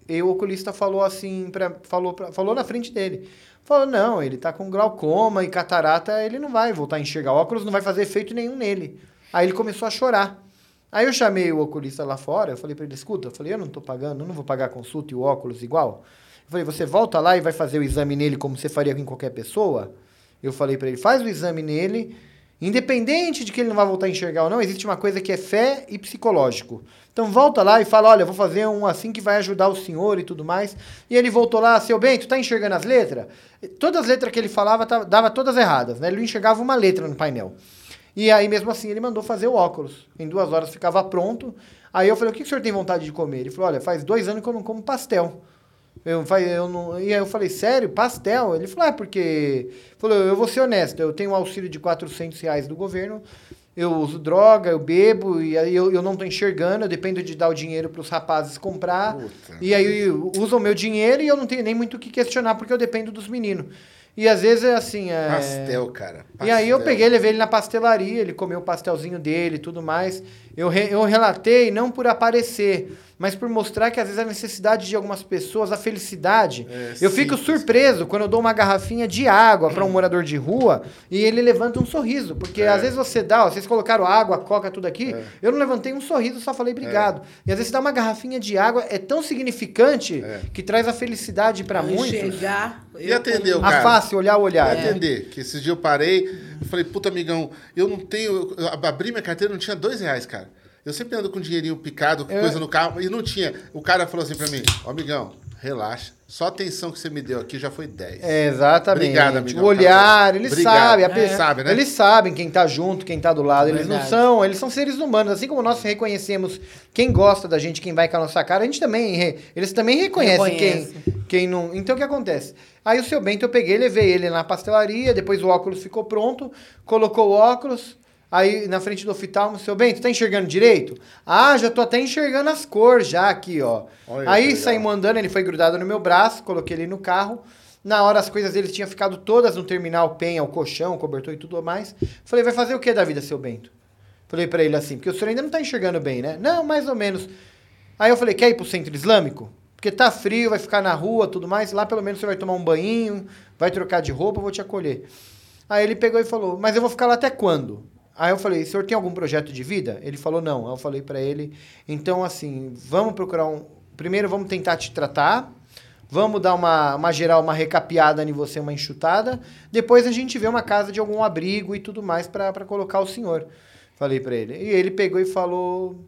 e o oculista falou assim, pra, falou, pra, falou na frente dele, Falou, não, ele tá com glaucoma e catarata, ele não vai voltar a enxergar. Óculos não vai fazer efeito nenhum nele. Aí ele começou a chorar. Aí eu chamei o oculista lá fora, eu falei para ele, escuta, eu falei, eu não tô pagando, eu não vou pagar a consulta e o óculos igual. Eu falei, você volta lá e vai fazer o exame nele como você faria com qualquer pessoa? Eu falei para ele, faz o exame nele, independente de que ele não vai voltar a enxergar ou não, existe uma coisa que é fé e psicológico. Então volta lá e fala, olha, vou fazer um assim que vai ajudar o senhor e tudo mais. E ele voltou lá, seu bem, tu tá enxergando as letras? Todas as letras que ele falava dava todas erradas, né? Ele não enxergava uma letra no painel. E aí, mesmo assim, ele mandou fazer o óculos. Em duas horas ficava pronto. Aí eu falei, o que o senhor tem vontade de comer? Ele falou, olha, faz dois anos que eu não como pastel. Eu, eu não, e aí eu falei, sério, pastel? Ele falou, é porque... Falou, eu vou ser honesto, eu tenho um auxílio de 400 reais do governo, eu uso droga, eu bebo, e aí eu, eu não tô enxergando, eu dependo de dar o dinheiro para os rapazes comprar. Puta. E aí usam o meu dinheiro e eu não tenho nem muito o que questionar, porque eu dependo dos meninos. E às vezes é assim. É... Pastel, cara. E aí eu pastel. peguei, levei ele na pastelaria, ele comeu o pastelzinho dele e tudo mais. Eu, re- eu relatei não por aparecer, mas por mostrar que às vezes a necessidade de algumas pessoas, a felicidade. É eu fico surpreso quando eu dou uma garrafinha de água para um morador de rua e ele levanta um sorriso. Porque É. às vezes você dá, ó, vocês colocaram água, coca, tudo aqui, eu não levantei um sorriso, só falei obrigado. E às vezes você dá uma garrafinha de água, é tão significante É. que traz a felicidade para muitos. Enxergar. E eu atendeu, como- A cara. face, olhar o olhar. Pra atender. Que esses dias eu parei, eu falei, puta, amigão, eu não tenho. Eu abri minha carteira não tinha dois reais, cara. Eu sempre ando com dinheirinho picado, com coisa no carro, e não tinha. O cara falou assim pra mim, ó, amigão, relaxa. Só a atenção que você me deu aqui já foi 10. É, exatamente. Obrigado, amigão. O olhar, eles Obrigado. sabem. A É. pessoa, Sabe, né? Eles sabem quem tá junto, quem tá do lado. Eles não Verdade. são, eles são seres humanos. Assim como nós reconhecemos quem gosta da gente, quem vai com a nossa cara, a gente também, re- eles também reconhecem quem, Reconhece. quem não. Então o que acontece? Aí o seu Bento eu peguei, levei ele na pastelaria, depois o óculos ficou pronto, colocou o óculos. Aí na frente do oftalmo, seu Bento, tá enxergando direito? Ah, já tô até enxergando as cores já aqui, ó. Olha Aí saímos andando, ele foi grudado no meu braço, coloquei ele no carro. Na hora as coisas dele tinham ficado todas no terminal, penha, o colchão, o cobertor e tudo mais. Falei, vai fazer o que da vida, seu Bento? Falei pra ele assim, porque o senhor ainda não tá enxergando bem, né? Não, mais ou menos. Aí eu falei, quer ir pro centro islâmico? Porque tá frio, vai ficar na rua, tudo mais. Lá pelo menos você vai tomar um banho, vai trocar de roupa, eu vou te acolher. Aí ele pegou e falou, mas eu vou ficar lá até quando? Aí eu falei, senhor tem algum projeto de vida? Ele falou, não. Aí eu falei pra ele, então assim, vamos procurar um... Primeiro vamos tentar te tratar, vamos dar uma, uma geral, uma recapeada em você, uma enxutada. Depois a gente vê uma casa de algum abrigo e tudo mais pra colocar o senhor. Falei pra ele. E ele pegou e falou,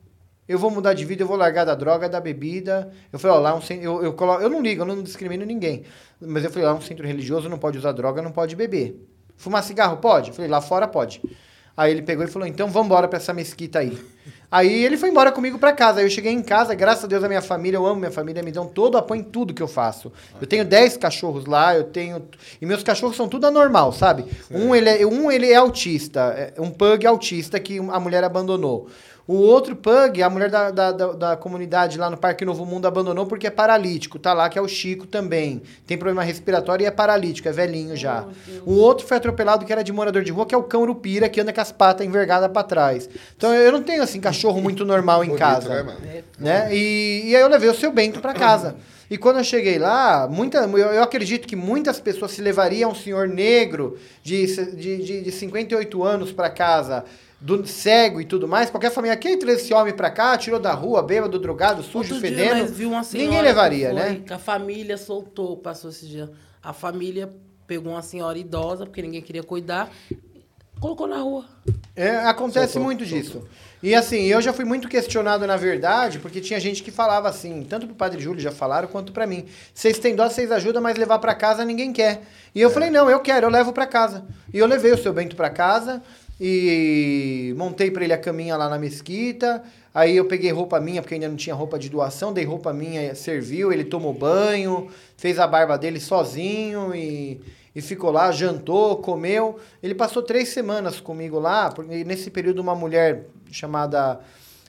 eu vou mudar de vida, eu vou largar da droga, da bebida. Eu falei, ó, lá um centro, eu, eu, eu não ligo, eu não discrimino ninguém. Mas eu falei, lá um centro religioso não pode usar droga, não pode beber. Fumar cigarro pode? Eu falei, lá fora pode. Aí ele pegou e falou, então vamos embora pra essa mesquita aí. Aí ele foi embora comigo pra casa. Aí eu cheguei em casa, graças a Deus a minha família, eu amo minha família, me dão todo o apoio em tudo que eu faço. Eu tenho 10 cachorros lá, eu tenho. E meus cachorros são tudo anormal, sabe? Um ele, é, um ele é autista, é um pug autista que a mulher abandonou. O outro pug, a mulher da, da, da, da comunidade lá no Parque Novo Mundo abandonou porque é paralítico. Tá lá, que é o Chico também. Tem problema respiratório e é paralítico, é velhinho já. O outro foi atropelado que era de morador de rua, que é o cão Urupira, que anda com as patas envergadas pra trás. Então eu não tenho, assim, cachorro muito normal em Bonito, casa. né, mano? Né? E, e aí eu levei o seu Bento pra casa. E quando eu cheguei lá, muita, eu, eu acredito que muitas pessoas se levariam um senhor negro de, de, de, de 58 anos pra casa, do cego e tudo mais. Qualquer família, quem trouxe esse homem pra cá, tirou da rua, bêbado, drogado, sujo, Outro dia fedendo. nós viu uma senhora Ninguém levaria, que foi, né? Que a família soltou, passou esse dia. A família pegou uma senhora idosa, porque ninguém queria cuidar, colocou na rua. É, acontece muito disso. E assim, eu já fui muito questionado, na verdade, porque tinha gente que falava assim, tanto pro Padre Júlio já falaram, quanto pra mim. Vocês têm dó, vocês ajudam, mas levar pra casa ninguém quer. E eu falei, não, eu quero, eu levo pra casa. E eu levei o seu Bento pra casa e montei pra ele a caminha lá na mesquita. Aí eu peguei roupa minha, porque ainda não tinha roupa de doação, dei roupa minha, serviu, ele tomou banho, fez a barba dele sozinho e, e ficou lá, jantou, comeu. Ele passou três semanas comigo lá, porque nesse período uma mulher chamada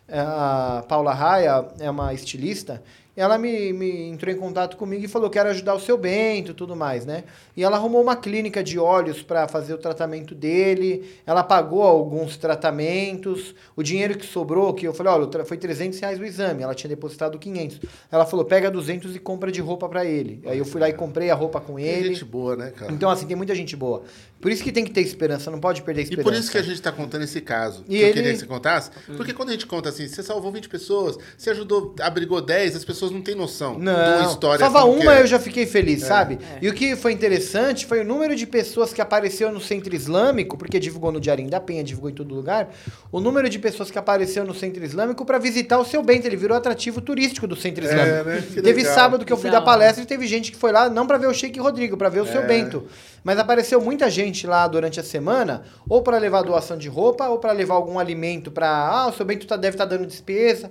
eh, a Paula Raia, é uma estilista, ela me, me entrou em contato comigo e falou: quero ajudar o seu Bento e tudo mais, né? E ela arrumou uma clínica de olhos para fazer o tratamento dele. Ela pagou alguns tratamentos. O dinheiro que sobrou, que eu falei: olha, foi 300 reais o exame. Ela tinha depositado 500. Ela falou: pega 200 e compra de roupa para ele. Aí eu fui lá e comprei a roupa com Tem ele. gente boa, né, cara? Então, assim, tem muita gente boa. Por isso que tem que ter esperança, não pode perder a E esperança. por isso que a gente está contando esse caso. E que eu ele- queria que você contasse. Porque quando a gente conta assim, você salvou 20 pessoas, você ajudou, abrigou 10, as pessoas não têm noção de uma Não, história. salva uma é. eu já fiquei feliz, sabe? E o que foi interessante foi o número de pessoas que apareceu no centro islâmico, porque divulgou no Diarim da Penha, divulgou em todo lugar, o número de pessoas que apareceu no centro islâmico para visitar o seu Bento, ele virou atrativo turístico do centro islâmico. né? Que Teve legal. sábado que eu fui Da dar palestra e teve gente que foi lá não para ver o Sheik Rodrigo, para ver o É. seu Bento. Mas apareceu muita gente lá durante a semana, ou para levar doação de roupa, ou para levar algum alimento para, ah, o seu Bento tá, deve estar dando despesa.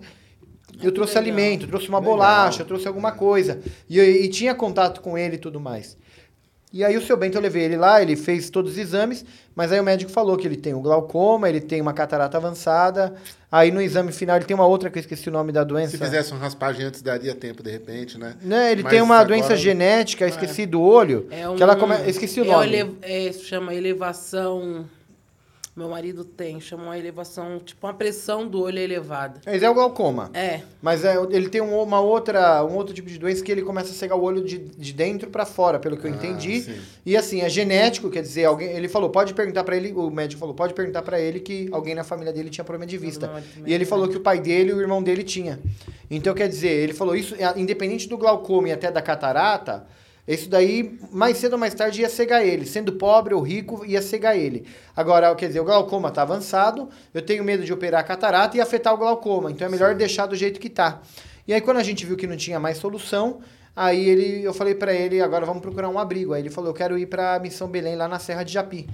Eu trouxe legal. alimento, trouxe uma Legal. bolacha, eu trouxe alguma coisa. E, e tinha contato com ele e tudo mais. E aí o seu Bento, eu levei ele lá, ele fez todos os exames, mas aí o médico falou que ele tem o glaucoma, ele tem uma catarata avançada. Aí no exame final ele tem uma outra que eu esqueci o nome da doença. Se fizesse uma raspagem antes, daria tempo, de repente, né? Né, ele Mas tem uma agora- doença genética, eu esqueci do olho, É um, que ela come... eu esqueci o é nome. ele- é, chama elevação. Meu marido tem, chama uma elevação, tipo uma pressão do olho elevada. Mas é o glaucoma. É. Mas é, ele tem um- uma outra, um outro tipo de doença que ele começa a cegar o olho de, de dentro pra fora, pelo que eu Ah, entendi. sim. E assim, é genético, quer dizer, alguém, ele falou, pode perguntar pra ele, o médico falou, pode perguntar pra ele que alguém na família dele tinha problema de vista. E ele falou que o pai dele e o irmão dele tinha. Então, quer dizer, ele falou isso, é, independente do glaucoma e até da catarata, isso daí, mais cedo ou mais tarde, ia cegar ele. Sendo pobre ou rico, ia cegar ele. Agora, quer dizer, o glaucoma está avançado, eu tenho medo de operar a catarata e afetar o glaucoma. Então é melhor deixar do jeito que tá. E aí, quando a gente viu que não tinha mais solução, aí ele, eu falei para ele, agora vamos procurar um abrigo. Aí ele falou, eu quero ir para Missão Belém, lá na Serra de Japi.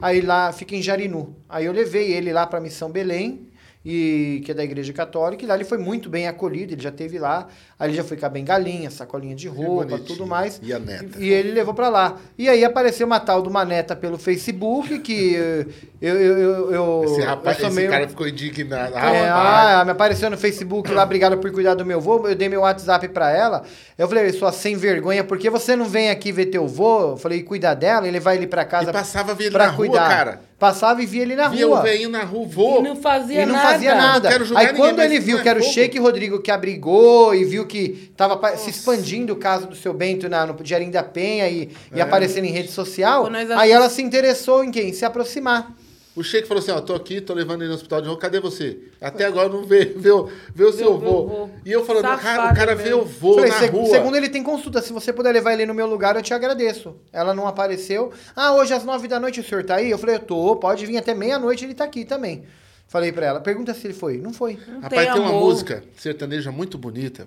Aí lá fica em Jarinu. Aí eu levei ele lá para Missão Belém, e que é da Igreja Católica, e lá ele foi muito bem acolhido, ele já teve lá, aí ele já foi com a bengalinha, sacolinha de roupa, tudo mais. E a neta? E ele levou pra lá. E aí apareceu uma tal de uma neta pelo Facebook, que eh, eu, eu, eu, eu, Esse rapaz, eu esse meio... cara ficou indignado. É, rapaz. ah, me apareceu no Facebook lá, obrigado por cuidar do meu vô. Eu dei meu WhatsApp pra ela. Eu falei, sua sem vergonha, por que você não vem aqui ver teu vô? Eu falei, cuidar dela, ele vai ali pra casa E passava, via ele pra na rua, cuidar. cara. Passava e via ele na Via rua. o velhinho na rua, vô. E não fazia E não nada. fazia nada. Não quero julgar Aí quando ele viu que é era o. Sheik Rodrigo que abrigou e viu que tava pa- se expandindo o caso do seu Bento na, no Diarim da Penha e, e É. aparecendo em rede social, aí ela se interessou em quem? Se aproximar. O Sheik falou assim, ó, tô aqui, tô levando ele no hospital de novo, cadê você? Até agora não vê, vê, o- vê o seu Vê o vô. vô. E eu falando, cara, o cara vê o vô Falei, na "Seg- rua. segundo ele tem consulta, se você puder levar ele no meu lugar, eu te agradeço. Ela não apareceu. Ah, hoje às nove da noite o senhor tá aí? Eu falei, eu tô, pode vir até meia-noite, ele tá aqui também. Falei pra ela, pergunta se ele foi. Não foi. Rapaz, tem, uma amor. música sertaneja muito bonita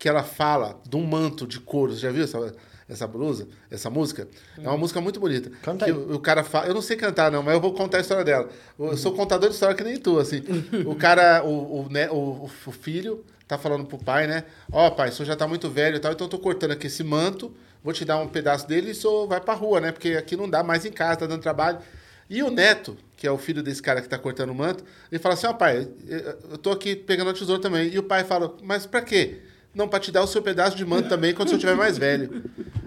que ela fala de um manto de couro. Você já viu essa, essa blusa? Essa música? É uma música muito bonita. Canta aí. o, o cara fala. Eu não sei cantar, não, mas eu vou contar a história dela. Eu sou contador de história que nem tu, assim. o cara, o, o, né, o, o filho tá falando pro pai, né? Ó, pai, o senhor já tá muito velho e tal, então eu tô cortando aqui esse manto, vou te dar um pedaço dele e o senhor vai pra rua, né? Porque aqui não dá mais em casa, tá dando trabalho. E o neto, que é o filho desse cara que tá cortando o manto, ele fala assim: ó, pai, eu- eu tô aqui pegando a tesoura também. E o pai fala: mas pra quê? Não, pra te dar o seu pedaço de manto também quando o senhor tiver mais velho.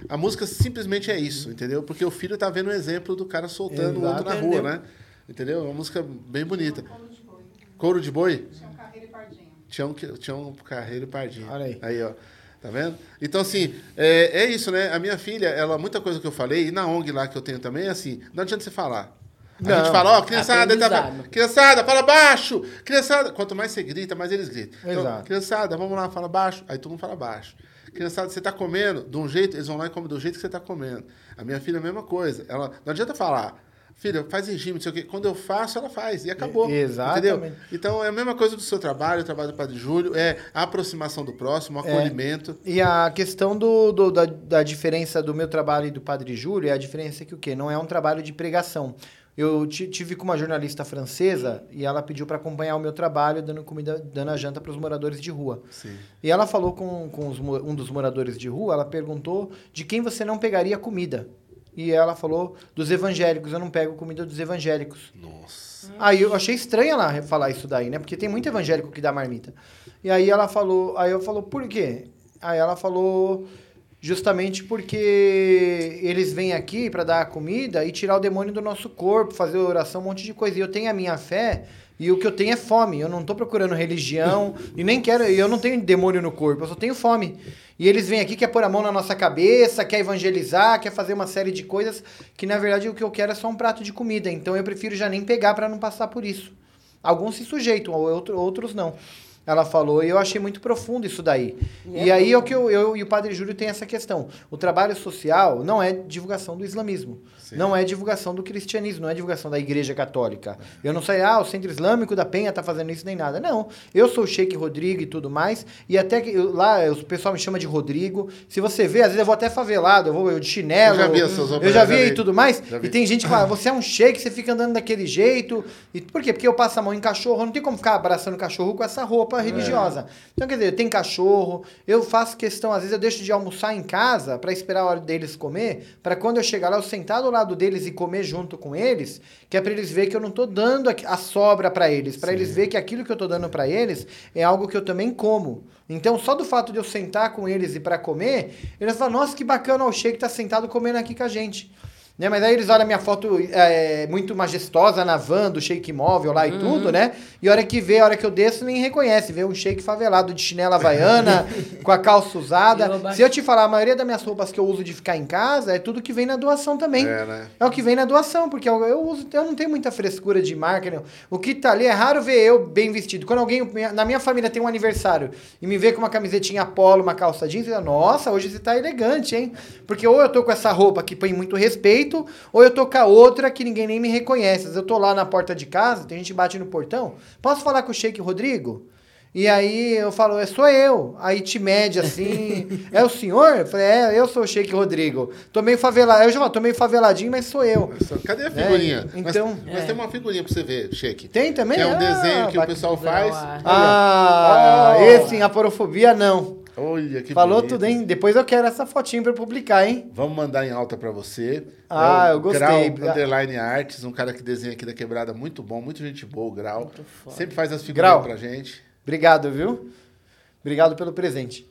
A música simplesmente é isso, entendeu? Porque o filho tá vendo o exemplo do cara soltando o outro na rua, né? Entendeu? É uma música bem bonita. Couro de boi? Tião, Tião Carreiro e Pardinho. Olha aí. Aí, ó. Tá vendo? Então, assim, é, é isso, né? A minha filha, ela, muita coisa que eu falei, e na ONG lá que eu tenho também, é assim, não adianta você falar. A Não. gente fala, ó, criançada, tá, criançada, fala baixo! Criançada, quanto mais você grita, mais eles gritam. Então, Exato. criançada, vamos lá, fala baixo. Aí todo mundo fala baixo. Criançada, você tá comendo de um jeito, eles vão lá e comem do jeito que você tá comendo. A minha filha é a mesma coisa. Ela, não adianta falar, filha, faz regime, não sei o quê. Quando eu faço, ela faz. E acabou. Exatamente. Entendeu? Então é a mesma coisa do seu trabalho, o trabalho do Padre Júlio, é a aproximação do próximo, o É. acolhimento. E a questão do, do- da, da diferença do meu trabalho e do Padre Júlio é a diferença que o quê? Não é um trabalho de pregação. Eu ti- tive com uma jornalista francesa e ela pediu para acompanhar o meu trabalho dando comida, dando a janta para os moradores de rua. Sim. E ela falou com, com os um dos moradores de rua, ela perguntou de quem você não pegaria comida. E ela falou dos evangélicos, eu não pego comida dos evangélicos. Nossa. Aí eu achei estranho ela falar isso daí, né? Porque tem muito evangélico que dá marmita. E aí ela falou, aí eu falou, por quê? Aí ela falou justamente porque eles vêm aqui para dar a comida e tirar o demônio do nosso corpo, fazer oração, um monte de coisa. E eu tenho a minha fé e o que eu tenho é fome. Eu não tô procurando religião e nem quero, eu não tenho demônio no corpo, eu só tenho fome. E eles vêm aqui, quer pôr a mão na nossa cabeça, quer evangelizar, quer fazer uma série de coisas que na verdade o que eu quero é só um prato de comida. Então eu prefiro já nem pegar para não passar por isso. Alguns se sujeitam, outro- outros não. Ela falou, e eu achei muito profundo isso daí. E, aí é o que eu, eu e o Padre Júlio tem essa questão. O trabalho social não é divulgação do islamismo. Não é divulgação do cristianismo, não é divulgação da igreja católica. Eu não sei, ah, o Centro Islâmico da Penha tá fazendo isso nem nada. Não. Eu sou o Sheik Rodrigo e tudo mais. E até que eu- lá o pessoal me chama de Rodrigo. Se você vê, às vezes eu vou até favelado, eu vou eu de chinelo. Eu já vi as suas Eu já já vi aí vi. tudo mais. Já. E tem gente que fala, você é um Sheik, você fica andando daquele jeito. E por quê? Porque eu passo a mão em cachorro, não tem como ficar abraçando cachorro com essa roupa religiosa. Então, quer dizer, tem cachorro, eu faço questão, às vezes eu deixo de almoçar em casa para esperar a hora deles comer, para quando eu chegar lá, eu sentar do lado deles e comer junto com eles, que é para eles verem que eu não tô dando a, sobra para eles, para eles verem que aquilo que eu tô dando para eles é algo que eu também como. Então, só do fato de eu sentar com eles e para comer, eles falam, nossa, que bacana, o Sheik tá sentado comendo aqui com a gente. Né? Mas aí eles olham a minha foto é, muito majestosa na van do shake móvel lá e Uhum. tudo, né? E a hora que vê, a hora que eu desço, nem reconhece. Vê um shake favelado de chinela havaiana, com a calça usada. Eu Se eu te falar, a maioria das minhas roupas que eu uso de ficar em casa é tudo que vem na doação também. É, né? É o que vem na doação, porque eu, eu uso, eu não tenho muita frescura de marca. Não. O que tá ali é raro ver eu bem vestido. Quando alguém na minha família tem um aniversário e me vê com uma camisetinha polo, uma calça jeans, eu, nossa, hoje você tá elegante, hein? Porque ou eu tô com essa roupa que põe muito respeito, ou eu tô com a outra que ninguém nem me reconhece. Eu tô lá na porta de casa, tem gente bate no portão. Posso falar com o Sheik Rodrigo? E aí eu falo, é sou eu. Aí te mede assim, é o senhor? Eu falei, é, eu sou o Sheik Rodrigo. Tô meio favelado. Eu já meio faveladinho, mas sou eu. Cadê a figurinha? É, então- Nós, nós temos uma figurinha pra você ver, Sheik. Tem também? Que é um Ah, desenho que o pessoal faz. Ah, Oh. esse em aporofobia não. Olha que Falou bonito. tudo, hein? Depois eu quero essa fotinha pra eu publicar, hein? Vamos mandar em alta pra você. Ah, É eu gostei. Grau Underline Arts, um cara que desenha aqui da quebrada, muito bom, muito gente boa, o Grau. Sempre faz as figurinhas Grau. pra gente. Obrigado, viu? Obrigado pelo presente.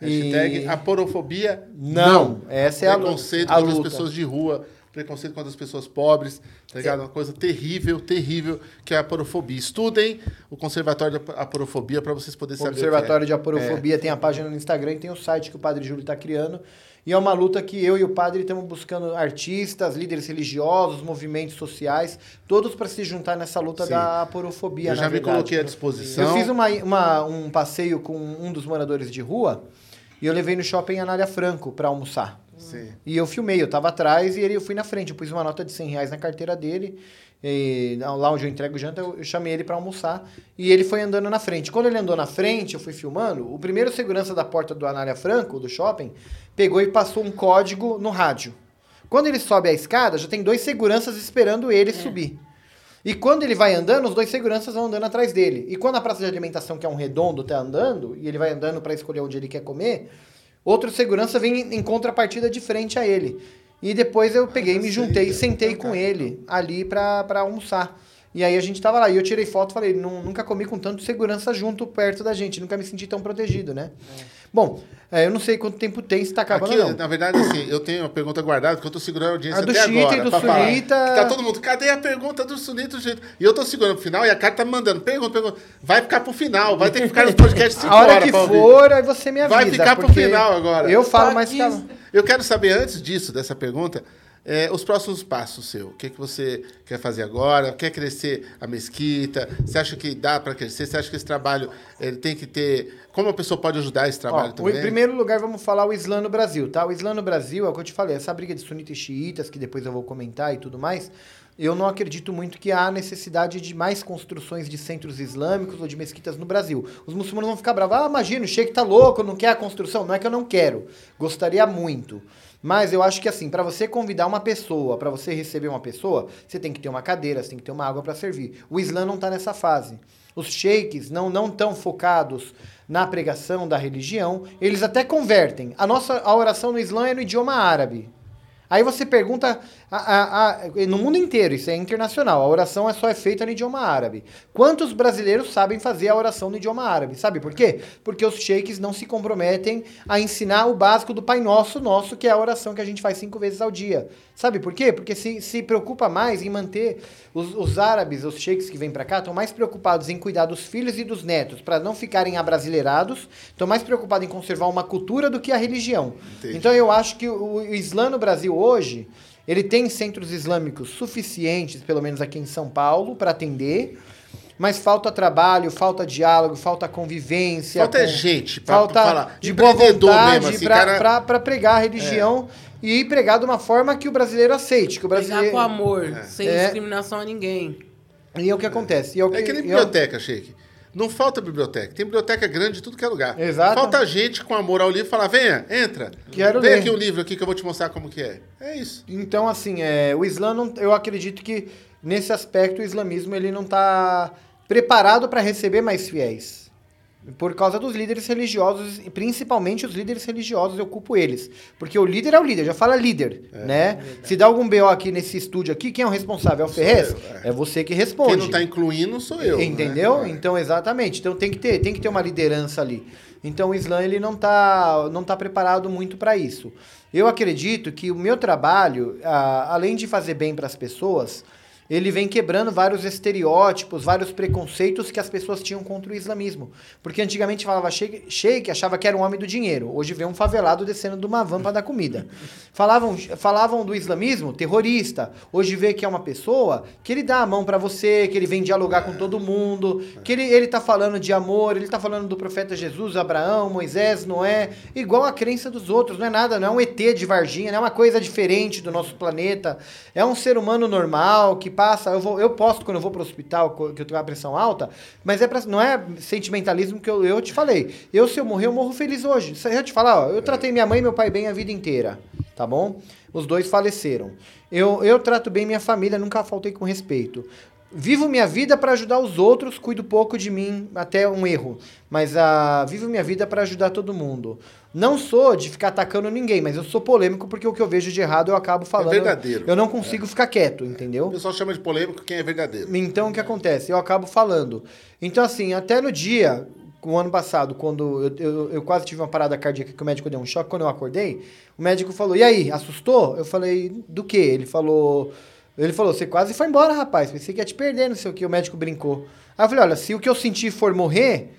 Hashtag E- aporofobia. Não, essa é a lu- Preconceito contra as luta. pessoas de rua, preconceito contra as pessoas pobres, tá ligado? Uma coisa terrível, terrível, que é a aporofobia. Estudem o Conservatório da Aporofobia pra vocês poderem O saber. O de que é. Aporofobia tem a página no Instagram e tem o site que o Padre Júlio está criando. E é uma luta que eu e o Padre estamos buscando artistas, líderes religiosos, movimentos sociais, todos para se juntar nessa luta Sim. da aporofobia. Eu já me coloquei à disposição. Eu fiz uma, uma- um passeio com um dos moradores de rua e eu levei no shopping Anália Franco para almoçar. Sim. E eu filmei, eu tava atrás e ele, eu fui na frente. Eu pus uma nota de 100 reais na carteira dele. E lá onde eu entrego janta, eu eu chamei ele para almoçar. E ele foi andando na frente. Quando ele andou na frente, eu fui filmando. O primeiro segurança da porta do Anália Franco, do shopping, pegou e passou um código no rádio. Quando ele sobe a escada, já tem dois seguranças esperando ele subir. E quando ele vai andando, os dois seguranças vão andando atrás dele. E quando a praça de alimentação, que é um redondo, tá andando, e ele vai andando para escolher onde ele quer comer, outro segurança vem em- contrapartida de frente a ele. E depois eu peguei, me juntei e sentei com ele ali pra, pra almoçar. E aí a gente tava lá, e eu tirei foto e falei, "Nu- nunca comi com tanto segurança junto perto da gente, nunca me senti tão protegido, né? Bom, é, eu não sei quanto tempo tem, se tá acabando Aqui, não. na verdade, assim, eu tenho uma pergunta guardada, porque eu tô segurando a audiência A do até Chita agora. e do falar. Sunita. Que Tá todo mundo, cadê a pergunta do Sunita? do Chita? E eu tô segurando pro final e a cara tá me mandando, pergunta, pergunta. Vai ficar pro final, vai ter que ficar nos podcasts 5 A hora horas que for, aí você me avisa. Vai ficar pro final agora. Eu falo mais. Eu quero saber, antes disso, dessa pergunta, é, os próximos passos seu. O que, que você quer fazer agora? Quer crescer a mesquita? Você acha que dá para crescer? Você acha que esse trabalho ele tem que ter... Como a pessoa pode ajudar esse trabalho Ó, também? Em primeiro lugar, vamos falar o Islã no Brasil, tá? O Islã no Brasil, é o que eu te falei, essa briga de sunitas e xiitas, que depois eu vou comentar e tudo mais, eu não acredito muito que há necessidade de mais construções de centros islâmicos ou de mesquitas no Brasil. Os muçulmanos vão ficar bravos, ah, imagina, o sheik tá louco, não quer a construção. Não é que eu não quero, gostaria muito. Mas eu acho que assim, para você convidar uma pessoa, para você receber uma pessoa, você tem que ter uma cadeira, você tem que ter uma água para servir. O Islã não tá nessa fase. Os sheiks não não tão focados na pregação da religião, eles até convertem. A nossa a oração no Islã é no idioma árabe. Aí você pergunta a- a- a- no mundo inteiro, isso é internacional, a oração é só é feita no idioma árabe. Quantos brasileiros sabem fazer a oração no idioma árabe? Sabe por quê? Porque os sheiks não se comprometem a ensinar o básico do Pai Nosso Nosso, que é a oração que a gente faz cinco vezes ao dia. Sabe por quê? Porque se, se preocupa mais em manter os, os árabes, os sheiks que vêm para cá, estão mais preocupados em cuidar dos filhos e dos netos para não ficarem abrasileirados, estão mais preocupados em conservar uma cultura do que a religião. Entendi. Então eu acho que o, o Islã no Brasil hoje, ele tem centros islâmicos suficientes, pelo menos aqui em São Paulo, para atender. Mas falta trabalho, falta diálogo, falta convivência. Falta é com- gente pra- falta pra falar. de boa vontade mesmo, assim, pra, cara- pra- pra pregar a religião e pregar de uma forma que o brasileiro aceite. Que o brasileiro... com amor, sem É. discriminação a ninguém. E é o que acontece. E é, o É que, que nem é biblioteca, Sheik. Não falta biblioteca. Tem biblioteca grande de tudo que é lugar. Exato. Falta gente com amor ao livro falar, venha, entra. Quero Vem ler. aqui um livro aqui que eu vou te mostrar como que é. É isso. Então, assim, é, o Islã, não, eu acredito que nesse aspecto o islamismo ele não está preparado para receber mais fiéis. Por causa dos líderes religiosos, e principalmente os líderes religiosos, eu culpo eles. Porque o líder é o líder, já fala líder, né? Se dá algum BO aqui nesse estúdio aqui, quem é o responsável? É o Ferrez? eu, É. você que responde. Quem não tá incluindo sou eu. Entendeu? né? Então, exatamente. Então tem que ter, tem que ter uma liderança ali. Então o Islã ele não tá, não tá preparado muito para isso. Eu acredito que o meu trabalho, ah, além de fazer bem para as pessoas, ele vem quebrando vários estereótipos, vários preconceitos que as pessoas tinham contra o islamismo. Porque antigamente falava sheik, achava que era um homem do dinheiro. Hoje vê um favelado descendo de uma van para dar comida. Falavam, falavam do islamismo, terrorista. Hoje vê que é uma pessoa que ele dá a mão para você, que ele vem dialogar com todo mundo, que ele, ele tá falando de amor, ele tá falando do profeta Jesus, Abraão, Moisés, Noé, igual a crença dos outros. Não é nada, não é um ET de Varginha, não é uma coisa diferente do nosso planeta. É um ser humano normal que passa. Eu, vou, eu posto quando eu vou pro hospital, co- que eu tenho a pressão alta, mas é pra, não é sentimentalismo que eu, eu te falei. Eu, se eu morrer, eu morro feliz hoje. Se eu te falar, ó, eu tratei minha mãe e meu pai bem a vida inteira, tá bom? Os dois faleceram. Eu, eu trato bem minha família, nunca faltei com respeito. Vivo minha vida para ajudar os outros, cuido pouco de mim, até um erro. Mas ah, vivo minha vida para ajudar todo mundo. Não sou de ficar atacando ninguém, mas eu sou polêmico porque o que eu vejo de errado eu acabo falando. verdadeiro. Eu não consigo ficar quieto, entendeu? O pessoal chama de polêmico quem é verdadeiro. Então, o que acontece? Eu acabo falando. Então, assim, até no dia, o ano passado, quando eu, eu, eu quase tive uma parada cardíaca que o médico deu um choque, quando eu acordei, o médico falou, e aí, assustou? Eu falei, do quê? Ele falou, ele falou, você quase foi embora, rapaz, pensei que ia te perder, não sei o que, o médico brincou. Aí eu falei, olha, se o que eu senti for morrer,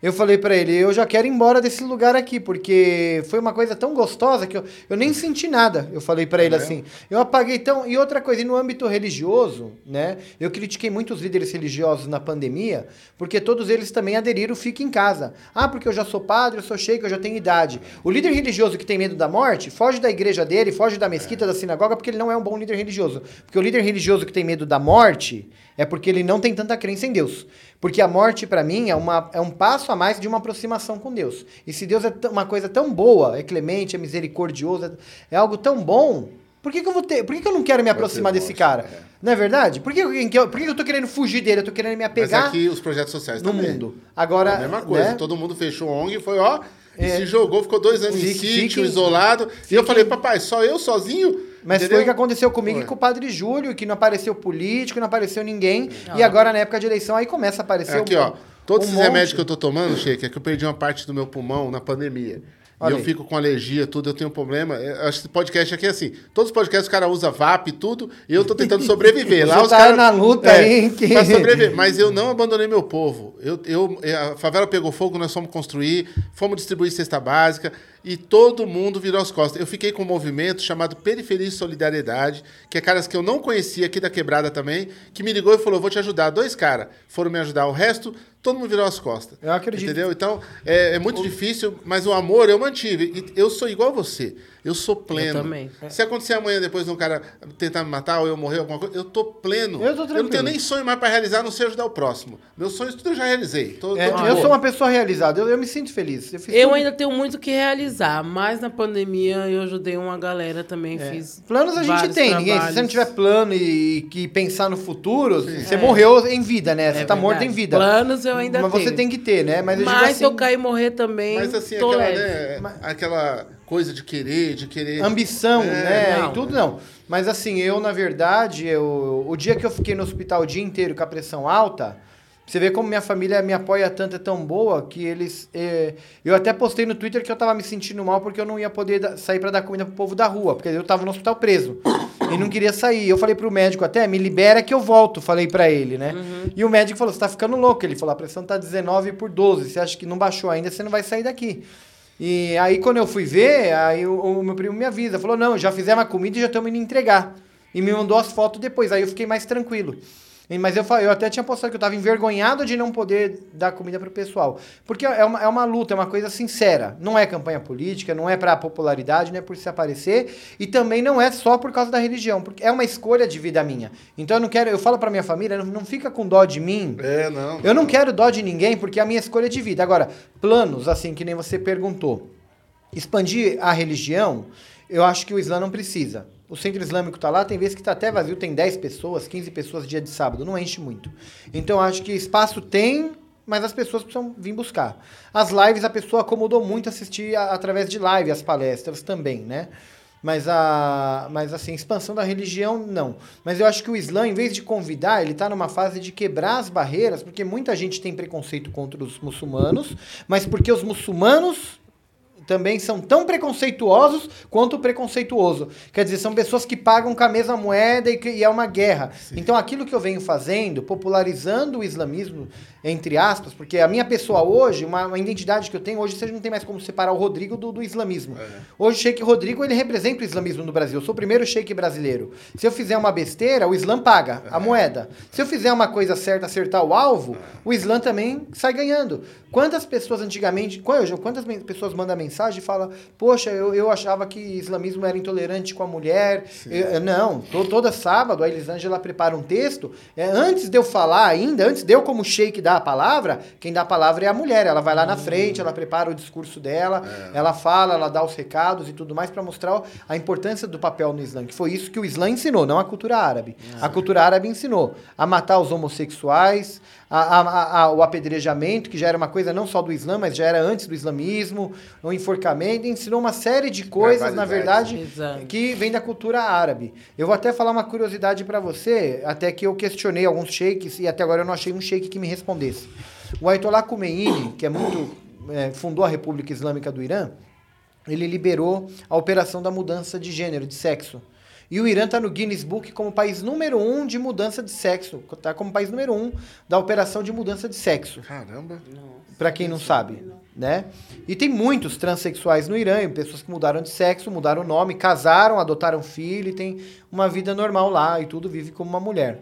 eu falei pra ele, eu já quero ir embora desse lugar aqui, porque foi uma coisa tão gostosa que eu, eu nem senti nada. Eu falei pra ele assim. Eu apaguei tão. E outra coisa, e no âmbito religioso, né? Eu critiquei muitos líderes religiosos na pandemia, porque todos eles também aderiram, fica em casa. Ah, porque eu já sou padre, eu sou sheik, eu já tenho idade. O líder religioso que tem medo da morte, foge da igreja dele, foge da mesquita, da sinagoga, porque ele não é um bom líder religioso. Porque o líder religioso que tem medo da morte é porque ele não tem tanta crença em Deus. Porque a morte, pra mim, é, uma, é um passo a mais de uma aproximação com Deus. E se Deus é uma coisa tão boa, é clemente, é misericordioso, é, é algo tão bom, por que, que eu vou ter. Por que, que eu não quero me aproximar desse morte, cara? é. Não é verdade? Por que, por que eu tô querendo fugir dele? Eu tô querendo me Mas apegar aqui os projetos sociais no também. mundo. Agora. É a mesma coisa. né? Todo mundo fechou ONG e foi, ó, e É. se jogou, ficou dois anos em Fique- sítio, fiquem- isolado. E eu falei, papai, só eu sozinho? Mas Entendeu? foi o que aconteceu comigo Foi. e com o Padre Júlio, que não apareceu político, não apareceu ninguém. E agora, na época de eleição, aí começa a aparecer É aqui, um- ó. Todos um esses monte. remédios que eu tô tomando, Sheik, é que eu perdi uma parte do meu pulmão na pandemia. Olha e eu aí. fico com alergia, tudo, eu tenho um problema. É, Acho que esse podcast aqui é assim. Todos os podcasts o cara usa VAP e tudo, e eu tô tentando sobreviver. Lá os tá caras. na luta aí, hein, que- Pra sobreviver. Mas eu não abandonei meu povo. Eu, eu, é, a favela pegou fogo, nós fomos construir, fomos distribuir cesta básica, e todo mundo virou as costas. Eu fiquei com um movimento chamado Periferia e Solidariedade, que é caras que eu não conhecia aqui da quebrada também, que me ligou e falou: vou te ajudar. Dois caras foram me ajudar. O resto, todo mundo virou as costas. Eu acredito. Entendeu? Então, é, é muito difícil, mas o amor eu mantive. E eu sou igual a você. Eu sou pleno. Eu também. Se acontecer amanhã, depois de um cara tentar me matar ou eu morrer, alguma coisa, eu tô pleno. Eu tô não tranquilo. tenho nem sonho mais pra realizar, não sei ajudar o próximo. Meus sonhos tudo eu já realizei. Tô, É, tô eu boa. sou uma pessoa realizada, eu, eu me sinto feliz. Eu, fiz Eu ainda tenho muito o que realizar, mas na pandemia eu ajudei uma galera também, fiz. Planos a gente tem, ninguém. Se você não tiver plano e que pensar no futuro, você morreu em vida, né? Você É tá morto em vida. Planos eu ainda Mas você tenho. tem que ter, né? Mas, eu digo Mas assim, se eu cair e morrer também, Mas assim, tô aquela, leve. né, aquela coisa de querer, de querer. ambição, É, né? não. E tudo não. Mas assim, eu, na verdade, eu, o dia que eu fiquei no hospital o dia inteiro com a pressão alta, você vê como minha família me apoia tanto, é tão boa, que eles. eh, eu até postei no Twitter que eu tava me sentindo mal porque eu não ia poder da- sair pra dar comida pro povo da rua, porque eu tava no hospital preso. e não queria sair. Eu falei pro médico até, me libera que eu volto, falei pra ele, né? E o médico falou: você tá ficando louco. Ele falou: a pressão tá 19 por 12. Você acha que não baixou ainda, você não vai sair daqui. E aí, quando eu fui ver, aí o, o meu primo me avisa, falou, não, já fizemos a comida e já estamos indo entregar. E me mandou as fotos depois, aí eu fiquei mais tranquilo. Mas eu, eu até tinha postado que eu estava envergonhado de não poder dar comida pro pessoal. Porque é uma, é uma luta, é uma coisa sincera. Não é campanha política, não é para popularidade, não é por se aparecer. E também não é só por causa da religião, porque é uma escolha de vida minha. Então eu não quero, eu falo para minha família, não, não fica com dó de mim, É, não. eu não quero dó de ninguém porque é a minha escolha de vida. Agora, planos, assim, que nem você perguntou. Expandir a religião, eu acho que o Islã não precisa. O centro islâmico tá lá, tem vezes que tá até vazio, tem 10 pessoas, 15 pessoas dia de sábado, não enche muito. Então, acho que espaço tem, mas as pessoas precisam vir buscar. As lives, a pessoa acomodou muito assistir a- através de live, as palestras também, né? Mas, a, mas assim, expansão da religião, não. Mas eu acho que o Islã, em vez de convidar, ele está numa fase de quebrar as barreiras, porque muita gente tem preconceito contra os muçulmanos, mas porque os muçulmanos também são tão preconceituosos quanto preconceituoso. Quer dizer, são pessoas que pagam com a mesma moeda e, que, e é uma guerra. Então, aquilo que eu venho fazendo, popularizando o islamismo, entre aspas, porque a minha pessoa hoje, uma, uma identidade que eu tenho, hoje você não tem mais como separar o Rodrigo do, do islamismo. Hoje o Sheik Rodrigo, ele representa o islamismo no Brasil. Eu sou o primeiro Sheik brasileiro. Se eu fizer uma besteira, o Islã paga a moeda. Se eu fizer uma coisa certa, acertar o alvo, o Islã também sai ganhando. Quantas pessoas antigamente, quantas quantas pessoas mandam mensagem e falam, poxa, eu, eu achava que islamismo era intolerante com a mulher. Eu- não, to- toda sábado a Elisângela prepara um texto. É, antes de eu falar ainda, antes de eu como sheik dar a palavra, quem dá a palavra é a mulher. Ela vai lá na frente, ela prepara o discurso dela, ela fala, ela dá os recados e tudo mais para mostrar a importância do papel no Islã. Que foi isso que o Islã ensinou, não a cultura árabe. A cultura árabe ensinou a matar os homossexuais, a, a- a- o apedrejamento, que já era uma coisa não só do Islã, mas já era antes do islamismo, o enforcamento, ensinou uma série de coisas, na verdade, Exato. que vem da cultura árabe. Eu vou até falar uma curiosidade para você, até que eu questionei alguns sheiks e até agora eu não achei um sheik que me respondesse. O Ayatollah Khomeini, que é muito é, fundou a República Islâmica do Irã, ele liberou a operação da mudança de gênero, de sexo. E o Irã está no Guinness Book como país número um de mudança de sexo. Está como país número um da operação de mudança de sexo. Caramba. Pra quem não sabe, né? E tem muitos transexuais no Irã, pessoas que mudaram de sexo, mudaram o nome, casaram, adotaram filho e tem uma vida normal lá e tudo, vive como uma mulher.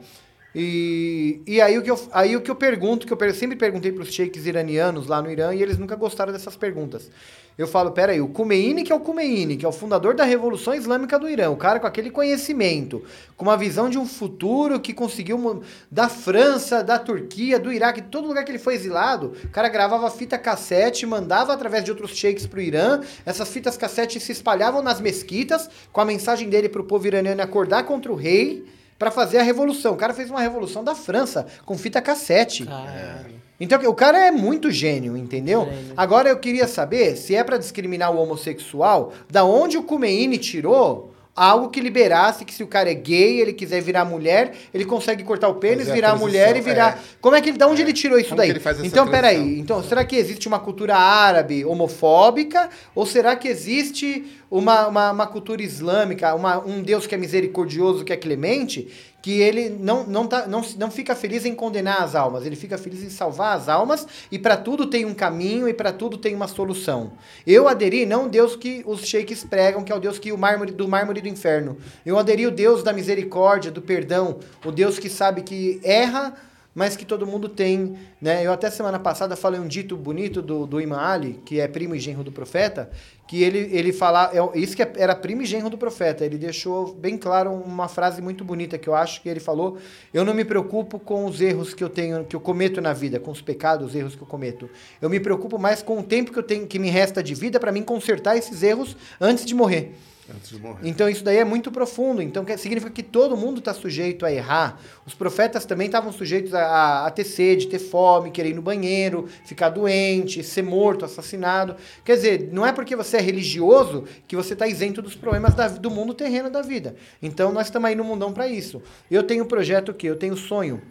E, e aí, o que eu, aí o que eu pergunto, que eu sempre perguntei para os sheiks iranianos lá no Irã e eles nunca gostaram dessas perguntas. Eu falo, peraí, o Khomeini, que é o Khomeini, que é o fundador da Revolução Islâmica do Irã, o cara com aquele conhecimento, com uma visão de um futuro que conseguiu da França, da Turquia, do Iraque, todo lugar que ele foi exilado, o cara gravava fita cassete, mandava através de outros sheiks pro Irã, essas fitas cassete se espalhavam nas mesquitas com a mensagem dele pro povo iraniano acordar contra o rei para fazer a revolução. O cara fez uma revolução da França com fita cassete. Caralho. Então, o cara é muito gênio, entendeu? Gênio. Agora eu queria saber se é pra discriminar o homossexual, da onde o Khomeini tirou algo que liberasse que se o cara é gay, ele quiser virar mulher, ele consegue cortar o pênis, a virar mulher e virar. é. Como é que ele, da onde ele tirou isso Como daí? que ele faz essa então, peraí. Então, será que existe uma cultura árabe homofóbica ou será que existe uma, uma, uma cultura islâmica, uma, um Deus que é misericordioso, que é clemente, que ele não, não, tá, não, não fica feliz em condenar as almas, ele fica feliz em salvar as almas e para tudo tem um caminho e para tudo tem uma solução. Eu aderi não o Deus que os sheiks pregam, que é o Deus que o mármore do mármore do inferno. Eu aderi o Deus da misericórdia, do perdão, o Deus que sabe que erra, mas que todo mundo tem, né? Eu até semana passada falei um dito bonito do, do Imam Ali, que é primo e genro do profeta, que ele, ele fala, é, isso que é- era primo e genro do profeta, ele deixou bem claro uma frase muito bonita que eu acho que ele falou, eu não me preocupo com os erros que eu tenho, que eu cometo na vida, com os pecados, os erros que eu cometo. Eu me preocupo mais com o tempo que eu tenho que me resta de vida para mim consertar esses erros antes de morrer. Antes de morrer. Então isso daí é muito profundo. Então quer- significa que todo mundo está sujeito a errar. Os profetas também estavam sujeitos a, a- a ter sede, ter fome, querer ir no banheiro, ficar doente, ser morto, assassinado. Quer dizer, não é porque você é religioso que você está isento dos problemas da- do mundo terreno da vida. Então nós estamos aí no mundão para isso. Eu tenho um projeto que eu tenho sonho,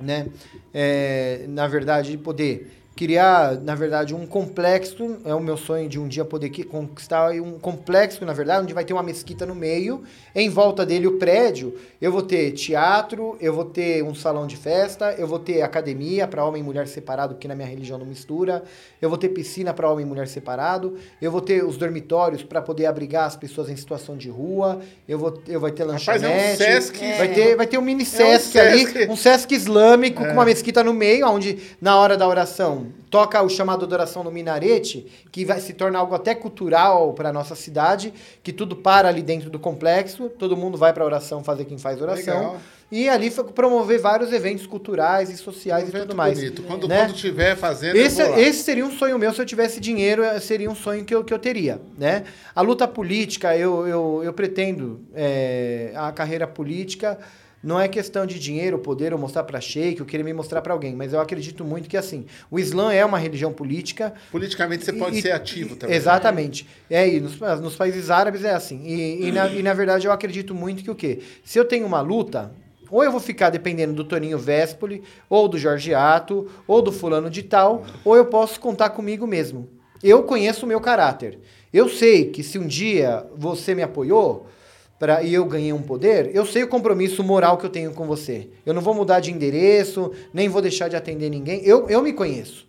né? É, na verdade, de poder criar, na verdade, um complexo. É o meu sonho de um dia poder que- conquistar um complexo, na verdade, onde vai ter uma mesquita no meio. Em volta dele, o prédio. Eu vou ter teatro, eu vou ter um salão de festa, eu vou ter academia para homem e mulher separado, porque na minha religião não mistura. Eu vou ter piscina para homem e mulher separado. Eu vou ter os dormitórios para poder abrigar as pessoas em situação de rua. Eu vou, eu vou ter Rapaz, é um lanchonete. Sesc. Vai ter, vai ter um mini É um Sesc ali, um Sesc islâmico com uma mesquita no meio, onde na hora da oração toca o chamado de oração no minarete, que vai se tornar algo até cultural para nossa cidade, que tudo para ali dentro do complexo, todo mundo vai para oração fazer quem faz oração. Legal. E ali foi promover vários eventos culturais e sociais Um e tudo mais. bonito. Quando, né? quando tiver fazendo, Esse, esse seria um sonho meu, se eu tivesse dinheiro, eh, seria um sonho que eu, que eu teria, né? A luta política, eu, eu, eu pretendo, eh, a carreira política não é questão de dinheiro, poder, ou mostrar para sheik, ou querer me mostrar para alguém, mas eu acredito muito que, assim, o Islã é uma religião política, Politicamente você pode e- ser ativo também. Exatamente. É, e nos, nos países árabes é assim. E, e, na, e, na verdade eu acredito muito que o quê? Se eu tenho uma luta, ou eu vou ficar dependendo do Toninho Vespoli, ou do Jorge Ato, ou do fulano de tal, ou eu posso contar comigo mesmo. Eu conheço o meu caráter. Eu sei que se um dia você me apoiou pra, e eu ganhei um poder, eu sei o compromisso moral que eu tenho com você. Eu não vou mudar de endereço, nem vou deixar de atender ninguém. Eu, eu me conheço.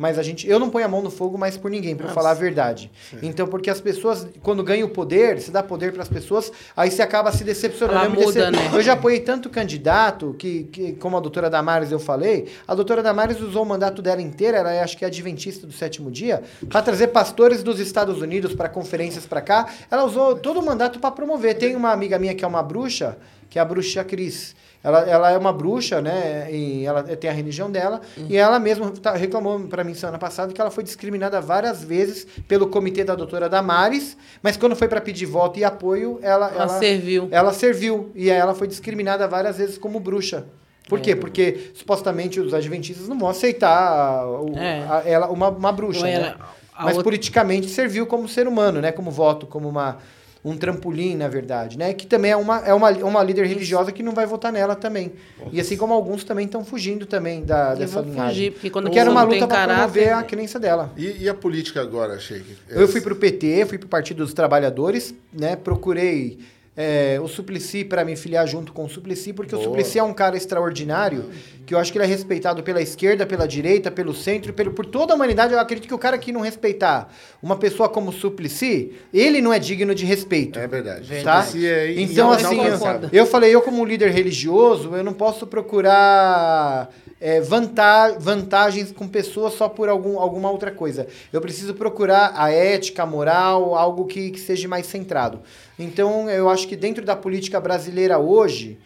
Mas a gente, eu não ponho a mão no fogo mais por ninguém, para falar a verdade. Então, porque as pessoas, quando ganham o poder, se dá poder para as pessoas, aí você acaba se decepcionando. Eu muda, né? Eu já apoiei tanto candidato que, que, como a doutora Damares eu falei, a doutora Damares usou o mandato dela inteira, ela é, acho que é adventista do sétimo dia, para trazer pastores dos Estados Unidos para conferências para cá. Ela usou todo o mandato para promover. Tem uma amiga minha que é uma bruxa, que é a bruxa Cris. Ela, ela é uma bruxa, né? E ela tem a religião dela. E ela mesma tá- reclamou para mim semana passada que ela foi discriminada várias vezes pelo comitê da doutora Damares. Mas quando foi para pedir voto e apoio, ela, Ela serviu. Ela serviu. E aí ela foi discriminada várias vezes como bruxa. Por quê? Porque supostamente os adventistas não vão aceitar o- É. a- ela, uma, uma bruxa. Né? ela- Mas outra- politicamente serviu como ser humano, né? Como voto, como uma, um trampolim, na verdade, né? Que também é uma, é uma, uma líder religiosa que não vai votar nela também. E assim como alguns também estão fugindo também da, dessa linhagem. fugir, porque quando porque era uma luta tem para promover a crença dela. E, e a política agora, Sheik? Eu fui pro PT, fui pro Partido dos Trabalhadores, né? Procurei é, o Suplicy para me filiar junto com o Suplicy, porque o Boa. Suplicy é um cara extraordinário, que eu acho que ele é respeitado pela esquerda, pela direita, pelo centro, pelo, por toda a humanidade. Eu acredito que o cara que não respeitar uma pessoa como o Suplicy, ele não é digno de respeito. É verdade. Tá? Suplicy é então, assim, eu, eu falei, eu como líder religioso, eu não posso procurar é, vanta- vantagens com pessoas só por algum, alguma outra coisa. Eu preciso procurar a ética, a moral, algo que, que seja mais centrado. Então, eu acho que dentro da política brasileira hoje,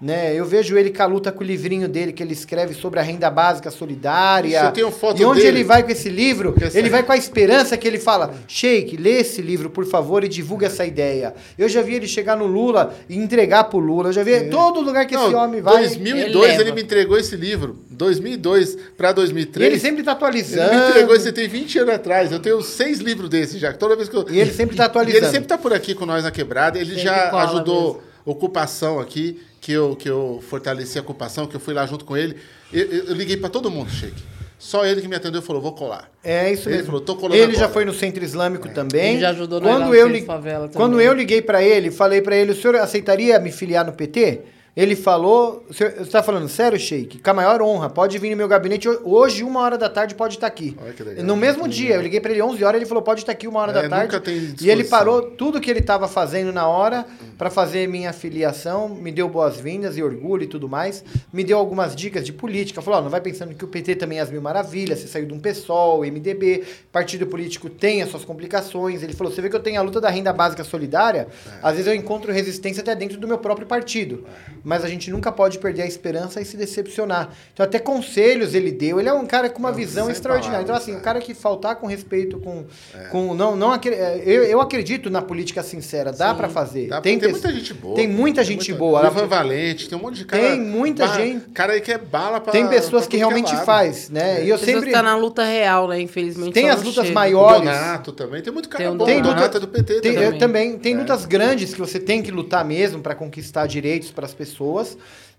né, eu vejo ele com a luta com o livrinho dele que ele escreve sobre a renda básica solidária. Isso, eu tenho foto e onde dele. ele vai com esse livro, essa- ele vai com a esperança que ele fala: Sheik, lê esse livro, por favor, e divulga essa ideia. Eu já vi ele chegar no Lula e entregar pro Lula. Eu já vi todo lugar que esse Não, homem vai. 2002 ele ele, me entregou esse livro. 2002 para E 2003. ele sempre tá Ele atualizando. me entregou esse tem 20 anos atrás. Eu tenho seis livros desses já. Toda vez que eu... E ele sempre tá E atualizando. ele sempre tá por aqui com nós na quebrada. Ele Sempre já ajudou ocupação aqui, que eu, que eu fortaleci a ocupação, que eu fui lá junto com ele. Eu, eu- eu liguei para todo mundo, Sheik. Só ele que me atendeu e falou: vou colar. É isso Ele mesmo. falou, "Tô colando ele já agora." foi no centro islâmico também. Ele já ajudou lá quando no eu li- favela também. Quando eu liguei pra ele, falei pra ele: o senhor aceitaria me filiar no PT? Ele falou, você está falando sério, Sheik? Com a maior honra, pode vir no meu gabinete ho- hoje, uma hora da tarde, pode estar aqui. Olha que legal. No mesmo dia, eu liguei pra ele 11 horas, ele falou, pode estar aqui uma hora É, da tarde. nunca tem e ele parou tudo que ele estava fazendo na hora para fazer minha filiação, me deu boas-vindas e orgulho e tudo mais, me deu algumas dicas de política, falou, ó, não vai pensando que o PT também é as mil maravilhas, você saiu de um PSOL, MDB, partido político tem as suas complicações, ele falou, você vê que eu tenho a luta da renda básica solidária, às vezes eu encontro resistência até dentro do meu próprio partido, mas a gente nunca pode perder a esperança e se decepcionar. Então, até conselhos ele deu. Ele é um cara com uma visão sem extraordinária. Então, palavras, assim, é. o cara que faltar com respeito, com. com não, não, é, eu, eu acredito na política sincera, dá pra fazer. Dá- tem, tem muita gente boa. Tem muita gente boa. O Ela- Ivan Valente, tem um monte de cara. Tem muita gente. Cara aí que é bala pra. Tem pessoas pra que é realmente lado. faz, né? E eu sempre. que tá na luta real, né? Infelizmente. Tem as não lutas chega. Maiores. Donato também. Tem muito cara Tem bom. Tem luta- é do PT Tem, também. eu também. Tem É. lutas grandes que você tem que lutar mesmo para conquistar direitos para as pessoas.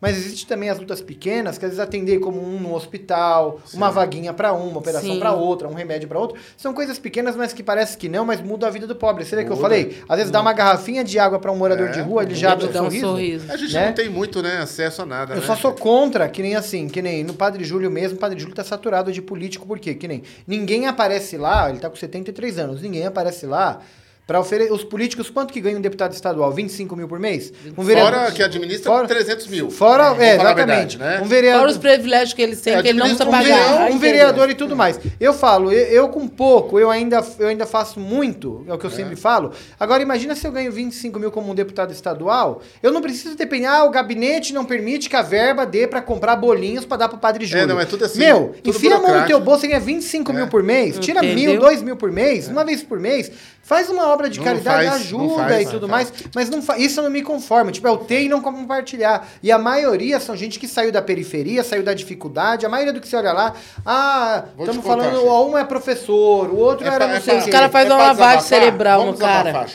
Mas existe também as lutas pequenas, que às vezes atender como um no hospital, uma vaguinha para uma, uma operação Sim. para outra, um remédio para outro. São coisas pequenas, mas que parece que não, mas muda a vida do pobre. Você vê que eu falei? Às vezes dá uma garrafinha de água para um morador É, de rua, ele já abre um um sorriso. sorriso. A gente né? não tem muito, né, acesso a nada. Eu né? só sou contra, que nem assim, que nem no Padre Júlio mesmo, o Padre Júlio tá saturado de político, por quê? Que nem ninguém aparece lá, ele tá com 73 anos, ninguém aparece lá para oferecer. Os políticos, quanto que ganha um deputado estadual? 25 mil por mês? Um Fora que administra Fora- 300 mil. Fora, é, a exatamente. verdade, né? Um vereador. Fora os privilégios que eles têm, É, que ele não precisa um pagar. vereador, um vereador e tudo mais. Eu falo, eu, eu com pouco, eu ainda, eu ainda faço muito, é o que eu sempre falo. Agora, imagina se eu ganho 25 mil como um deputado estadual, eu não preciso depender, ah, o gabinete não permite que a verba dê pra comprar bolinhos pra dar pro Padre Júlio. não, é tudo assim, Meu, tudo enfia a mão no teu bolso e ganha 25 mil por mês, tira mil, Entendeu? dois mil por mês, uma vez por mês, faz uma obra de Não caridade, faz, ajuda faz, e tudo faz. mais, mas não isso eu não me conformo. Tipo, é o ter e não compartilhar. E a maioria são gente que saiu da periferia, saiu da dificuldade. A maioria do que você olha lá, ah, estamos contar, falando, ó, um é professor, o outro É era pra- não sei é o pra- quê. Os caras fazem é uma lavagem cerebral Vamos no cara.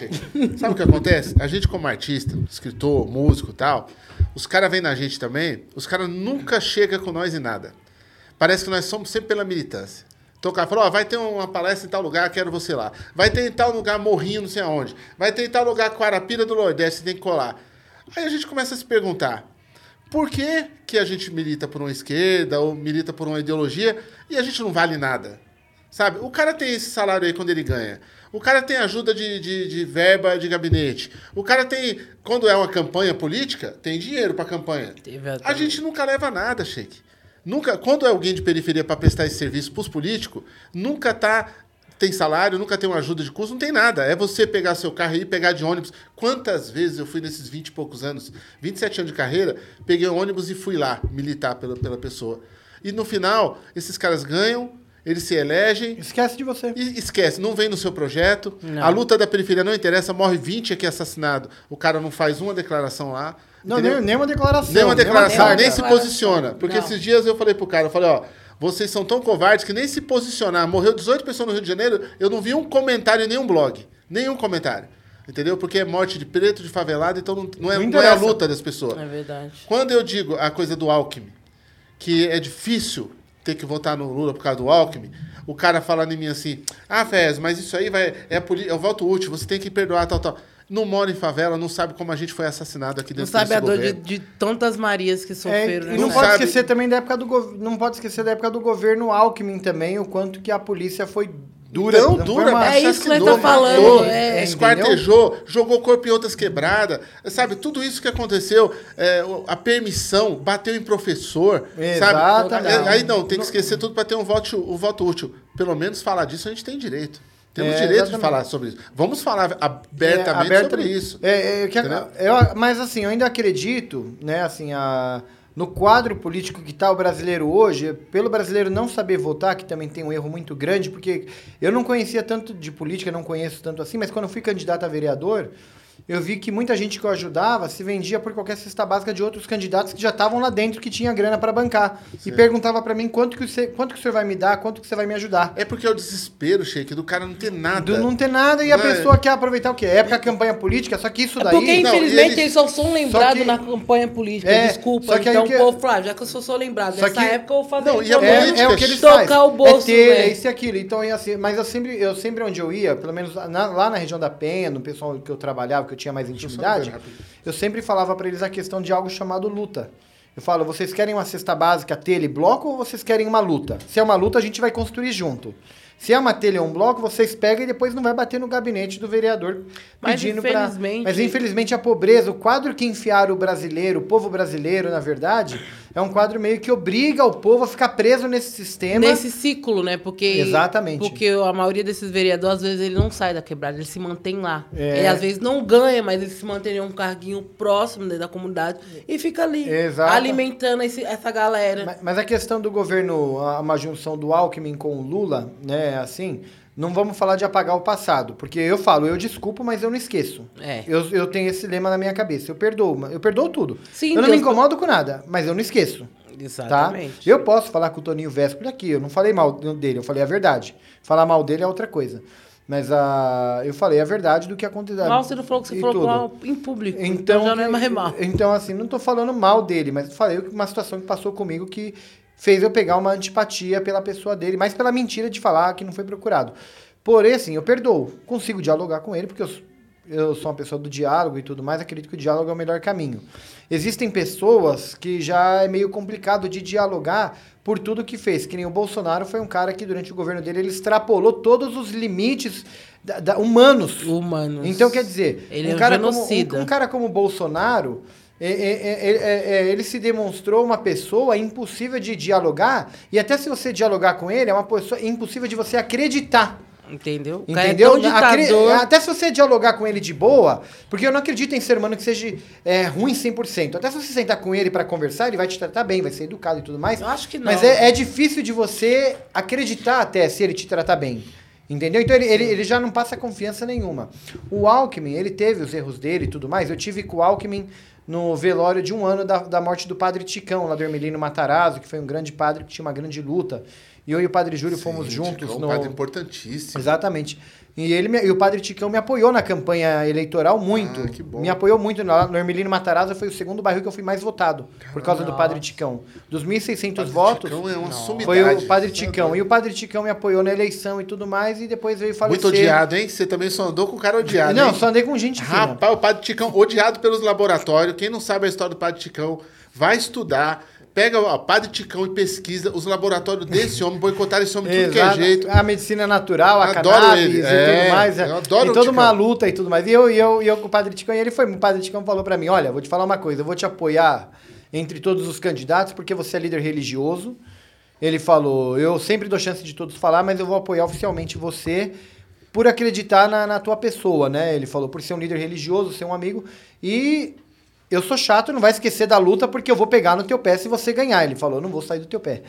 Sabe o que acontece? A gente como artista, escritor, músico e tal, os caras vêm na gente também, os caras nunca chegam com nós em nada. Parece que nós somos sempre pela militância. Então o cara falou, ó, vai ter uma palestra em tal lugar, quero você lá. Vai ter em tal lugar Morrinho, não sei aonde. Vai ter em tal lugar Quarapira do Nordeste, tem que colar. Aí a gente começa a se perguntar, por que, que a gente milita por uma esquerda ou milita por uma ideologia e a gente não vale nada? Sabe? O cara tem esse salário aí quando ele ganha. O cara tem ajuda de, de, de verba de gabinete. O cara tem, quando é uma campanha política, tem dinheiro pra campanha. A gente nunca leva nada, Sheik. Nunca, quando é alguém de periferia para prestar esse serviço pros políticos, nunca tá tem salário, nunca tem uma ajuda de custo, não tem nada. É você pegar seu carro e ir pegar de ônibus. Quantas vezes eu fui nesses 20 e poucos anos, 27 anos de carreira, peguei um ônibus e fui lá militar pela, pela pessoa. E no final, esses caras ganham, eles se elegem, Esquece de você. esquece, não vem no seu projeto. A luta da periferia não interessa, morre 20 aqui assassinado. O cara não faz uma declaração lá. Não, nem, nem uma declaração. Nem uma declaração, carta. nem se posiciona. Porque Não. esses dias eu falei pro cara, eu falei, ó, vocês são tão covardes que nem se posicionar. Morreu 18 pessoas no Rio de Janeiro, eu não vi um comentário em nenhum blog. Nenhum comentário. Entendeu? Porque é morte de preto, de favelado, então não, não é, Não não é a luta das pessoas. É verdade. Quando eu digo a coisa do Alckmin, que é difícil ter que votar no Lula por causa do Alckmin, o cara fala em mim assim, ah, Fez, mas isso aí vai, é, é o voto útil, você tem que perdoar, tal, tal. Não mora em favela, não sabe como a gente foi assassinado aqui Não dentro sabe desse a dor de, governo. de tantas Marias que É, sofreram, e né? não Não pode sabe- esquecer também da época do gov- não pode esquecer da época do governo Alckmin também, o quanto que a polícia foi dura. Não foi dura, uma- mas É isso que assassinou, tá falando, matou, é, esquartejou, jogou corpo em outras quebradas. Sabe, tudo isso que aconteceu, é, a permissão, bateu em professor. Exatamente. Sabe? Aí não, tem que esquecer tudo para ter um voto, um voto útil. Pelo menos falar disso a gente tem direito. Temos É, direito de exatamente. falar sobre isso. Vamos falar abertamente É, aberta- sobre isso. É, é, que- eu- mas assim, eu ainda acredito, né, assim, a, no quadro político que está o brasileiro hoje, pelo brasileiro não saber votar, que também tem um erro muito grande, porque eu não conhecia tanto de política, não conheço tanto assim, mas quando eu fui candidato a vereador, eu vi que muita gente que eu ajudava se vendia por qualquer cesta básica de outros candidatos que já estavam lá dentro, que tinha grana para bancar. E perguntava para mim quanto que, você, quanto que o senhor vai me dar, quanto que você vai me ajudar. É porque é o desespero, Sheik, do cara não ter nada. Do não ter nada e a Não é- pessoa quer aproveitar o quê? É época campanha política, só que isso É daí. porque, Não, infelizmente, eles- eles só são lembrados que- na campanha política. É, Desculpa. só que aí então, que- o povo fala, ah, já que eu sou só lembrado, Só nessa que- época eu vou fazer Não, e a. É, política é o que eles tocar fazem. o bolso, é ter, velho. é isso e aquilo. Então, é assim, mas eu sempre, eu sempre onde eu ia, pelo menos na- lá na região da Penha, no pessoal que eu trabalhava, que eu tinha mais intimidade, eu sempre falava pra eles a questão de algo chamado luta. Eu falo, vocês querem uma cesta básica, telha e bloco, ou vocês querem uma luta? Se é uma luta, a gente vai construir junto. Se é uma telha ou um bloco, vocês pegam e depois não vai bater no gabinete do vereador Mas, pedindo pra... infelizmente- Mas infelizmente a pobreza, o quadro que enfiaram o brasileiro, o povo brasileiro, na verdade, é um quadro meio que obriga o povo a ficar preso nesse sistema. Nesse ciclo, né? Porque. Exatamente. Porque a maioria desses vereadores, às vezes, ele não sai da quebrada, ele se mantém lá. É. Ele às vezes não ganha, mas ele se mantém em um carguinho próximo da comunidade e fica ali Exato. alimentando esse- essa galera. Mas, mas a questão do governo, a- uma junção do Alckmin com o Lula, né, assim, não vamos falar de apagar o passado, porque eu falo, eu desculpo, mas eu não esqueço. É. Eu, eu tenho esse lema na minha cabeça, eu perdoo, eu perdoo tudo. Sim, eu não me incomodo com nada, mas eu não esqueço. Exatamente. Tá? Eu posso falar com o Toninho Vesco daqui, eu não falei mal dele, eu falei a verdade. Falar mal dele é outra coisa. Mas a, eu falei a verdade do que aconteceu. Mal você não falou que você falou mal em público. Então, Então, já não é mais mal. Então, assim, não tô falando mal dele, mas falei uma situação que passou comigo que fez eu pegar uma antipatia pela pessoa dele, mas pela mentira de falar que não foi procurado. Porém, assim, eu perdoo. Consigo dialogar com ele, porque eu, eu sou uma pessoa do diálogo e tudo mais, acredito que o diálogo é o melhor caminho. Existem pessoas que já é meio complicado de dialogar por tudo que fez. Que nem o Bolsonaro foi um cara que, durante o governo dele, ele extrapolou todos os limites da- da- humanos. Humanos. Então, quer dizer, Ele um, é um cara como, um, um cara como o Bolsonaro, ele se demonstrou uma pessoa impossível de dialogar, e até se você dialogar com ele, é uma pessoa impossível de você acreditar. Entendeu? Entendeu? É Acre-. Até se você dialogar com ele de boa, porque eu não acredito em ser humano que seja é, ruim 100%. Até se você sentar com ele pra conversar, ele vai te tratar bem, vai ser educado e tudo mais. Eu acho que não. Mas é, é difícil de você acreditar até se ele te tratar bem. Entendeu? Então ele, ele, ele já não passa confiança nenhuma. O Alckmin, ele teve os erros dele e tudo mais. Eu tive com o Alckmin no velório de um ano da, da morte do padre Ticão, lá do Hermelino Matarazzo, que foi um grande padre que tinha uma grande luta. E eu e o padre Júlio fomos Sim, juntos Ticão, no. um padre importantíssimo. Exatamente. E, ele, me- e o Padre Ticão me apoiou na campanha eleitoral muito. Ah, que bom. Me apoiou muito. No, no Hermelino Matarazzo foi o segundo bairro que eu fui mais votado. Por causa do Padre Ticão. Dos 1.600 Padre votos, Ticão é uma sumidade. foi o Padre Tá Ticão. E o Padre Ticão me apoiou na eleição e tudo mais. E depois veio falecer. Muito odiado, hein? Você também só andou com o cara odiado, Não, hein? só andei com gente fina. Rapaz, o Padre Ticão, odiado pelos laboratórios. Quem não sabe a história do Padre Ticão, vai estudar. Pega o Padre Ticão e pesquisa os laboratórios desse homem, boicotaram esse homem de tudo que é jeito. A medicina natural, a Adoro cannabis ele. e É, tudo mais. eu adoro e toda uma luta e tudo mais. E eu, e eu, e eu com o Padre Ticão, e ele foi. O Padre Ticão falou pra mim: olha, vou te falar uma coisa, eu vou te apoiar entre todos os candidatos, porque você é líder religioso. Ele falou: eu sempre dou chance de todos falar, mas eu vou apoiar oficialmente você por acreditar na, na tua pessoa, né? Ele falou, por ser um líder religioso, ser um amigo. E eu sou chato, não vai esquecer da luta, porque eu vou pegar no teu pé se você ganhar. Ele falou, não vou sair do teu pé.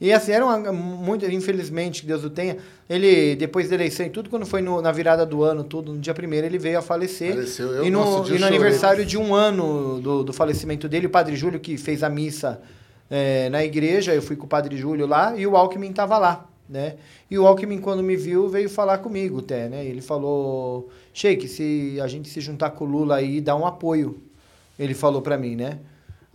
E assim, era uma, muito, infelizmente, que Deus o tenha. Ele, depois da eleição e tudo, quando foi no- na virada do ano, tudo, no dia primeiro, ele veio a falecer. Faleceu. Eu, e no, nossa, e no aniversário de um ano do, do falecimento dele, o Padre Júlio, que fez a missa é, na igreja, eu fui com o Padre Júlio lá, e o Alckmin estava lá, né? E o Alckmin, quando me viu, veio falar comigo até, né? Ele falou, Sheik, se a gente se juntar com o Lula aí, dá um apoio. Ele falou pra mim, né?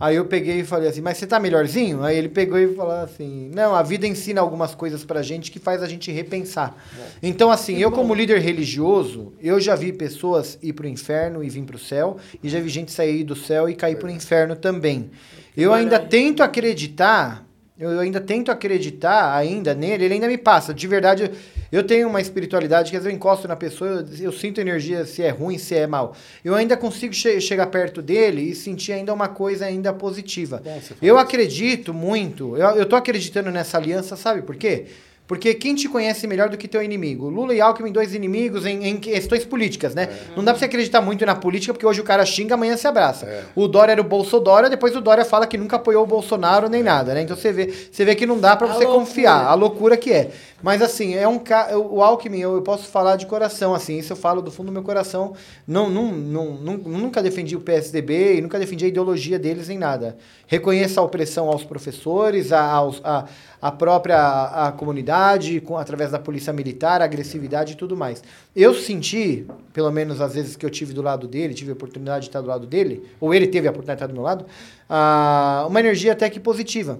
Aí eu peguei e falei assim, mas você tá melhorzinho? Aí ele pegou e falou assim, não, a vida ensina algumas coisas pra gente que faz a gente repensar. Então, assim, eu como líder religioso, eu já vi pessoas ir pro inferno e vir pro céu, e já vi gente sair do céu e cair pro inferno também. Eu ainda tento acreditar, eu ainda tento acreditar ainda nele, ele ainda me passa. De verdade, eu tenho uma espiritualidade que às vezes eu encosto na pessoa, eu, eu sinto energia se é ruim, se é mal. Eu ainda consigo che- chegar perto dele e sentir ainda uma coisa ainda positiva. Eu acredito muito, eu, eu tô acreditando nessa aliança, sabe por quê? Porque quem te conhece melhor do que teu inimigo? Lula e Alckmin, dois inimigos em, em questões políticas, né? Não dá pra você acreditar muito na política, porque hoje o cara xinga, amanhã se abraça. O Dória era o Bolsodória, depois o Dória fala que nunca apoiou o Bolsonaro nem nada, né? Então você vê, você vê que não dá pra A você loucura. confiar, a loucura que é. Mas assim, é um ca... o Alckmin, eu, eu posso falar de coração, assim, isso eu falo do fundo do meu coração. Não, não, não, nunca defendi o PSDB e nunca defendi a ideologia deles em nada. Reconheço a opressão aos professores, a, aos- a, a própria a comunidade, com, através da polícia militar, agressividade e tudo mais. Eu senti, pelo menos às vezes que eu tive do lado dele, tive a oportunidade de estar do lado dele, ou ele teve a oportunidade de estar do meu lado, ah, uma energia até que positiva.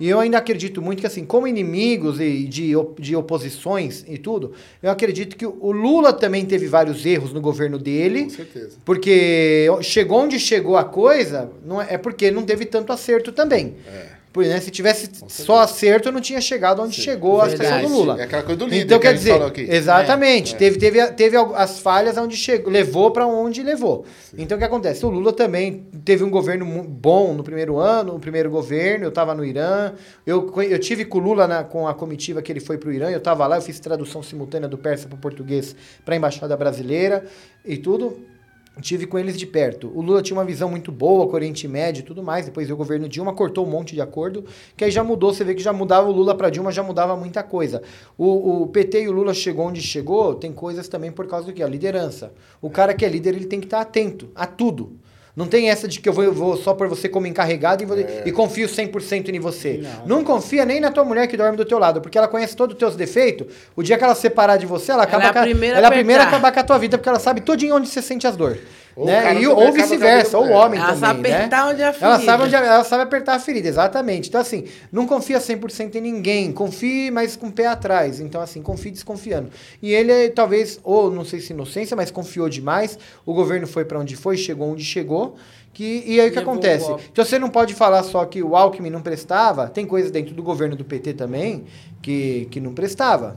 E eu ainda acredito muito que, assim, como inimigos e de, de oposições e tudo, eu acredito que o Lula também teve vários erros no governo dele. Com certeza. Porque chegou onde chegou a coisa, não é, é porque não teve tanto acerto também. Por, né, se tivesse só acerto, não tinha chegado onde chegou a Verdade. situação do Lula. É aquela coisa do líder Então que a quer gente dizer, falou aqui. exatamente, É. teve, teve, teve al- as falhas onde chegou, levou para onde levou. Então o que acontece? O Lula também teve um governo bom no primeiro ano, no primeiro governo, eu estava no Irã, eu, eu tive com o Lula na- com a comitiva que ele foi para o Irã, eu estava lá, eu fiz tradução simultânea do persa para o português para a embaixada brasileira e tudo. Tive com eles de perto. O Lula tinha uma visão muito boa com o Oriente Médio e tudo mais. Depois o governo Dilma cortou um monte de acordo, que aí já mudou. Você vê que já mudava o Lula para Dilma, já mudava muita coisa. O, o PT e o Lula chegou onde chegou, tem coisas também por causa do que? A liderança. O cara que é líder, ele tem que estar atento a tudo. Não tem essa de que eu vou, eu vou só por você como encarregado e, vou- e confio 100% em você. Não. confia nem na tua mulher que dorme do teu lado, porque ela conhece todos os teus defeitos. O dia que ela separar de você, ela acaba é a com a- primeira a ela é a primeira acabar com a tua vida, porque ela sabe todinho onde você sente as dores. Ou o né? E, ou vice-versa, ou o homem Ela também, sabe né? apertar onde é a Ela sabe, ferida. onde é- ela sabe apertar a ferida, exatamente. Então, assim, não confia 100% em ninguém. Confie, mas com o pé atrás. Então, assim, confie desconfiando. E ele, talvez, ou não sei se inocência, mas confiou demais. O governo foi para onde foi, chegou onde chegou. Que, e aí o que Levou acontece? Então você não pode falar só que o Alckmin não prestava, tem coisas dentro do governo do PT também que, que não prestava,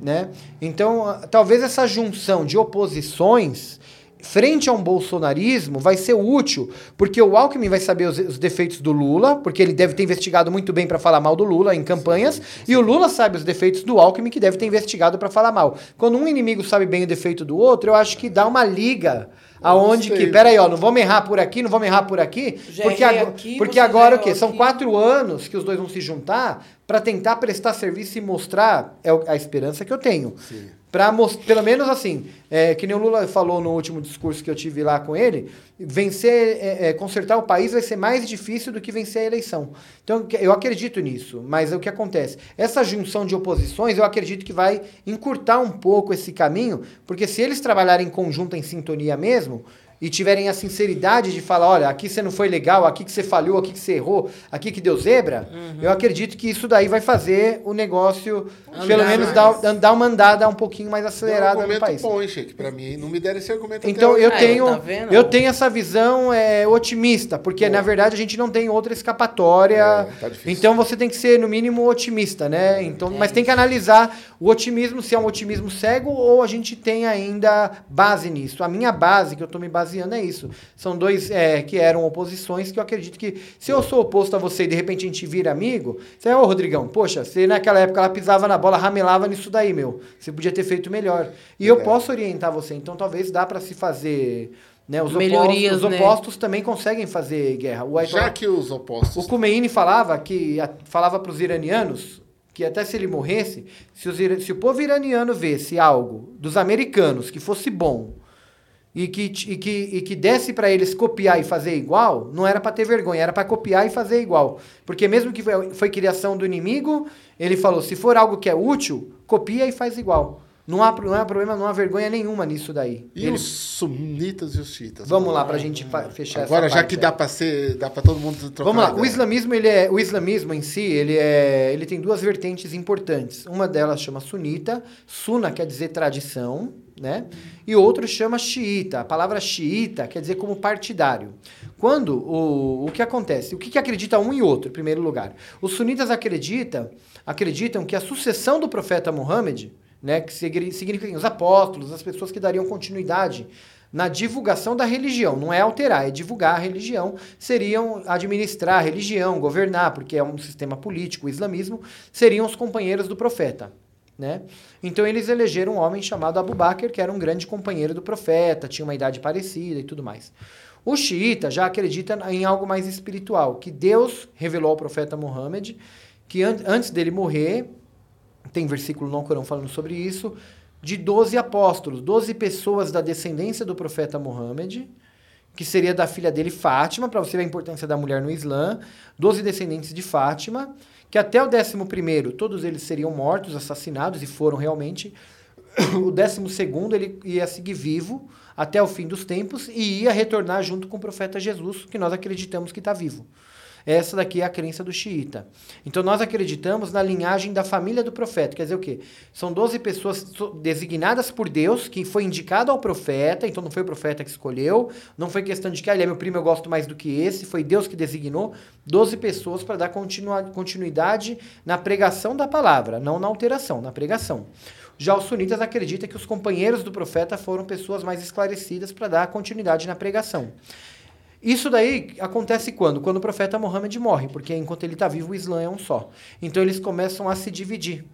né? Então, talvez essa junção de oposições frente a um bolsonarismo vai ser útil, porque o Alckmin vai saber os, os defeitos do Lula, porque ele deve ter investigado muito bem para falar mal do Lula em campanhas, e o Lula sabe os defeitos do Alckmin, que deve ter investigado para falar mal. Quando um inimigo sabe bem o defeito do outro, eu acho que dá uma liga aonde que, peraí, ó, não vamos errar por aqui, não vamos errar por aqui, Já porque, ago- aqui, porque agora o quê? errou São aqui. quatro anos que os dois vão se juntar para tentar prestar serviço e mostrar, é a esperança que eu tenho. Para pelo menos assim, é, que nem o Lula falou no último discurso que eu tive lá com ele, vencer, é, é, consertar o país vai ser mais difícil do que vencer a eleição. Então eu acredito nisso, mas é o que acontece? Essa junção de oposições, eu acredito que vai encurtar um pouco esse caminho, porque se eles trabalharem em conjunto, em sintonia mesmo, e tiverem a sinceridade de falar, olha, aqui você não foi legal, aqui que você falhou, aqui que você errou, aqui que deu zebra, eu acredito que isso daí vai fazer o negócio, pelo Andar menos, mais. dar, dar uma andada um pouquinho mais um acelerada no argumento país. bom, hein, Sheik? Pra mim, não me deram esse argumento Então eu tenho, tá vendo? eu tenho essa visão é, otimista, porque na verdade a gente não tem outra escapatória. É, tá difícil. então você tem que ser no mínimo otimista, né? Então, mas tem que analisar o otimismo se é um otimismo cego ou a gente tem ainda base nisso. A minha base que eu tô me baseando é isso. São dois é, que eram oposições que eu acredito que se eu sou oposto a você e de repente a gente vira amigo, você é ô Rodrigão, poxa, você naquela época ela pisava na bola, ramelava nisso daí, meu. Você podia ter feito melhor. E eu Verdade. posso orientar você. Então talvez dá para se fazer, né? Os Melhorias, opostos, os né? opostos também conseguem fazer guerra. O Ayatollah- Já que os opostos... o Khomeini falava que a- falava para os iranianos que até se ele morresse, se, os se o povo iraniano vesse algo dos americanos que fosse bom e que, e que, e que desse para eles copiar e fazer igual, não era para ter vergonha, era para copiar e fazer igual. Porque mesmo que foi, foi criação do inimigo, ele falou, se for algo que é útil, copia e faz igual. Não há, não há problema, não há vergonha nenhuma nisso daí. E os sunitas e os chiitas? Vamos lá, pra gente fa- fechar Agora, já parte que dá pra ser... Dá pra todo mundo trocar Vamos lá, o islamismo, ele é, o islamismo em si, ele, é, ele tem duas vertentes importantes. Uma delas chama sunita, suna quer dizer tradição, né? E outro chama xiita. A palavra xiita quer dizer como partidário. Quando o, o que acontece? O que, que acredita um e outro, em primeiro lugar? Os sunitas acreditam, acreditam que a sucessão do profeta Muhammad, né, que signi- significa os apóstolos, as pessoas que dariam continuidade na divulgação da religião, não é alterar, é divulgar a religião, seriam administrar a religião, governar, porque é um sistema político, o islamismo, seriam os companheiros do profeta. Né? Então eles elegeram um homem chamado Abu Bakr, que era um grande companheiro do profeta, tinha uma idade parecida e tudo mais. O xiita já acredita em algo mais espiritual, que Deus revelou ao profeta Muhammad, que an antes dele morrer, tem versículo no Corão falando sobre isso, de 12 apóstolos, 12 pessoas da descendência do profeta Muhammad, que seria da filha dele Fátima, para você ver a importância da mulher no Islã, 12 descendentes de Fátima, que até o 11 todos eles seriam mortos, assassinados, e foram realmente. O 12 ele ia seguir vivo até o fim dos tempos e ia retornar junto com o profeta Jesus, que nós acreditamos que está vivo. Essa daqui é a crença do xiita. Então nós acreditamos na linhagem da família do profeta. Quer dizer o quê? São 12 pessoas so- designadas por Deus, que foi indicado ao profeta, então não foi o profeta que escolheu, não foi questão de que ah, ele é meu primo, eu gosto mais do que esse, foi Deus que designou 12 pessoas para dar continuidade na pregação da palavra, não na alteração, na pregação. Já os sunitas acreditam que os companheiros do profeta foram pessoas mais esclarecidas para dar continuidade na pregação. Isso daí acontece quando? Quando o profeta Mohammed morre, porque enquanto ele está vivo, o Islã é um só. Então eles começam a se dividir.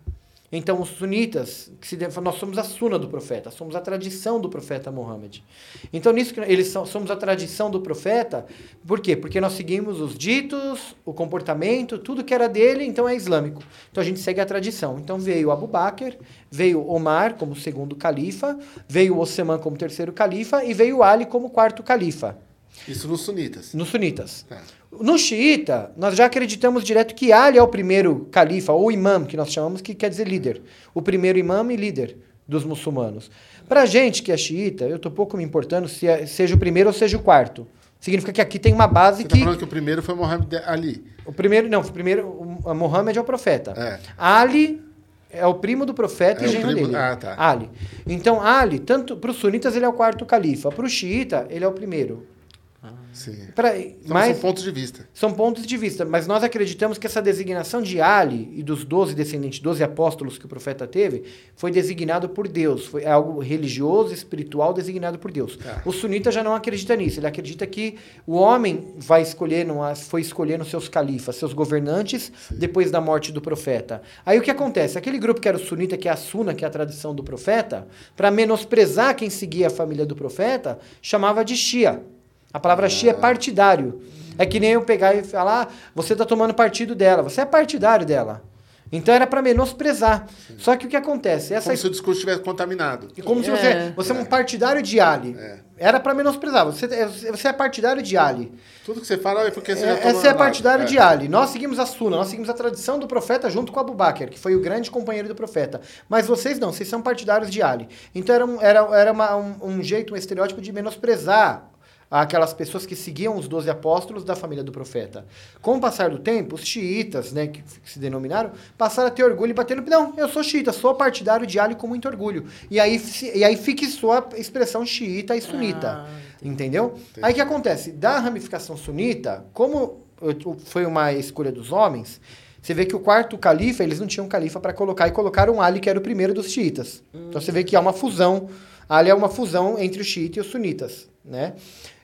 Então os sunitas, que se, nós somos a suna do profeta, somos a tradição do profeta Mohammed. Então nisso que eles são, somos a tradição do profeta, por quê? Porque nós seguimos os ditos, o comportamento, tudo que era dele, então é islâmico. Então a gente segue a tradição. Então veio Abu Bakr, veio Omar como segundo califa, veio Osman como terceiro califa e veio Ali como quarto califa. Isso nos sunitas. Nos sunitas. Tá. No xiita, nós já acreditamos direto que Ali é o primeiro califa, ou imam, que nós chamamos, que quer dizer líder. O primeiro imam e líder dos muçulmanos. Pra gente que é xiita, eu tô pouco me importando se é- seja o primeiro ou seja o quarto. Significa que aqui tem uma base Você que... tá falando que o primeiro foi Mohammed Ali. O primeiro, não, o primeiro, o, Mohammed é o profeta. É. Ali é o primo do profeta É e o genro dele. ah, tá. Ali. Então, Ali, tanto para os sunitas ele é o quarto califa, para o xiita ele é o primeiro. Sim. Então, mas são pontos de vista. são pontos de vista, mas nós acreditamos que essa designação de Ali e dos 12 descendentes, 12 apóstolos que o profeta teve, foi designado por Deus, foi algo religioso, espiritual designado por Deus. Tá. O sunita já não acredita nisso, ele acredita que o homem vai escolher, não foi escolhendo seus califas, seus governantes, depois da morte do profeta. Aí o que acontece? Aquele grupo que era o sunita, que é a suna, que é a tradição do profeta, para menosprezar quem seguia a família do profeta, chamava de Shia. A palavra Shia é partidário. É que nem eu pegar e falar, ah, você está tomando partido dela, você é partidário dela. Então era para menosprezar. Só que o que acontece? Essa Como se o discurso estivesse contaminado. e como se É. você, você é um partidário de Ali. É. Era para menosprezar. Você, é- você é partidário de Ali. Tudo que você fala é porque você já É, tomou Essa é partidário É. de Ali. Nós seguimos a Suna, nós seguimos a tradição do profeta junto com Abu Bakr, que foi o grande companheiro do profeta. Mas vocês não, vocês são partidários de Ali. Então era um, era, era uma- um, um jeito, um estereótipo de menosprezar aquelas pessoas que seguiam os doze apóstolos da família do profeta. Com o passar do tempo, os xiitas, né, que, se denominaram, passaram a ter orgulho e bater no... Não, eu sou xiita, sou partidário de Ali com muito orgulho. E aí, e aí fixou a expressão xiita e sunita. entendeu? Aí o que acontece? Da ramificação sunita, como foi uma escolha dos homens, você vê que o quarto califa, eles não tinham califa para colocar e colocaram Ali, que era o primeiro dos xiitas. Então você vê que há uma fusão. Ali é uma fusão entre o xiita e os sunitas, né?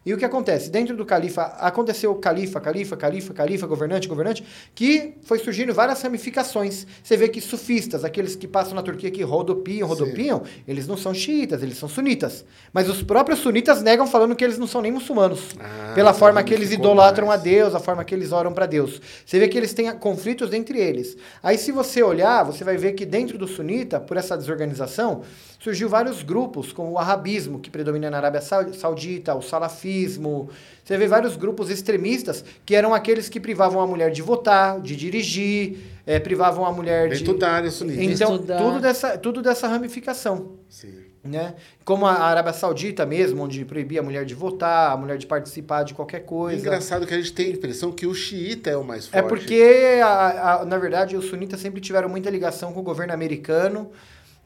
E o que acontece? Dentro do califa, aconteceu o califa, califa, califa, califa, governante, governante, que foi surgindo várias ramificações. Você vê que sufistas, aqueles que passam na Turquia que rodopiam, rodopiam, eles não são xiitas, eles são sunitas. Mas os próprios sunitas negam falando que eles não são nem muçulmanos. Ah, pela então forma que eles idolatram mais. a Deus, a forma que eles oram para Deus. Você vê que eles têm conflitos entre eles. Aí se você olhar, você vai ver que dentro do sunita, por essa desorganização, surgiu vários grupos, como o arabismo, que predomina na Arábia Sau- Saudita, o salafismo. Você vê vários grupos extremistas que eram aqueles que privavam a mulher de votar, de dirigir, eh, privavam a mulher de... Da área sunita. Então, Estudar. tudo dessa, tudo dessa ramificação Sim. né? Como a Arábia Saudita mesmo, onde proibia a mulher de votar, a mulher de participar de qualquer coisa. Engraçado que a gente tem a impressão que o xiita é o mais forte. É porque, a- a- na verdade, os sunitas sempre tiveram muita ligação com o governo americano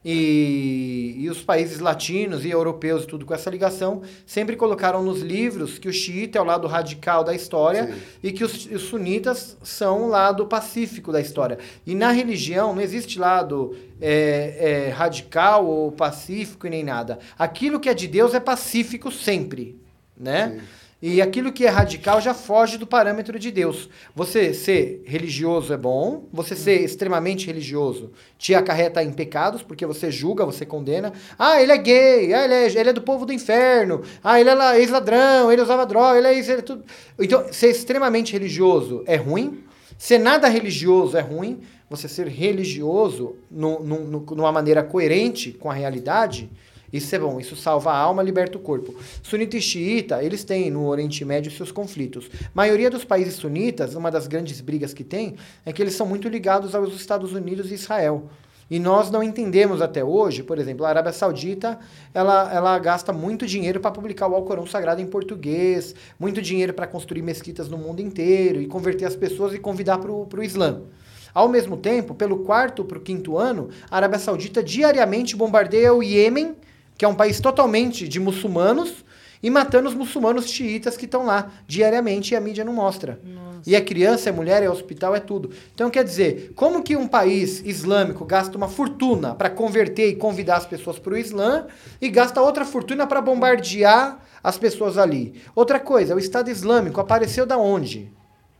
e, e os países latinos e europeus e tudo com essa ligação sempre colocaram nos livros que o xiita é o lado radical da história Sim. e que os, os sunitas são o lado pacífico da história. E na religião não existe lado é, é, radical ou pacífico e nem nada. Aquilo que é de Deus é pacífico sempre, né? E aquilo que é radical já foge do parâmetro de Deus. Você ser religioso é bom, você ser extremamente religioso te acarreta em pecados, porque você julga, você condena. Ah, ele é gay, ah, ele, é, ele é do povo do inferno, ah, ele é la- ex-ladrão, ele usava droga, ele é isso, ele é tudo. Então, ser extremamente religioso é ruim, ser nada religioso é ruim, você ser religioso nu- nu- nu- numa maneira coerente com a realidade, isso é bom, isso salva a alma, liberta o corpo. Sunita e xiita, eles têm no Oriente Médio seus conflitos. A maioria dos países sunitas, uma das grandes brigas que tem, é que eles são muito ligados aos Estados Unidos e Israel. E nós não entendemos até hoje, por exemplo, a Arábia Saudita, ela, ela gasta muito dinheiro para publicar o Alcorão Sagrado em português, muito dinheiro para construir mesquitas no mundo inteiro e converter as pessoas e convidar para o Islã. Ao mesmo tempo, pelo quarto para o quinto ano, a Arábia Saudita diariamente bombardeia o Iêmen, que é um país totalmente de muçulmanos, e matando os muçulmanos xiitas que estão lá diariamente e a mídia não mostra. Nossa. E é criança, é mulher, é hospital, é tudo. Então, quer dizer, como que um país islâmico gasta uma fortuna para converter e convidar as pessoas para o Islã e gasta outra fortuna para bombardear as pessoas ali? Outra coisa, o Estado Islâmico apareceu da onde?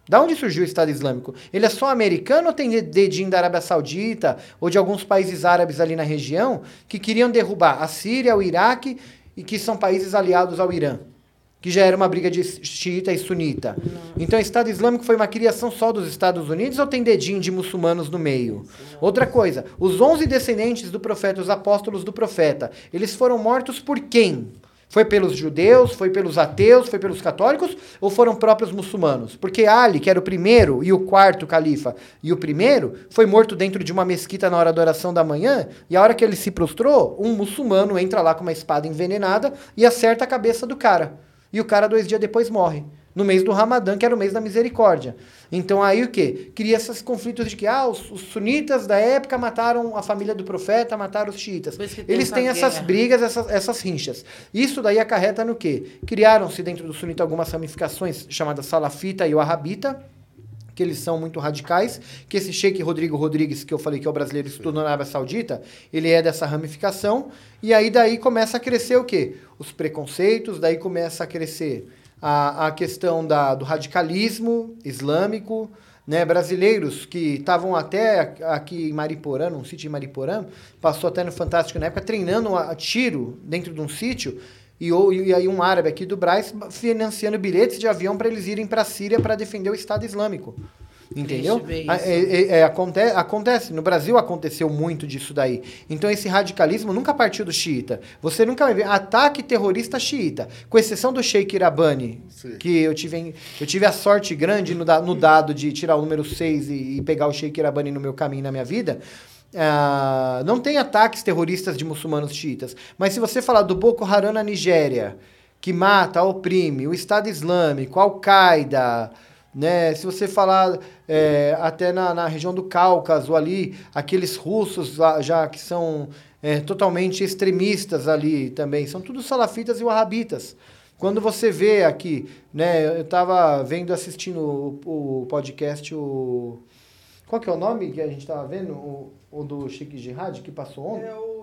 Da onde surgiu o Estado Islâmico? Ele é só americano ou tem dedinho da Arábia Saudita ou de alguns países árabes ali na região que queriam derrubar a Síria, o Iraque e que são países aliados ao Irã, que já era uma briga de xiita e sunita. Não. Então, o Estado Islâmico foi uma criação só dos Estados Unidos ou tem dedinho de muçulmanos no meio? Outra coisa, os 11 descendentes do profeta, os apóstolos do profeta, eles foram mortos por quem? Foi pelos judeus, foi pelos ateus, foi pelos católicos ou foram próprios muçulmanos? Porque Ali, que era o primeiro e o quarto califa, e o primeiro, foi morto dentro de uma mesquita na hora da oração da manhã, e a hora que ele se prostrou, um muçulmano entra lá com uma espada envenenada e acerta a cabeça do cara. E o cara, dois dias depois, morre no mês do Ramadã, que era o mês da misericórdia. Então aí o que? Cria esses conflitos de que ah, os, os, sunitas da época mataram a família do profeta, mataram os xiitas. Eles têm essas guerra. brigas, essas, essas rinchas. Isso daí acarreta no quê? Criaram-se dentro do sunita algumas ramificações chamadas salafita e wahhabita, que eles são muito radicais, que esse Sheikh Rodrigo Rodrigues, que eu falei que é o brasileiro estudo na Arábia Saudita, ele é dessa ramificação, e aí daí começa a crescer o quê? Os preconceitos, daí começa a crescer a, a questão da, do radicalismo islâmico, né, brasileiros que estavam até aqui em Mariporã, num sítio em Mariporã, passou até no Fantástico na época, treinando a, tiro dentro de um sítio, e, e, aí um árabe aqui do Braz financiando bilhetes de avião para eles irem para a Síria para defender o Estado Islâmico. Entendeu? É, é, é, aconte, acontece. No Brasil aconteceu muito disso daí. Então esse radicalismo nunca partiu do xiita. Você nunca vai ver ataque terrorista xiita. Com exceção do Sheikh Irabani, Sim. que eu tive, eu tive a sorte grande no, no dado de tirar o número 6 e, e pegar o Sheikh Irabani no meu caminho, na minha vida. Uh, não tem ataques terroristas de muçulmanos xiitas. Mas se você falar do Boko Haram na Nigéria, que mata, oprime, o Estado Islâmico, Al-Qaeda né? Se você falar é, até na, na, região do Cáucaso ali, aqueles russos já que são é, totalmente extremistas ali também, são tudo salafitas e wahhabitas. Quando você vê aqui, né? Eu estava vendo, assistindo o, o, podcast, o... Qual que é o nome que a gente estava vendo? O, o do Chique Jihad, que passou ontem? É o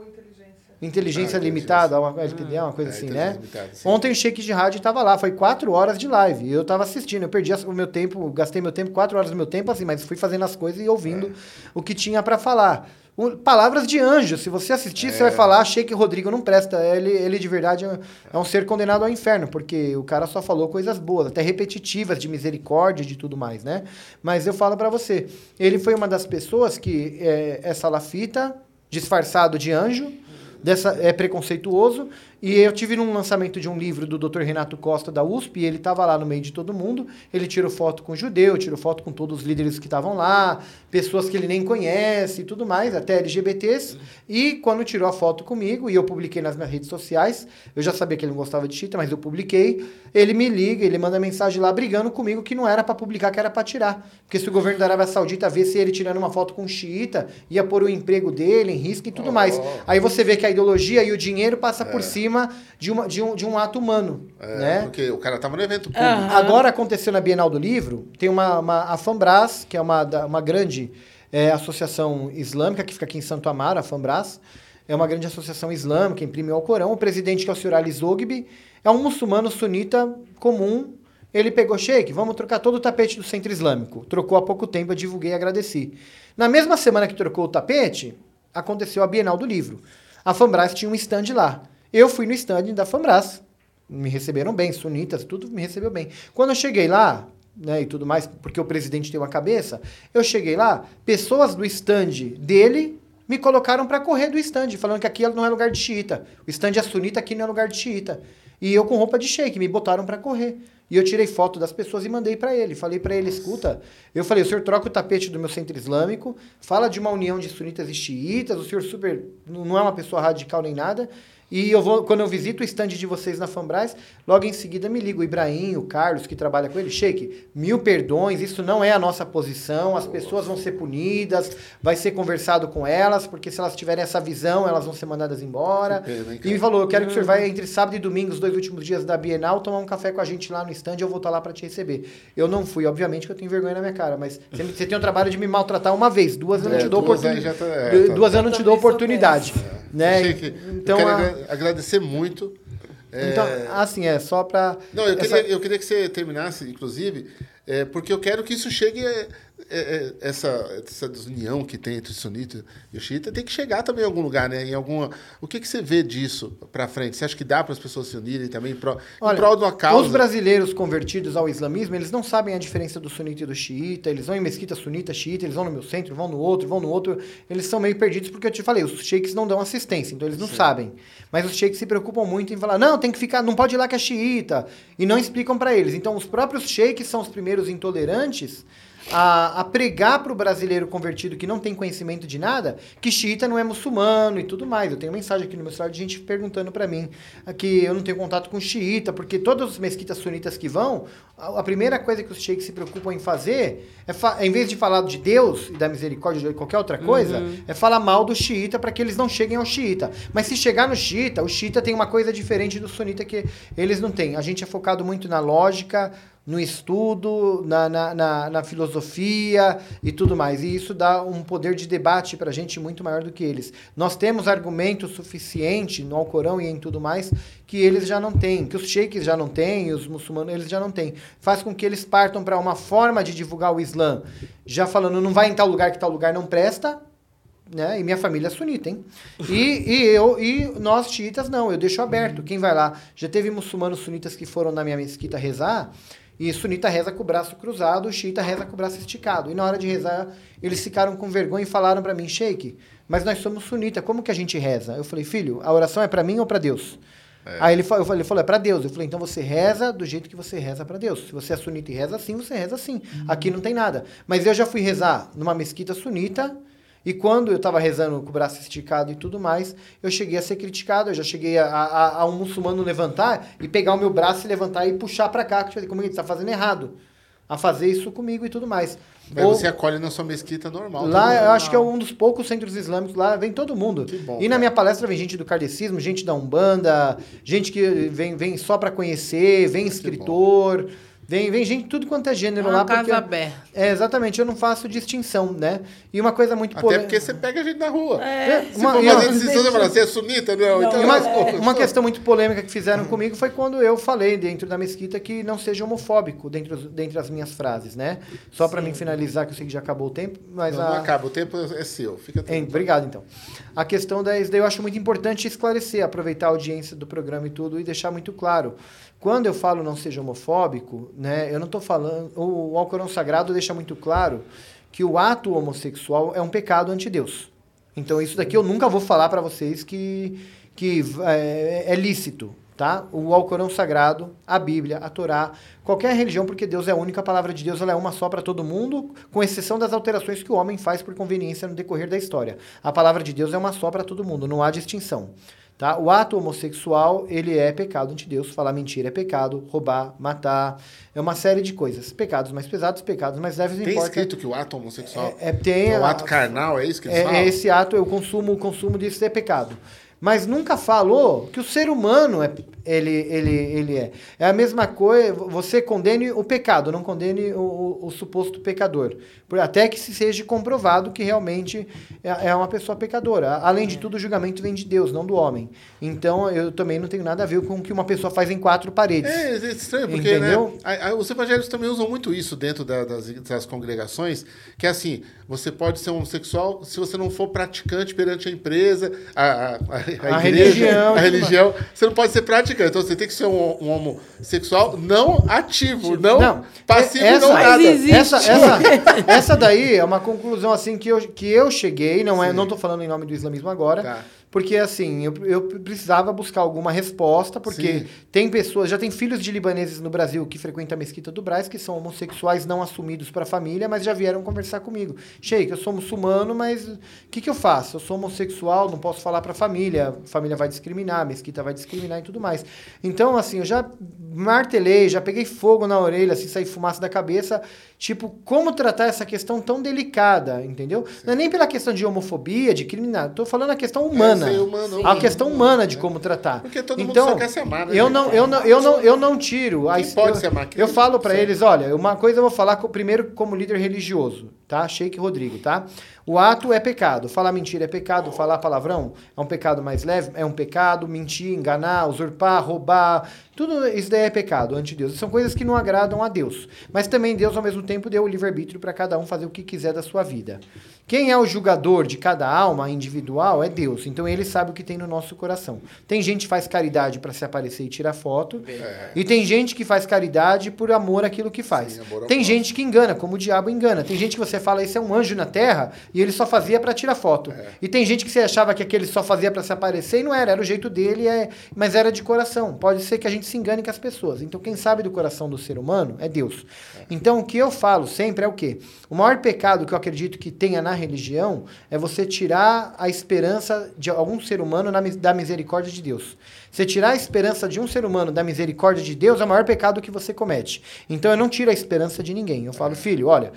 Inteligência ah, limitada, uma, LTD, uma coisa ah, assim, né? Ontem o Sheik de rádio estava lá, foi quatro horas de live. E eu estava assistindo, eu perdi o meu tempo, gastei meu tempo, quatro horas do meu tempo, assim, mas fui fazendo as coisas e ouvindo é. o que tinha para falar. O, palavras de anjo, se você assistir, é. você vai falar, Sheik Rodrigo não presta. Ele, ele de verdade é, é um ser condenado ao inferno, porque o cara só falou coisas boas, até repetitivas, de misericórdia e de tudo mais, né? Mas eu falo para você, ele foi uma das pessoas que é, é salafita, disfarçado de anjo, dessa, é preconceituoso. E eu tive num lançamento de um livro do Dr. Renato Costa da USP, e ele estava lá no meio de todo mundo. Ele tirou foto com o judeu, tirou foto com todos os líderes que estavam lá, pessoas que ele nem conhece e tudo mais, até LGBTs. E quando tirou a foto comigo, e eu publiquei nas minhas redes sociais, eu já sabia que ele não gostava de chita, mas eu publiquei. Ele me liga, ele manda mensagem lá brigando comigo que não era para publicar, que era para tirar. Porque se o governo da Arábia Saudita visse ele tirando uma foto com um xiita, ia pôr o emprego dele em risco e tudo oh. mais. Aí você vê que a ideologia e o dinheiro passa é. por cima de, uma, de, um, de um ato humano. É, né? Porque o cara estava no evento público. Uhum. Agora aconteceu na Bienal do Livro, tem uma, uma a Fambras, que é uma, uma grande é, associação islâmica que fica aqui em Santo Amaro, a Fambras. É uma grande associação islâmica, imprime o Alcorão. O presidente, que é o senhor Ali Zogbi, é um muçulmano sunita comum. Ele pegou, Sheik, vamos trocar todo o tapete do centro islâmico. Trocou há pouco tempo, eu divulguei e agradeci. Na mesma semana que trocou o tapete, aconteceu a Bienal do Livro. A Fambras tinha um stand lá. Eu fui no stand da Fambras. Me receberam bem, sunitas, tudo me recebeu bem. Quando eu cheguei lá, né, e tudo mais, porque o presidente tem uma cabeça, eu cheguei lá, pessoas do stand dele me colocaram para correr do stand, falando que aqui não é lugar de xiita. O stand é sunita, aqui não é lugar de xiita. E eu com roupa de shake, me botaram para correr. E eu tirei foto das pessoas e mandei para ele. Falei para ele, escuta, eu falei, o senhor troca o tapete do meu centro islâmico, fala de uma união de sunitas e xiitas, o senhor super não é uma pessoa radical nem nada. E eu vou, quando eu visito o stand de vocês na Fambras, logo em seguida me liga o Ibrahim, o Carlos, que trabalha com ele. Sheik, mil perdões, isso não é a nossa posição, as pessoas vão ser punidas, vai ser conversado com elas, porque se elas tiverem essa visão, elas vão ser mandadas embora. pena, hein, e me falou, eu quero que o senhor vá entre sábado e domingo, os dois últimos dias da Bienal, tomar um café com a gente lá no stand, eu vou estar lá para te receber. Eu não fui, obviamente que eu tenho vergonha na minha cara, mas você, tem o trabalho de me maltratar uma vez, duas eu não É, te dou oportunidade. tá- é, tá- duas eu não te dou oportunidade. Né? Sheik, Então, eu quero a- agradecer muito. É, então, assim, é só para. Não, eu queria, eu queria que você terminasse, inclusive, é, porque eu quero que isso chegue. É, é, essa, essa desunião que tem entre o sunita e o xiita tem que chegar também em algum lugar, né? Em alguma, o que, que você vê disso para frente? Você acha que dá para as pessoas se unirem também em prol, em prol de uma causa? Os brasileiros convertidos ao islamismo, eles não sabem a diferença do sunita e do xiita, eles vão em mesquita sunita, xiita, eles vão no meu centro, vão no outro, vão no outro, eles são meio perdidos porque eu te falei, os sheiks não dão assistência, então eles não sabem. Mas os sheiks se preocupam muito em falar, não, tem que ficar, não pode ir lá que é xiita, e não explicam para eles. Então os próprios sheiks são os primeiros intolerantes a, a pregar para o brasileiro convertido que não tem conhecimento de nada que xiita não é muçulmano e tudo mais. Eu tenho mensagem aqui no meu celular de gente perguntando para mim que eu não tenho contato com xiita, porque todas as mesquitas sunitas que vão, a, a primeira coisa que os sheiks se preocupam em fazer é, fa em vez de falar de Deus e da misericórdia de qualquer outra coisa, é falar mal do xiita para que eles não cheguem ao xiita. Mas se chegar no xiita, o xiita tem uma coisa diferente do sunita que eles não têm. A gente é focado muito na lógica, no estudo, na, na, na, na filosofia e tudo mais. E isso dá um poder de debate para a gente muito maior do que eles. Nós temos argumento suficiente no Alcorão e em tudo mais que eles já não têm, que os sheiks já não têm, os muçulmanos eles já não têm. Faz com que eles partam para uma forma de divulgar o Islã, já falando, não vai em tal lugar que tal lugar não presta, né? E minha família é sunita, hein? E, e eu e nós xiitas não, eu deixo aberto. Quem vai lá? Já teve muçulmanos sunitas que foram na minha mesquita rezar, e sunita reza com o braço cruzado, o xiita reza com o braço esticado. E na hora de rezar, eles ficaram com vergonha e falaram para mim, Sheik, mas nós somos sunita, como que a gente reza? Eu falei, filho, a oração é para mim ou para Deus? Aí ele falou, falei, ele falou, é para Deus. Eu falei, então você reza do jeito que você reza para Deus. Se você é sunita e reza assim, você reza assim. Aqui não tem nada. Mas eu já fui rezar numa mesquita sunita, e quando eu estava rezando com o braço esticado e tudo mais, eu cheguei a ser criticado. Eu já cheguei a, a, a um muçulmano levantar e pegar o meu braço e levantar e puxar para cá. que falei, Como ele está fazendo errado? A fazer isso comigo e tudo mais. Mas Ou- você acolhe na sua mesquita normal. Lá, eu acho que é um dos poucos centros islâmicos, lá vem todo mundo. Que bom, e na cara. minha palestra vem gente do kardecismo, gente da Umbanda, gente que vem, vem só para conhecer, vem escritor, vem, vem gente tudo quanto é gênero É lá. uma casa porque- aberta. É, exatamente, eu não faço distinção, né? E uma coisa muito Até porque você pega a gente na rua. É, Se uma- for fazer decisão, você fala, você é sunita? Não, então E uma, lascou. uma questão muito polêmica que fizeram comigo foi quando eu falei dentro da mesquita que não seja homofóbico dentro, dentre as minhas frases, né? Só para mim finalizar, que eu sei que já acabou o tempo, mas Não, a... não acaba, o tempo é seu. Fica tranquilo. obrigado, então. A questão da isso daí eu acho muito importante esclarecer, aproveitar a audiência do programa e tudo e deixar muito claro. Quando eu falo não seja homofóbico, né, eu não estou falando. O, Alcorão Sagrado deixa muito claro que o ato homossexual é um pecado ante Deus. Então, isso daqui eu nunca vou falar para vocês que, que é, é lícito. Tá? O Alcorão Sagrado, a Bíblia, a Torá, qualquer religião, porque Deus é a única palavra de Deus, ela é uma só para todo mundo, com exceção das alterações que o homem faz por conveniência no decorrer da história. A palavra de Deus é uma só para todo mundo, não há distinção. Tá? O ato homossexual, ele é pecado ante Deus. Falar mentira é pecado, roubar, matar, é uma série de coisas. Pecados mais pesados, pecados mais leves, Tem importa. escrito que o ato homossexual É, é, tem é o a- ato carnal, é isso que eles é, falam? é esse ato, eu consumo, o consumo disso é pecado. Mas nunca falou que o ser humano é, ele, ele, ele é. É a mesma coisa, você condene o pecado, não condene o, o- o suposto pecador. Até que se seja comprovado que realmente é, é uma pessoa pecadora. Além de tudo, o julgamento vem de Deus, não do homem. Então, eu também não tenho nada a ver com o que uma pessoa faz em quatro paredes. É, é estranho, porque Entendeu? né, a- os evangélicos também usam muito isso dentro da- das, das congregações, que é assim, você pode ser homossexual se você não for praticante perante a empresa, a, a- a a, A igreja, religião, a religião. Você não pode ser praticante. Então você tem que ser um, um homossexual não ativo, não, Não, passivo, essa, não nada. essa, essa, essa daí é uma conclusão assim que eu, que eu cheguei, não é, não tô falando em nome do islamismo agora, Tá. Porque assim, eu, eu precisava buscar alguma resposta, porque Sim. tem pessoas, já tem filhos de libaneses no Brasil que frequentam a mesquita do Braz, que são homossexuais não assumidos para a família, mas já vieram conversar comigo. Sheik, eu sou muçulmano, mas o que, que eu faço? Eu sou homossexual, não posso falar para a família, a família vai discriminar, a mesquita vai discriminar e tudo mais. Então, assim, eu já martelei, já peguei fogo na orelha, assim, saí fumaça da cabeça, tipo, como tratar essa questão tão delicada, entendeu? Não é nem pela questão de homofobia, de criminalidade, tô falando a questão humana. ser humano, a sim. questão humana de como tratar. Porque todo mundo então, só quer se amar, né, Eu não, eu não, eu não, eu não tiro. a Quem es- pode eu, se amar? Eu falo para sim. eles, olha, uma coisa eu vou falar primeiro como líder religioso, tá? Sheik Rodrigo, tá? O ato é pecado. Falar mentira é pecado. Falar palavrão é um pecado mais leve. É um pecado. Mentir, enganar, usurpar, roubar. Tudo isso daí é pecado ante Deus. São coisas que não agradam a Deus. Mas também Deus, ao mesmo tempo, deu o livre-arbítrio para cada um fazer o que quiser da sua vida. Quem é o julgador de cada alma individual é Deus. Então ele sabe o que tem no nosso coração. Tem gente que faz caridade para se aparecer e tirar foto. E tem gente que faz caridade por amor àquilo que faz. Sim, tem gente que engana, como o diabo engana. Tem gente que você fala, esse é um anjo na terra, e ele só fazia para tirar foto. É. E tem gente que você achava que aquele só fazia para se aparecer e não era, era o jeito dele, é, mas era de coração. Pode ser que a gente se engane com as pessoas. Então quem sabe do coração do ser humano é Deus. Então o que eu falo sempre é o quê? O maior pecado que eu acredito que tenha na religião é você tirar a esperança de algum ser humano na da misericórdia de Deus. Você tirar a esperança de um ser humano da misericórdia de Deus é o maior pecado que você comete. Então eu não tiro a esperança de ninguém. Eu falo, filho, olha,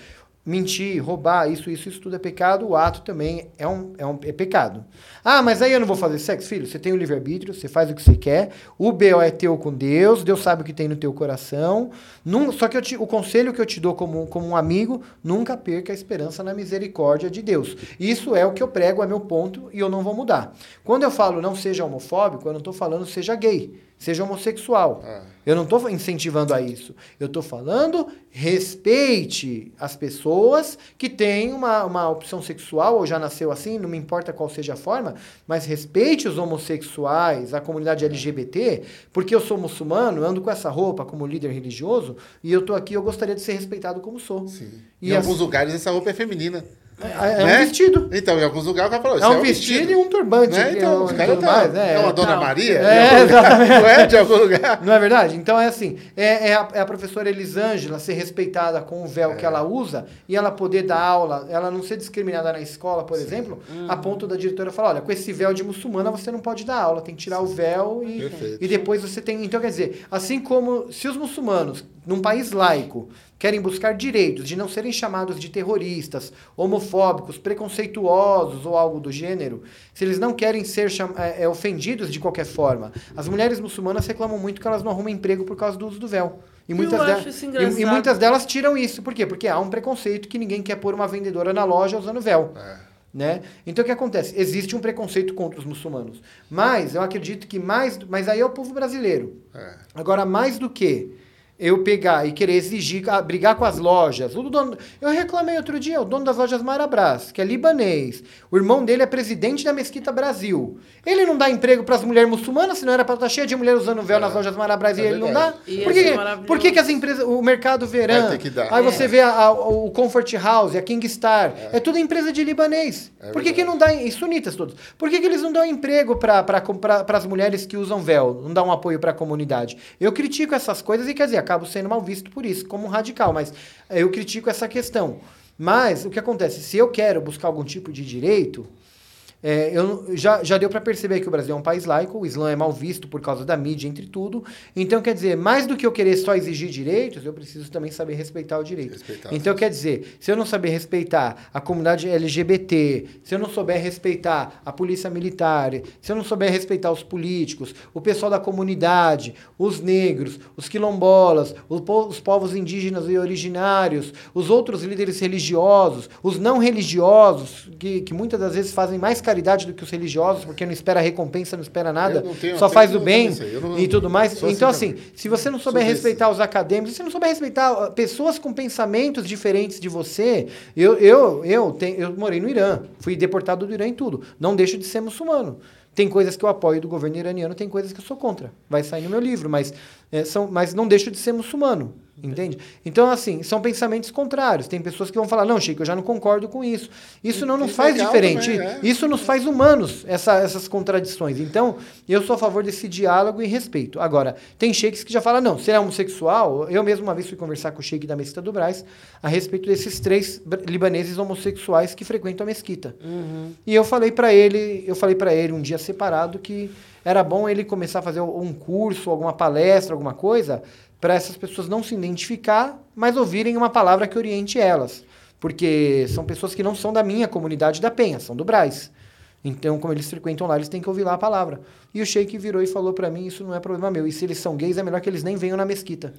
mentir, roubar, isso, isso, isso tudo é pecado, o ato também é, um, é, um, é pecado. Ah, mas aí eu não vou fazer sexo, filho. Você tem o livre-arbítrio, você faz o que você quer, o B.O. é teu com Deus, Deus sabe o que tem no teu coração. Num, só que te- o conselho que eu te dou como, como um amigo, nunca perca a esperança na misericórdia de Deus. Isso é o que eu prego, é meu ponto, e eu não vou mudar. Quando eu falo não seja homofóbico, eu não estou falando seja gay, seja homossexual. Eu não estou incentivando a isso. Eu estou falando respeite as pessoas que têm uma, uma opção sexual ou já nasceu assim, não me importa qual seja a forma, mas respeite os homossexuais, a comunidade LGBT, porque eu sou muçulmano, ando com essa roupa como líder religioso e eu tô aqui, eu gostaria de ser respeitado como sou. Sim. E em as- alguns lugares essa roupa é feminina. É, é né? um vestido. Então, em alguns lugares o cara falou, É isso um vestido e um turbante. Né? Então, é- os caras tá, mais, é, é uma é, Dona não. Maria? É, lugar, exatamente. Não é de algum lugar? Não é verdade? Então é assim, é, é a, é a professora Elisângela ser respeitada com o véu que ela usa e ela poder dar aula, ela não ser discriminada na escola, por exemplo, a ponto da diretora falar, olha, com esse véu de muçulmana você não pode dar aula, tem que tirar o véu e, Perfeito. e depois você tem... Então quer dizer, assim como se os muçulmanos, num país laico, querem buscar direitos de não serem chamados de terroristas, homofóbicos, preconceituosos ou algo do gênero, se eles não querem ser cham- é, é, ofendidos de qualquer forma. As mulheres muçulmanas reclamam muito que elas não arrumam emprego por causa do uso do véu. E muitas, acho de- isso e- e, muitas delas tiram isso. Por quê? Porque há um preconceito que ninguém quer pôr uma vendedora na loja usando véu. Né? Então o que acontece? Existe um preconceito contra os muçulmanos. Mas eu acredito que mais. Mas aí é o povo brasileiro. É. Agora, mais do que eu pegar e querer exigir, ah, brigar com as lojas. O dono, eu reclamei outro dia, o dono das lojas Marabras, que é libanês. O irmão dele é presidente da Mesquita Brasil. Ele não dá emprego para as mulheres muçulmanas, se não era para estar cheia de mulher usando véu nas lojas Marabras É e ele não dá? E Por esse que, é maravilhoso. por que, que as empresas, o mercado verão, aí você vê a- a- o Comfort House, a Kingstar, é, tudo empresa de libanês. É por que, que não dá, e sunitas todos, por que, que eles não dão emprego para as mulheres que usam véu, não dão um apoio para a comunidade? Eu critico essas coisas e, quer dizer, acabo sendo mal visto por isso, como um radical, mas eu critico essa questão. Mas o que acontece? Se eu quero buscar algum tipo de direito, é, eu, já, já deu para perceber que o Brasil é um país laico, o Islã é mal visto por causa da mídia, entre tudo. Então, quer dizer, mais do que eu querer só exigir direitos, eu preciso também saber respeitar o direito. Respeitar, então, quer dizer, se eu não saber respeitar a comunidade LGBT, se eu não souber respeitar a polícia militar, se eu não souber respeitar os políticos, o pessoal da comunidade, os negros, os quilombolas, os, po- os povos indígenas e originários, os outros líderes religiosos, os não religiosos, que, que muitas das vezes fazem mais caridade do que os religiosos, porque não espera recompensa, não espera nada, não tenho- só faz o bem não- e tudo mais. assim Então, assim, também. se você não souber respeitar os acadêmicos, se você não souber respeitar uh, pessoas com pensamentos diferentes de você, eu, eu, eu, tenho, eu morei no Irã, fui deportado do Irã em tudo. Não deixo de ser muçulmano. Tem coisas que eu apoio do governo iraniano, tem coisas que eu sou contra. Vai sair no meu livro, mas, é, são, mas não deixo de ser muçulmano. Entende? Então, assim, são pensamentos contrários. Tem pessoas que vão falar, não, Chico, eu já não concordo com isso. Isso não nos Isso faz legal diferente. também, é. Isso nos faz humanos, essa- essas contradições. Então, eu sou a favor desse diálogo e respeito. Agora, tem sheiks que já falam, não, se ele é homossexual, eu mesmo uma vez fui conversar com o sheik da Mesquita do Brás a respeito desses três libaneses homossexuais que frequentam a mesquita. E eu falei pra ele, eu falei para ele um dia separado que era bom ele começar a fazer um curso, alguma palestra, alguma coisa, para essas pessoas não se identificar, mas ouvirem uma palavra que oriente elas. Porque são pessoas que não são da minha comunidade da Penha, são do Braz. Então, como eles frequentam lá, eles têm que ouvir lá a palavra. E o sheik virou e falou pra mim, isso não é problema meu. E se eles são gays, é melhor que eles nem venham na mesquita.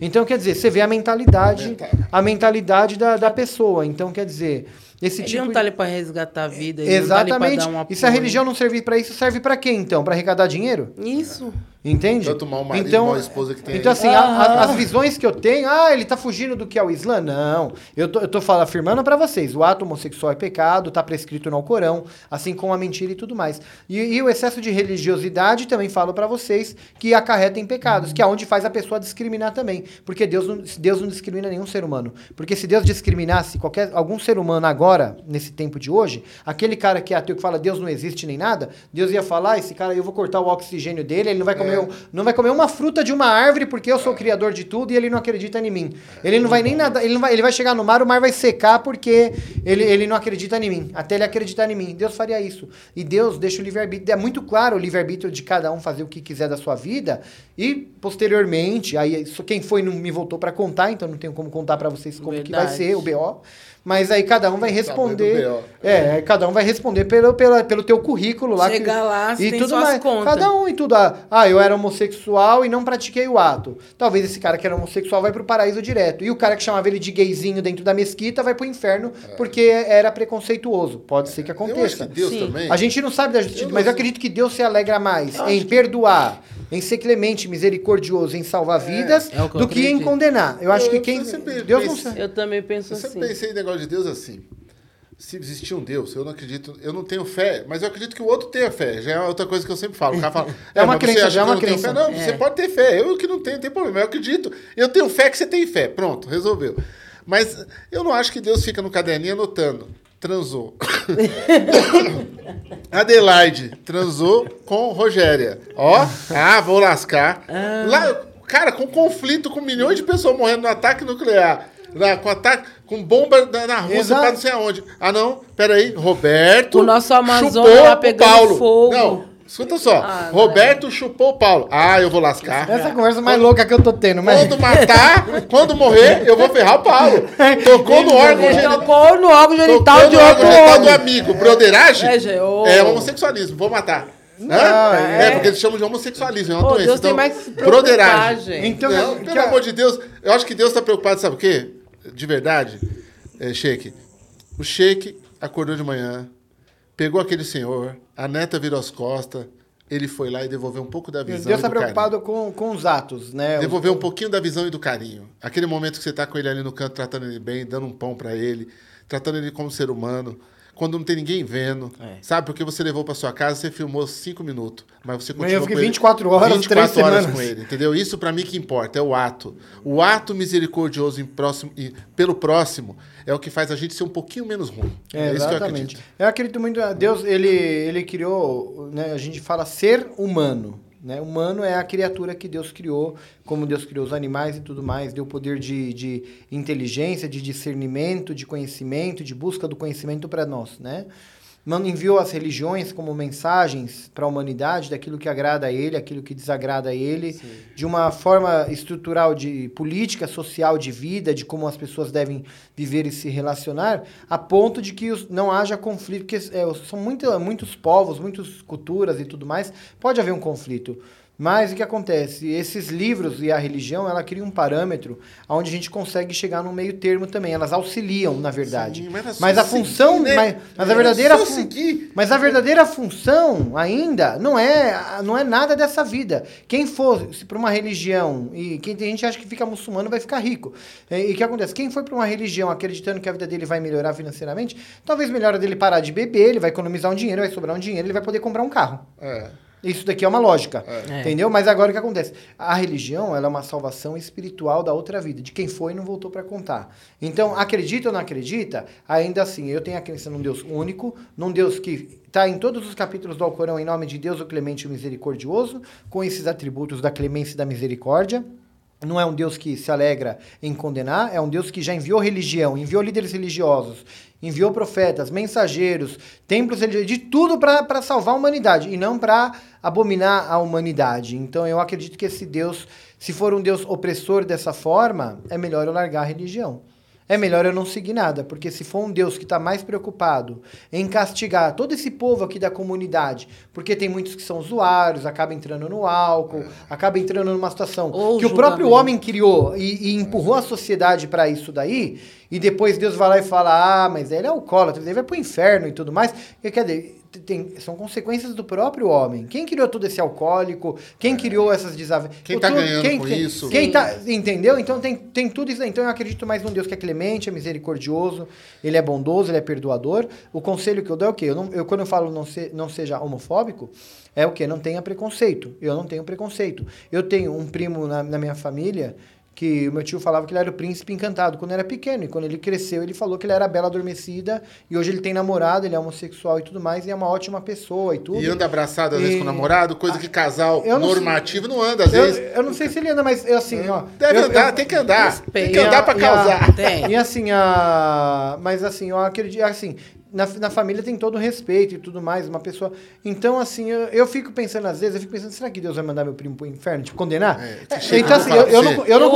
Então, quer dizer, você vê a mentalidade, a mentalidade da, da pessoa. Então, quer dizer, esse Ele tipo não tá ali pra resgatar a vida. Ele Exatamente. Tá e se a religião não servir pra isso, serve pra quê então? Pra arrecadar dinheiro? Isso. Entende? Tanto mal marido, então, mal esposa que tem Então, aí. assim, a- a- as visões que eu tenho, ah, ele tá fugindo do que é o Islã. Não. Eu tô, eu tô falando, afirmando pra vocês: o ato homossexual é pecado, tá prescrito no Alcorão, assim como a mentira e tudo mais. E, e o excesso de religiosidade também falo pra vocês que acarreta em pecados, que é onde faz a pessoa discriminar também. Porque Deus não, Deus não discrimina nenhum ser humano. Porque se Deus discriminasse qualquer, algum ser humano agora, nesse tempo de hoje, aquele cara que é ateu que fala Deus não existe nem nada, Deus ia falar, esse cara, eu vou cortar o oxigênio dele, ele não vai comer, um- não vai comer uma fruta de uma árvore porque eu sou o criador de tudo e ele não acredita em mim. Ele não vai nem nada, ele, vai, ele vai chegar no mar, o mar vai secar porque ele, ele não acredita em mim. Até ele acreditar em mim. Deus faria isso. E Deus deixa o livre-arbítrio. É muito claro o livre-arbítrio de cada um fazer o que quiser da sua vida. E posteriormente, aí quem foi não me voltou para contar, então não tenho como contar para vocês como que vai Verdade. ser o BO. Mas aí cada um vai responder. do BO. É, cada um vai responder pelo, pela, pelo teu currículo lá. Chegar que, lá, você e tem tudo suas mais. contas. Cada um e tudo. Ah, ah, eu era homossexual e não pratiquei o ato. Talvez esse cara que era homossexual vai pro paraíso direto. E o cara que chamava ele de gayzinho dentro da mesquita vai pro inferno porque era preconceituoso. Pode ser que Eu acho aconteça. que Deus Sim. também. A gente não sabe da justiça, Eu mas eu acredito que Deus se alegra mais em perdoar, em ser clemente, misericordioso, em salvar vidas, É que eu do que em condennar. Eu acho Eu- que eu quem. Deus não sabe. Eu também penso Eu assim. sempre pensei em negócio de Deus assim. Se existir um Deus, eu não acredito, eu não tenho fé, mas eu acredito que o outro tenha fé. Já é outra coisa que eu sempre falo. O cara fala, É uma mas você crença, já é uma crença. Fé? Não, É. você pode ter fé. Eu que não tenho, não tem problema. Eu acredito. Eu tenho fé que você tem fé. Pronto, resolveu. Mas eu não acho que Deus fica no caderninho anotando. Transou. Adelaide transou com Rogéria. Ó, ah, vou lascar. Lá, cara, com conflito, com milhões de pessoas morrendo no ataque nuclear. Lá, com ataque, com bomba na, na Rússia Exato. pra não sei aonde. Ah, não, peraí. Roberto. O nosso Amazonas lá o pegando Paulo. fogo. Não, escuta só. Ah, Roberto chupou o Paulo. Ah, eu vou lascar. Essa é a conversa mais louca que eu tô tendo, mas. Quando matar, quando morrer, eu vou ferrar o Paulo. Tocou no órgão genital. tocou no órgão genital de no órgão outro genital do amigo. Broderagem É, é homossexualismo. Vou matar. Hã? é. porque eles chamam de homossexualismo. É uma Ô, doença. Deus tem então, mais que se preocupar, broderagem. Então, Não, que- pelo amor de Deus, eu acho que Deus está preocupado, sabe o quê? De verdade, é, Sheik. O Sheik acordou de manhã, pegou aquele senhor, a neta virou as costas, ele foi lá e devolveu um pouco da visão. Deus está carinho. preocupado com, com os atos, né? Devolver um pouquinho da visão e do carinho. Aquele momento que você tá com ele ali no canto, tratando ele bem, dando um pão para ele, tratando ele como ser humano. Quando não tem ninguém vendo, É. sabe? Porque você levou para sua casa, você filmou cinco minutos, mas você continuou eu fiquei com ele 24 horas, 24 três horas semanas. com ele, entendeu? Isso para mim que importa, é o ato. O ato misericordioso em próximo, e pelo próximo é o que faz a gente ser um pouquinho menos ruim. É, isso que eu acredito. Eu acredito muito. Deus, ele, ele criou, né, a gente fala ser humano. Né? Humano é a criatura que Deus criou, como Deus criou os animais e tudo mais, deu poder de, de inteligência, de discernimento, de conhecimento, de busca do conhecimento para nós, né? Mano, enviou as religiões como mensagens para a humanidade daquilo que agrada a ele, aquilo que desagrada a ele, de uma forma estrutural de política, social, de vida, de como as pessoas devem viver e se relacionar, a ponto de que não haja conflito, porque é, são muito, muitos povos, muitas culturas e tudo mais, pode haver um conflito. Mas o que acontece? Esses livros e a religião, ela cria um parâmetro onde a gente consegue chegar num meio termo também. Elas auxiliam, na verdade. Sim, mas é mas a seguir, função, né? mas, mas a É verdadeira fun- mas a verdadeira função ainda não é, não é nada dessa vida. Quem for para uma religião e quem tem gente que acha que fica muçulmano vai ficar rico. E e o que acontece? Quem for para uma religião acreditando que a vida dele vai melhorar financeiramente, talvez melhora dele parar de beber, ele vai economizar um dinheiro, vai sobrar um dinheiro, ele vai poder comprar um carro. É. Isso daqui é uma lógica, É. entendeu? Mas agora o que acontece? A religião, ela é uma salvação espiritual da outra vida, de quem foi e não voltou para contar. Então, acredita ou não acredita, ainda assim, eu tenho a crença num Deus único, num Deus que está em todos os capítulos do Alcorão, em nome de Deus, o clemente e o misericordioso, com esses atributos da clemência e da misericórdia. Não é um Deus que se alegra em condenar, é um Deus que já enviou religião, enviou líderes religiosos, enviou profetas, mensageiros, templos de tudo para salvar a humanidade e não para abominar a humanidade. Então eu acredito que esse Deus, se for um Deus opressor dessa forma, é melhor eu largar a religião. É melhor eu não seguir nada, porque se for um Deus que está mais preocupado em castigar todo esse povo aqui da comunidade, porque tem muitos que são usuários, acaba entrando no álcool, acaba entrando numa situação Ou que o próprio homem criou e, e empurrou a sociedade para isso daí, e depois Deus vai lá e fala: ah, mas ele é alcoólatra, ele vai pro inferno e tudo mais. E, quer dizer, tem, são consequências do próprio homem. Quem criou todo esse alcoólico? Quem criou essas desavenças? Quem tá ganhando com quem, isso? Quem tá, entendeu? Então tem, tem tudo isso. Então eu acredito mais num Deus que é clemente, é misericordioso, ele é bondoso, ele é perdoador. O conselho que eu dou é o quê? Eu, não, eu quando eu falo não, se, não seja homofóbico, é o quê? Não tenha preconceito. Eu não tenho preconceito. Eu tenho um primo na, na minha família que o meu tio falava que ele era o príncipe encantado quando era pequeno. E quando ele cresceu, ele falou que ele era a bela adormecida. E hoje ele tem namorado, ele é homossexual e tudo mais, e é uma ótima pessoa e tudo. E anda abraçado às vezes E- com o namorado, coisa que casal Eu não sei- normativo não anda às Eu, vezes. eu não sei se ele anda, mas eu, assim, ó. Deve eu- andar, eu- tem que andar. Tem que andar pra e a- causar. Tem. E assim, a... mas assim, eu acredito, assim, na, na família tem todo o respeito e tudo mais, uma pessoa... Então, assim, eu, eu fico pensando, às vezes, eu fico pensando, será que Deus vai mandar meu primo pro inferno, tipo, condenar? É, É, chega, então, assim, eu, eu não, eu não,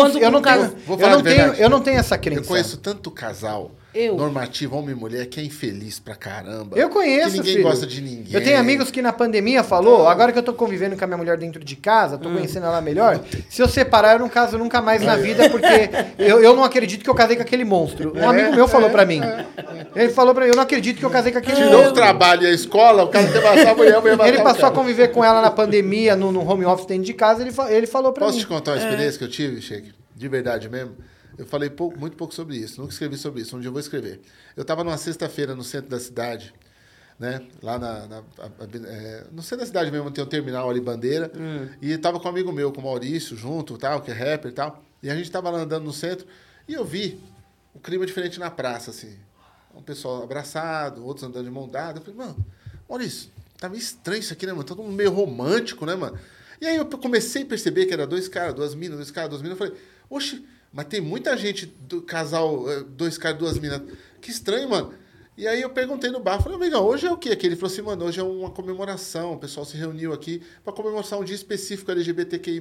Eu não tenho, não eu não tenho essa crença. Eu conheço tanto casal Eu. normativo, homem e mulher, que é infeliz pra caramba. Eu conheço, Que ninguém filho. gosta de ninguém. Eu tenho amigos que na pandemia falou, agora que eu tô convivendo com a minha mulher dentro de casa, Hum. tô conhecendo ela melhor, se eu separar, eu não caso nunca mais na vida, porque eu, eu não acredito que eu casei com aquele monstro. Um amigo meu falou pra mim. Ele falou pra mim, eu não acredito que eu casei com aquele Tirou o monstro. trabalho e a escola, o cara quer matar a mulher, a mulher matar Ele o passou a cara. conviver com ela na pandemia, no, no home office dentro de casa, ele, fa- ele falou pra Posso mim. te contar uma experiência que eu tive, Sheik? De verdade mesmo? Eu falei muito pouco sobre isso, nunca escrevi sobre isso, um dia eu vou escrever. Eu estava numa sexta-feira no centro da cidade, né? Lá na, na- a- a- é, no centro da cidade mesmo tem um terminal ali, Bandeira, e estava com um amigo meu, com o Maurício, junto, tal, que é rapper e tal, e a gente estava lá andando no centro, e eu vi um clima diferente na praça, assim. Um pessoal abraçado, outros andando de mão dada. Eu falei, mano, Maurício, tá meio estranho isso aqui, né, mano? Todo mundo meio romântico, né, mano? E aí eu comecei a perceber que era dois caras, duas minas, dois caras, duas minas. Eu falei, oxe, mas tem muita gente do casal, eh, dois caras, duas minas. Que estranho, mano. E aí eu perguntei no bar, falei, amigão, hoje é o quê? Ele falou assim, mano, hoje é uma comemoração, o pessoal se reuniu aqui para comemorar um dia específico LGBTQI+,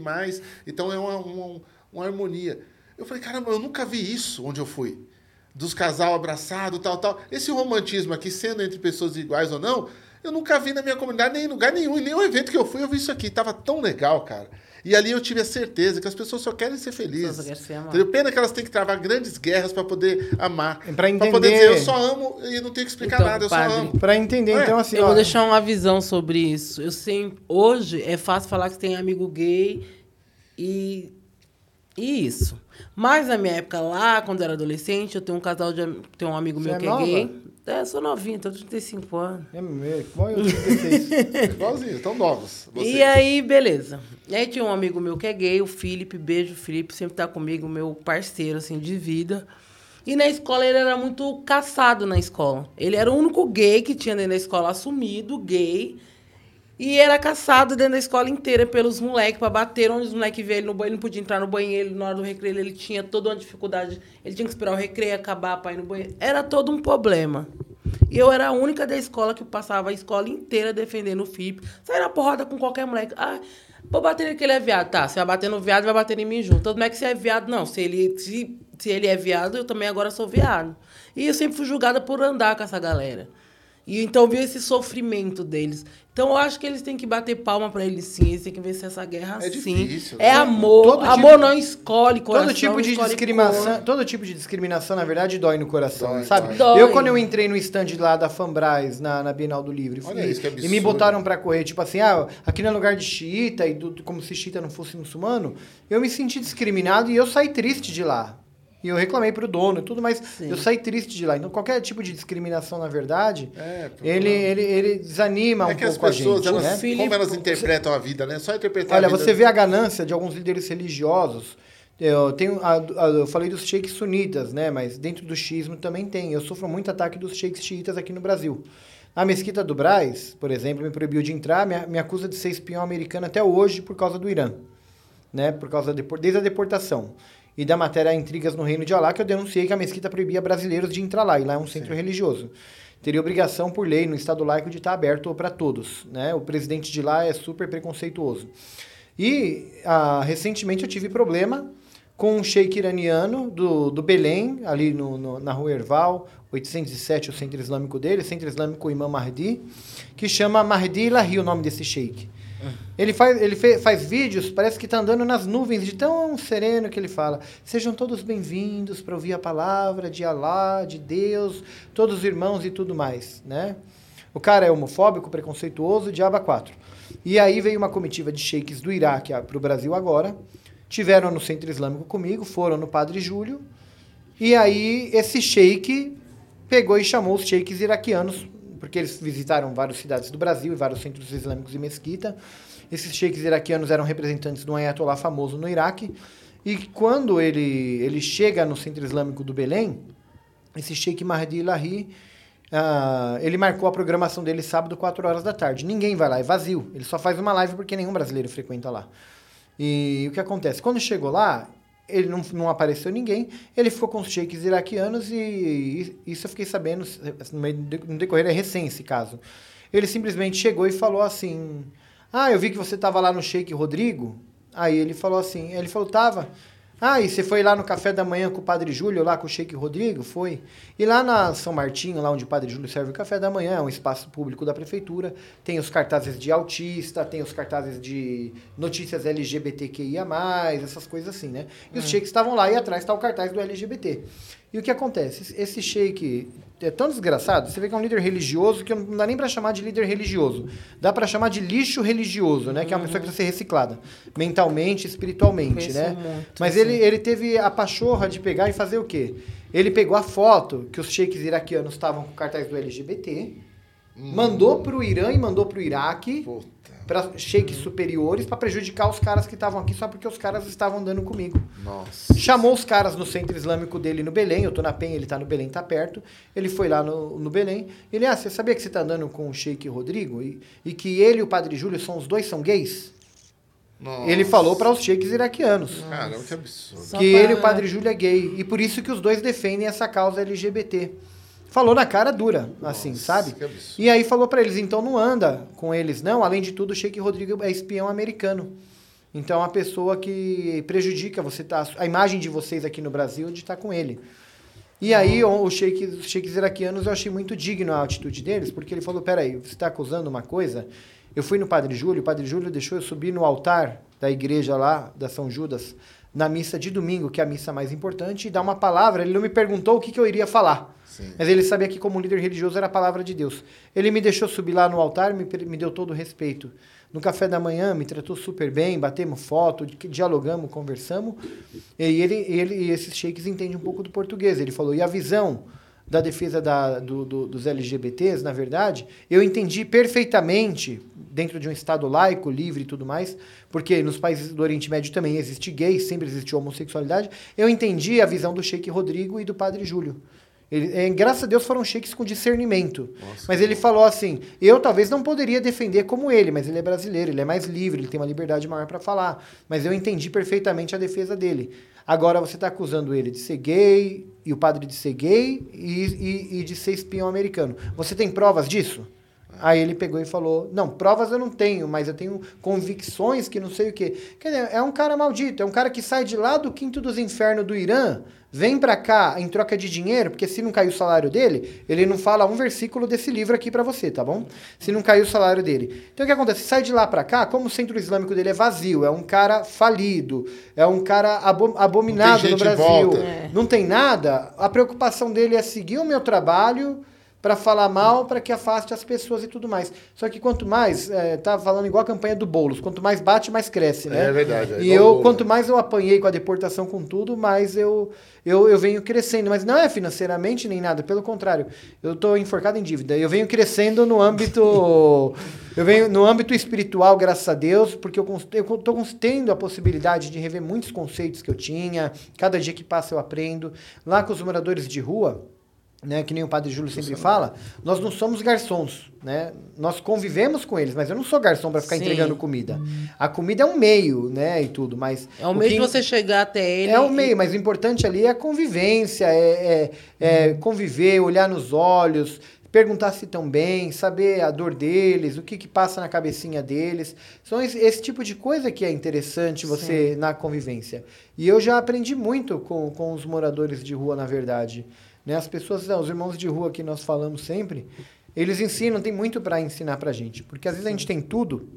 então é uma, uma, uma harmonia. Eu falei, caramba, eu nunca vi isso onde eu fui. Dos casal abraçado, tal, tal. Esse romantismo aqui, sendo entre pessoas iguais ou não, eu nunca vi na minha comunidade, nem em lugar nenhum, em nenhum evento que eu fui, eu vi isso aqui. Tava tão legal, cara. E ali eu tive a certeza que as pessoas só querem ser felizes. Só querem? Pena que elas têm que travar grandes guerras para poder amar. Pra entender. poder dizer, eu só amo e não tenho que explicar Então, nada, eu padre, só amo. Pra entender, Ué, então, assim, eu ó, vou deixar uma visão sobre isso. Eu sempre, hoje é fácil falar que tem amigo gay e, e isso. Mas na minha época lá, quando eu era adolescente, eu tenho um casal de tenho um amigo Você meu é que nova? é gay. É, sou novinha, tenho 35 anos. É meu, igual eu 16. Igualzinho, tão novos. vocês. E aí, beleza. E aí tinha um amigo meu que é gay, o Felipe, beijo, Felipe, sempre tá comigo, meu parceiro, assim, de vida. E na escola ele era muito caçado na escola. Ele era o único gay que tinha dentro da escola assumido, gay. E era caçado dentro da escola inteira pelos moleques pra bater. Onde os moleques viam ele no banheiro, ele não podia entrar no banheiro. Na hora do recreio, ele tinha toda uma dificuldade. Ele tinha que esperar o recreio acabar pra ir no banheiro. Era todo um problema. E eu era a única da escola que passava a escola inteira defendendo o Felipe. Saía na porrada com qualquer moleque. Ah, vou bater nele que ele é viado. Tá, você vai bater no viado, vai bater em mim junto. Todo moleque, você é viado. Não, se ele, se, se ele é viado, eu também agora sou viado. E eu sempre fui julgada por andar com essa galera. E então viu esse sofrimento deles. Então eu acho que eles têm que bater palma pra eles sim, eles têm que vencer essa guerra É sim. difícil, É né? amor. Todo amor tipo- não escolhe coração, Todo tipo de discriminação, cor. todo tipo de discriminação, na verdade, dói no coração, Dói, sabe? dói. Eu, quando eu entrei no stand lá da Fanbras, na, na Bienal do Livro, Olha e, isso, que e me botaram pra correr, tipo assim, ah, aqui não é lugar de xiita, e do- como se xiita não fosse muçulmano, eu me senti discriminado e eu saí triste de lá. E eu reclamei pro dono e tudo, mas eu saí triste de lá. Então, qualquer tipo de discriminação, na verdade, É, ele, ele, ele desanima um É que as pouco pessoas, a gente, elas, né? Filipe, como elas interpretam a vida, né? Só interpretar Olha, a vida. você vê a ganância de alguns líderes religiosos. Eu, tenho eu falei dos sheiks sunitas, né? Mas dentro do xismo também tem. Eu sofro muito ataque dos sheiks xiitas aqui no Brasil. A mesquita do Braz, por exemplo, me proibiu de entrar, me, me acusa de ser espião americano até hoje por causa do Irã. Né? Por causa da desde a deportação. E da matéria Intrigas no Reino de Alá, que eu denunciei que a mesquita proibia brasileiros de entrar lá. E lá é um centro religioso. Teria obrigação por lei no Estado laico de estar aberto para todos. Né? O presidente de lá é super preconceituoso. E ah, recentemente eu tive problema com um sheik iraniano do, do Belém, ali no, no- na rua Erval, 807, o centro islâmico dele, centro islâmico Imam Mahdi, que chama Mahdi Ilahi, o nome desse sheik. Ele, faz, ele fe- faz vídeos, parece que está andando nas nuvens, de tão sereno que ele fala. Sejam todos bem-vindos para ouvir a palavra de Alá, de Deus, todos os irmãos e tudo mais, né? O cara é homofóbico, preconceituoso, diaba 4. E aí veio uma comitiva de sheiks do Iraque para o Brasil agora, tiveram no centro islâmico comigo, foram no Padre Júlio, e aí esse sheik pegou e chamou os sheiks iraquianos, porque eles visitaram várias cidades do Brasil e vários centros islâmicos e mesquita. Esses sheiks iraquianos eram representantes de um ayatollah famoso no Iraque. E quando ele, ele chega no centro islâmico do Belém, esse sheik Mahdi Ilahi, ah, ele marcou a programação dele sábado, 4 horas da tarde. Ninguém vai lá, é vazio. Ele só faz uma live porque nenhum brasileiro frequenta lá. E o que acontece? Quando chegou lá, ele não, não apareceu ninguém, ele ficou com os sheiks iraquianos e, e isso eu fiquei sabendo no, meio no decorrer, é recém esse caso. Ele simplesmente chegou e falou assim: Ah, eu vi que você estava lá no Sheik Rodrigo. Aí ele falou assim: Ele falou, tava. Ah, e você foi lá no café da manhã com o Padre Júlio, lá com o Sheik Rodrigo? Foi. E lá na São Martinho, lá onde o Padre Júlio serve o café da manhã, é um espaço público da prefeitura, tem os cartazes de autista, tem os cartazes de notícias LGBTQIA+, essas coisas assim, né? E os sheiks estavam lá e atrás está o cartaz do LGBT. E o que acontece? Esse- sheik é tão desgraçado, você vê que é um líder religioso que não dá nem pra chamar de líder religioso. Dá pra chamar de lixo religioso, né? Que é uma pessoa que precisa ser reciclada. Mentalmente, espiritualmente, né? muito, Mas ele, ele teve a pachorra de pegar e fazer o quê? Ele pegou a foto que os sheiks iraquianos estavam com cartaz do LGBT, mandou pro Irã e mandou pro Iraque, Puta. Para sheiks superiores, pra prejudicar os caras que estavam aqui só porque os caras estavam andando comigo. Nossa. Chamou os caras no centro islâmico dele no Belém, eu tô na Penha, ele tá no Belém, tá perto. Ele foi lá no, no Belém. Ele, ah, você sabia que você tá andando com o Sheik Rodrigo? E, e que ele e o Padre Júlio são os dois são gays? Nossa. Ele falou para os sheiks iraquianos. Caramba, que absurdo. Que pra- ele e o Padre Júlio é gay. E por isso que os dois defendem essa causa LGBT. Falou na cara dura, assim, sabe? que absurdo. E aí falou pra eles, então não anda com eles, não. Além de tudo, o Sheik Rodrigo é espião americano. Então é uma pessoa que prejudica você tá, a imagem de vocês aqui no Brasil de estar com ele. E aí o, o sheik, os sheiks iraquianos eu achei muito digno a atitude deles, porque ele falou, peraí, você está acusando uma coisa? Eu fui no Padre Júlio, o Padre Júlio deixou eu subir no altar da igreja lá, da São Judas, na missa de domingo, que é a missa mais importante, e dar uma palavra. Ele não me perguntou o que, que eu iria falar. Sim. Mas ele sabia que, como líder religioso, era a palavra de Deus. Ele me deixou subir lá no altar, me, me deu todo o respeito. No café da manhã, me tratou super bem, batemos foto, di- dialogamos, conversamos. E ele, ele e esses sheiks entendem um pouco do português. Ele falou, e a visão da defesa da- do- do- dos LGBTs, na verdade, eu entendi perfeitamente, dentro de um Estado laico, livre e tudo mais, porque nos países do Oriente Médio também existe gay, sempre existiu homossexualidade, eu entendi a visão do Sheik Rodrigo e do Padre Júlio. Ele, é, graças a Deus foram sheiks com discernimento. mas ele falou assim: eu talvez não poderia defender como ele, mas ele é brasileiro, ele é mais livre, ele tem uma liberdade maior para falar. Mas eu entendi perfeitamente a defesa dele. Agora você está acusando ele de ser gay, e o padre de ser gay, e, e- e de ser espião americano. Você tem provas disso? Aí ele pegou e falou: Não, provas eu não tenho, mas eu tenho convicções que não sei o quê. Quer dizer, é um cara maldito, é um cara que sai de lá do quinto dos infernos do Irã, vem pra cá em troca de dinheiro, porque se não cair o salário dele, ele não fala um versículo desse livro aqui pra você, tá bom? Se não cair o salário dele. Então o que acontece? Sai de lá pra cá, como o centro islâmico dele é vazio, é um cara falido, é um cara abo abominado no Brasil, volta. não tem nada, a preocupação dele é seguir o meu trabalho para falar mal, para que afaste as pessoas e tudo mais. Só que quanto mais, é, tá falando igual a campanha do Boulos, quanto mais bate, mais cresce, né? É verdade, é e eu, quanto mais eu apanhei com a deportação, com tudo, mais eu, eu, eu venho crescendo. Mas não é financeiramente nem nada, pelo contrário. Eu tô enforcado em dívida. Eu venho crescendo no âmbito... eu venho no âmbito espiritual, graças a Deus, porque eu, cons- eu tô cons- tendo a possibilidade de rever muitos conceitos que eu tinha. Cada dia que passa eu aprendo. Lá com os moradores de rua né, que nem o Padre Júlio sempre fala, nós não somos garçons, né? Nós convivemos com eles, mas eu não sou garçom para ficar Sim. entregando comida. A comida é um meio, né, e tudo, mas É o meio que- de você chegar até ele. é o e- meio, mas o importante ali é a convivência, é, é- é conviver, olhar nos olhos, perguntar se estão bem, saber a dor deles, o que, que passa na cabecinha deles. São esse, esse tipo de coisa que é interessante você na convivência. E eu já aprendi muito com, com os moradores de rua, na verdade. Né? As pessoas, os irmãos de rua que nós falamos sempre, eles ensinam, tem muito para ensinar pra gente. Porque às vezes a gente tem tudo,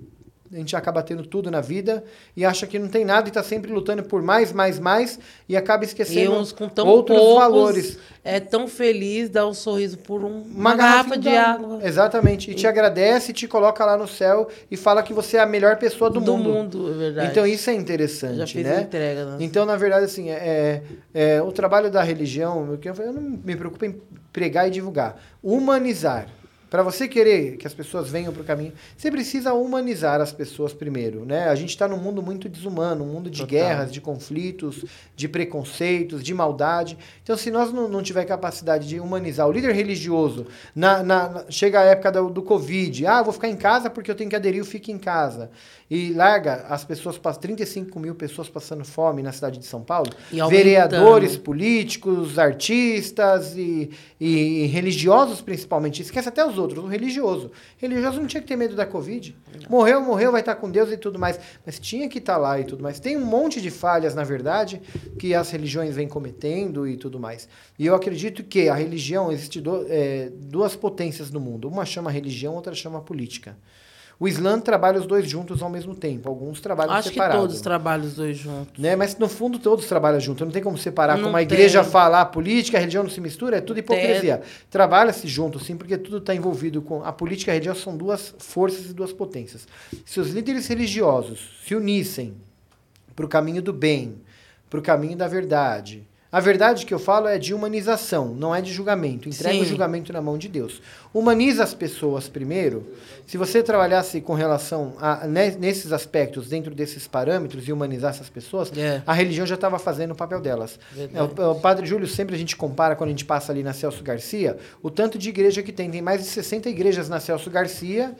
a gente acaba tendo tudo na vida e acha que não tem nada e está sempre lutando por mais, mais, mais e acaba E esquecendo uns com tão outros poucos, valores. É tão feliz dar um sorriso por um- uma, Uma garrafa de d'água. água. Exatamente. E te agradece, te coloca lá no céu e fala que você é a melhor pessoa do, Do mundo. mundo, é verdade. Então isso é interessante, Já fiz né? entrega, né? Então, na verdade, assim, é, é, o trabalho da religião, o que eu falei, eu não me preocupo em pregar e divulgar. Humanizar. Para você querer que as pessoas venham para o caminho, você precisa humanizar as pessoas primeiro, né? A gente está num mundo muito desumano, um mundo de guerras, de conflitos, de preconceitos, de maldade. Então, se nós não, não tiver capacidade de humanizar o líder religioso, na, na- na- chega a época do, do Covid, ah, vou ficar em casa porque eu tenho que aderir, o fique em casa. E larga as pessoas, pass- 35 mil pessoas passando fome na cidade de São Paulo, E vereadores, políticos, artistas e, e religiosos principalmente. Esquece até os outros, o religioso. Religioso não tinha que ter medo da Covid. Morreu, morreu, vai estar com Deus e tudo mais. Mas tinha que estar lá e tudo mais. Tem um monte de falhas, na verdade, que as religiões vêm cometendo e tudo mais. E eu acredito que a religião, existe do- é, duas potências no mundo. Uma chama religião, outra chama política. O Islã trabalha os dois juntos ao mesmo tempo. Alguns trabalham Acho que separados todos trabalham os dois juntos. né? Mas no fundo todos trabalham junto. Não tem como separar Não como a tem. igreja fala, a política, a religião não se mistura, é tudo hipocrisia. Trabalha-se junto, sim, porque tudo está envolvido com. A política e a religião são duas forças e duas potências. Se os líderes religiosos se unissem para o caminho do bem, para o caminho da verdade. A verdade que eu falo é de humanização, não é de julgamento. Entrega o Sim. julgamento na mão de Deus. Humaniza as pessoas primeiro. Se você trabalhasse com relação a ne- nesses aspectos, dentro desses parâmetros e humanizasse as pessoas, É. a religião já estava fazendo o papel delas. É, o, o Padre Júlio, sempre a gente compara, quando a gente passa ali na Celso Garcia, o tanto de igreja que tem. Tem mais de 60 igrejas na Celso Garcia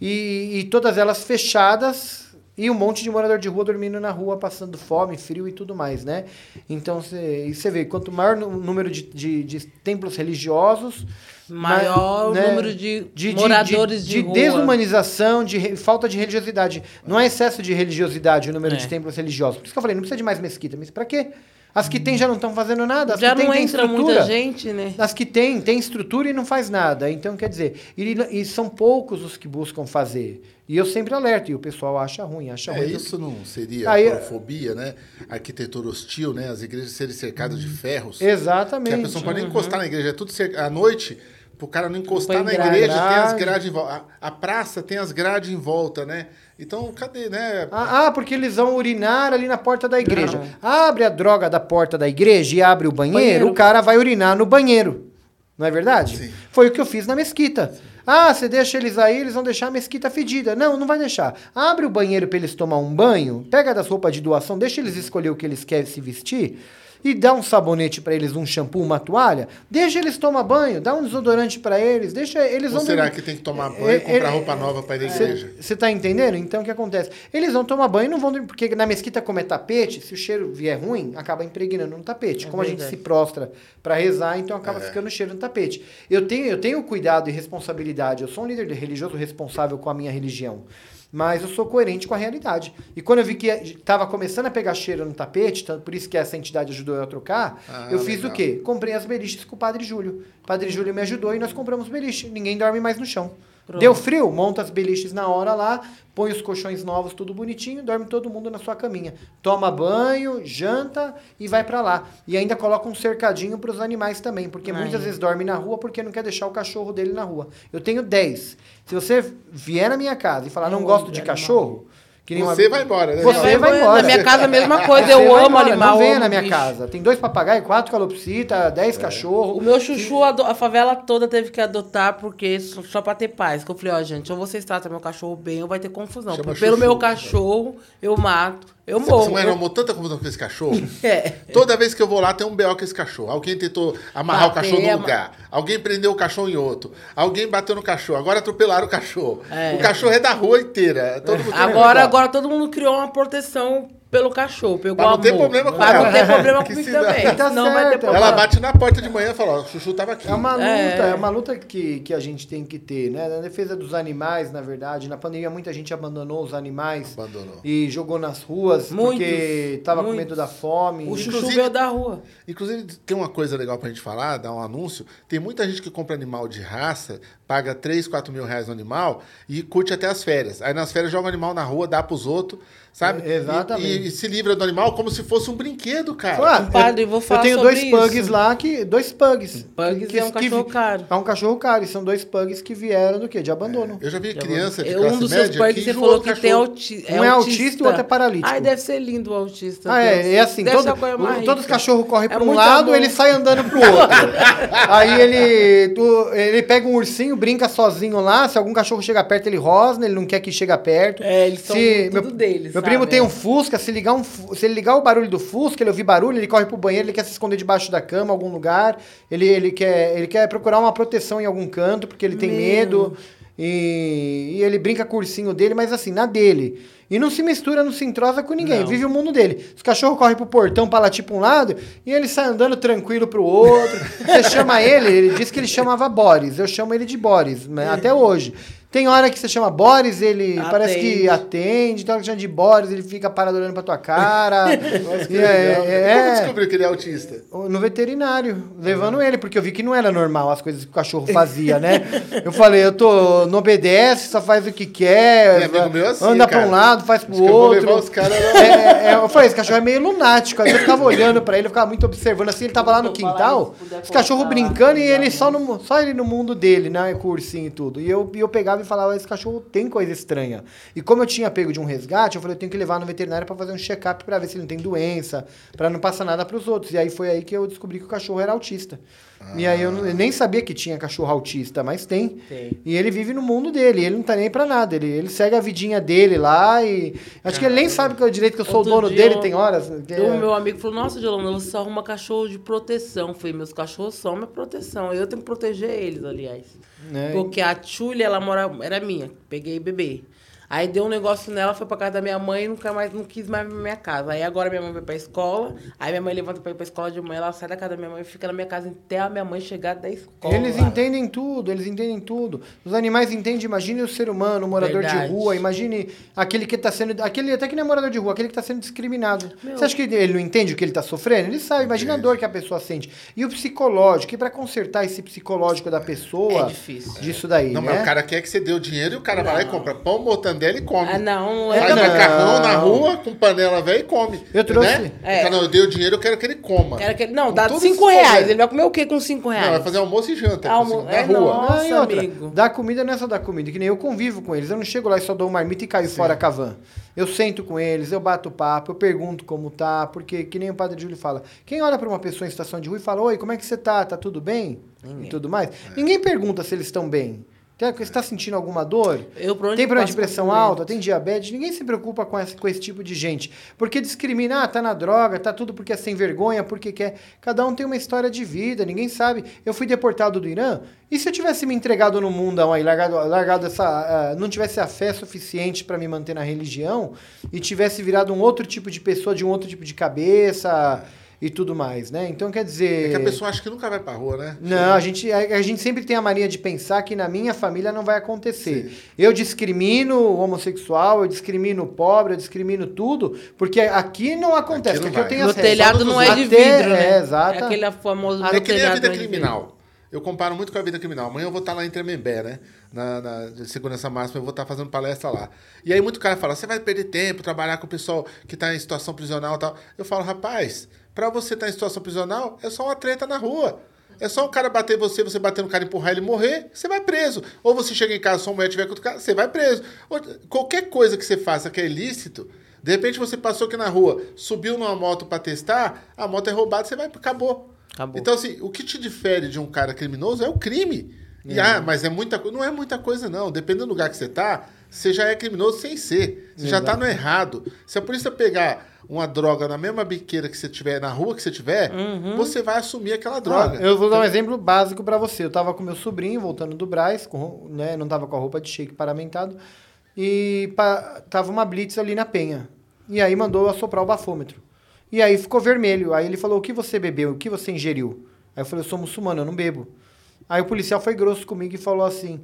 e, e todas elas fechadas e um monte de morador de rua dormindo na rua, passando fome, frio e tudo mais, né? Então, você vê, quanto maior o número de, de, de templos religiosos... Maior o né, número de moradores de rua. desumanização, de re- falta de religiosidade. Não é excesso de religiosidade o número É. de templos religiosos. Por isso que eu falei, não precisa de mais mesquita. Mas pra quê? As que tem já não estão fazendo nada. As Já que tem, não tem entra muita gente, né? As que tem, tem estrutura e não faz nada. Então, quer dizer, e, e são poucos os que buscam fazer. E eu sempre alerto, e o pessoal acha ruim, acha É, ruim. isso não seria Aí- afrofobia, né? Arquitetura hostil, né? As igrejas serem cercadas de ferros. Exatamente. Que a pessoa não pode nem encostar na igreja. É tudo cerca... à noite, pro cara não encostar na igreja, tem as Grade. grades em volta. A, a praça tem as grades em volta, né? Então, cadê, né? Ah, ah, porque eles vão urinar ali na porta da igreja. Abre a droga da porta da igreja e abre o banheiro, Banheiro. o cara vai urinar no banheiro. Não é verdade? Sim. Foi o que eu fiz na mesquita. Ah, você deixa eles aí, eles vão deixar a mesquita fedida. Não, não vai deixar. Abre o banheiro para eles tomar um banho, pega das roupas de doação, deixa eles escolher o que eles querem se vestir e dá um sabonete pra eles, um shampoo, uma toalha, deixa eles tomar banho, dá um desodorante pra eles, deixa eles Ou vão será dormir. que tem que tomar banho É, e comprar é, roupa nova para ir na igreja? Você tá entendendo? Então o que acontece? Eles vão tomar banho e não vão dormir, porque na mesquita, como é tapete, se o cheiro vier ruim, acaba impregnando no tapete. como a gente verdade. se prostra para rezar, então É. acaba ficando cheiro no tapete. Eu tenho, eu tenho cuidado e responsabilidade. Eu sou um líder religioso responsável com a minha religião. Mas eu sou coerente com a realidade. E quando eu vi que estava começando a pegar cheiro no tapete, tanto por isso que essa entidade ajudou eu a trocar, Ah, eu fiz legal. o quê? Comprei as beliches com o Padre Júlio. O Padre Júlio me ajudou e nós compramos beliche. Ninguém dorme mais no chão. Deu frio? Monta as beliches na hora lá, põe os colchões novos, tudo bonitinho, dorme todo mundo na sua caminha. Toma banho, janta e vai pra lá. E ainda coloca um cercadinho pros animais também, porque Ai. muitas vezes dorme na rua porque não quer deixar o cachorro dele na rua. Eu tenho 10. Se você vier na minha casa e falar, não Eu gosto de cachorro, que nem uma- Você vai embora, né? Você Vai vai embora. Na minha casa a mesma coisa, Você eu amo embora, animal. Não venha amo na minha bicho. casa. Tem dois papagaios, quatro calopsita, dez cachorros. O meu chuchu, ado- a favela toda teve que adotar, porque só pra ter paz. Que eu falei, ó, gente, ou vocês tratam meu cachorro bem, ou vai ter confusão. Pelo chuchu. meu cachorro, eu mato, eu Você morro. Eu- arrumou tanta confusão com esse cachorro? É. Toda vez que eu vou lá, tem um B.O. com esse cachorro. Alguém tentou amarrar o cachorro no ama- lugar. Alguém prendeu o cachorro em outro. Alguém bateu no cachorro. Agora atropelaram o cachorro. É. O cachorro é da rua inteira. Todo Agora, agora todo mundo criou uma proteção pelo cachorro, pegou Pra não amor. ter problema com Pra ela. não ter problema Que comigo também. Tá Senão vai ter problema. Ela bate na porta de manhã e fala, ó, o chuchu tava aqui. É uma luta, É. é, uma luta que, que a gente tem que ter, né? Na defesa dos animais, na verdade. Na pandemia, muita gente abandonou os animais Abandonou. e jogou nas ruas Muitos, porque tava com muitos. medo da fome. O chuchu veio da rua. Inclusive, tem uma coisa legal pra gente falar, dar um anúncio. Tem muita gente que compra animal de raça, paga 3, 4 mil reais no animal e curte até as férias. Aí nas férias joga o animal na rua, dá pros outros, sabe? É, exatamente. E, e se livra do animal como se fosse um brinquedo, cara. Claro, Compadre, eu, vou falar eu tenho dois pugs isso. lá que. Dois pugs. Pugs é um cachorro caro. É um cachorro caro. E são dois pugs que vieram do quê? De abandono. Eu já vi criança de Eu, classe um dos seus que que você falou que tem auti Um é autista e o outro é paralítico. Ai, deve ser lindo o autista. Ah, é, é assim, Deve todo, todos os cachorros correm É para um lado, amor. ele sai andando pro outro. Aí ele, tu- ele pega um ursinho, brinca sozinho lá, se algum cachorro chega perto, ele rosna, ele não quer que chega perto. É, eles são tudo deles, Meu primo tem um Fusca, se, ligar um, se ele ligar o barulho do Fusca, ele ouvir barulho, ele corre pro banheiro, ele quer se esconder debaixo da cama, algum lugar, ele, ele, quer, ele quer procurar uma proteção em algum canto, porque ele tem Meu. medo. E, e ele brinca com o ursinho dele, mas assim, na dele. E não se mistura, não se entrosa com ninguém. Não. Vive o mundo dele. Os cachorros correm pro portão pra latir pra um lado e ele sai andando tranquilo pro outro. Você chama ele, ele diz que ele chamava Boris. Eu chamo ele de Boris, né? até hoje. Tem hora que você chama Boris, ele parece que atende. Tem hora que chama de Boris, ele fica parado olhando pra tua cara. Nossa, que E legal. é- é- Como descobriu que ele é autista? no veterinário, levando ele, porque eu vi que não era normal as coisas que o cachorro fazia, né? Eu falei, eu tô, não obedece, só faz o que quer, Tem amigo meu assim, anda pra cara. um lado, faz pro Acho que eu vou outro. levar os caras lá. É, é, eu falei, esse cachorro é meio lunático. Aí eu ficava olhando pra ele, eu ficava muito observando assim, ele tava lá no quintal, os cachorros brincando e ele só, no, só ele no mundo dele, né? Com o ursinho e tudo. E eu, e eu pegava e falava, esse cachorro tem coisa estranha. E como eu tinha pego de um resgate, eu falei, eu tenho que levar no veterinário pra fazer um check-up pra ver se ele não tem doença, pra não passar nada pros outros. E aí foi aí que eu descobri que o cachorro era autista. E aí eu, não- eu nem sabia que tinha cachorro autista, mas tem. Tem. E ele vive no mundo dele, ele não tá nem pra nada. Ele, ele segue a vidinha dele lá e. Acho que ele nem sabe que é o direito que eu sou o dono dele, eu- tem horas. que é- O meu amigo falou, nossa, Jolanda, você só arruma cachorro de proteção. Eu falei, meus cachorros são minha proteção. Eu tenho que proteger eles, aliás. Né? Porque a Tchulha, ela mora, era minha. Peguei bebê. Aí deu um negócio nela, foi pra casa da minha mãe e nunca mais, não quis mais pra minha casa. Aí agora minha mãe vai pra escola, aí minha mãe levanta pra ir pra escola de manhã, ela sai da casa da minha mãe e fica na minha casa até a minha mãe chegar da escola. Eles entendem tudo, eles entendem tudo. Os animais entendem, imagine o ser humano, o morador de Verdade. rua, imagine aquele que tá sendo. Aquele até que não é morador de rua, aquele que tá sendo discriminado. Meu. Você acha que ele não entende o que ele tá sofrendo? Ele sabe, imagina a dor que a pessoa sente. E o psicológico, e pra consertar esse psicológico da pessoa. É difícil. Disso daí. Não, né? mas o cara quer que você dê o dinheiro e o cara vai lá e compra pão, mortandela e come. Ah, não, não Faz é. não. macarrão na rua com panela velha e come. Eu trouxe- Né? É. Não, eu dei o dinheiro, eu quero que ele coma. Era que, não, Com dá cinco esses reais. Ele vai comer o quê com cinco reais? Não, vai fazer almoço e janta. Almo- assim, é, na rua. não. Ah, e Nossa, outra, amigo. dar comida não é só dar comida, que nem eu convivo com eles. Eu não chego lá e só dou uma marmita e caio fora com a van. Eu sento com eles, eu bato papo, eu pergunto como tá, porque que nem o Padre Júlio fala. Quem olha pra uma pessoa em situação de rua e fala, oi, como é que você tá? Tá tudo bem? E tudo mais. Ninguém pergunta se eles estão bem. Tem- Você está sentindo alguma dor? Eu, onde tem problema de pressão alta? Tem diabetes? Ninguém se preocupa com esse, com esse tipo de gente. Porque discrimina, ah, tá na droga, tá tudo porque é sem vergonha, porque quer. Cada um tem uma história de vida, ninguém sabe. Eu fui deportado do Irã, e se eu tivesse me entregado no mundão aí, largado, largado essa. ah, não tivesse a fé suficiente para me manter na religião, e tivesse virado um outro tipo de pessoa, de um outro tipo de cabeça e tudo mais, né? Então quer dizer. É que a pessoa acha que nunca vai pra rua, né? Não, a gente, a, a gente sempre tem a mania de pensar que na minha família não vai acontecer. Eu discrimino o homossexual, eu discrimino o pobre, eu discrimino tudo, porque aqui não acontece. Aqui não eu tenho No telhado não é de Até- vidro, né? É, exato. É aquele famoso É que nem a vida é criminal. Eu comparo muito com a vida criminal. Amanhã eu vou estar lá em Tremembé, né? Na, na segurança máxima, eu vou estar fazendo palestra lá. E aí muito cara fala, você vai perder tempo, trabalhar com o pessoal que está em situação prisional e tal. Eu falo, rapaz, para você estar em situação prisional, é só uma treta na rua. É só o cara bater você, você bater no cara, empurrar ele e morrer, você vai preso. Ou você chega em casa, sua mulher tiver com outro cara, você vai preso. Ou- qualquer coisa que você faça que é ilícito, de repente você passou aqui na rua, subiu numa moto para testar, a moto é roubada, você vai, acabou. Acabou. Então, assim, o que te difere de um cara criminoso é o crime. E, ah, mas é muita coisa. Não é muita coisa, não. Dependendo do lugar que você tá, você já é criminoso sem ser. Você já tá no errado. Se a polícia pegar uma droga na mesma biqueira que você tiver, na rua que você tiver, você vai assumir aquela droga. Ah, eu vou dar um exemplo básico pra você. Eu tava com meu sobrinho voltando do Braz, com, né, não tava com a roupa de shake paramentado, e pa- tava uma blitz ali na penha. E aí mandou assoprar o bafômetro. E aí ficou vermelho. Aí ele falou: "O que você bebeu? O que você ingeriu?" Aí eu falei: "Eu sou muçulmano, eu não bebo." Aí o policial foi grosso comigo e falou assim: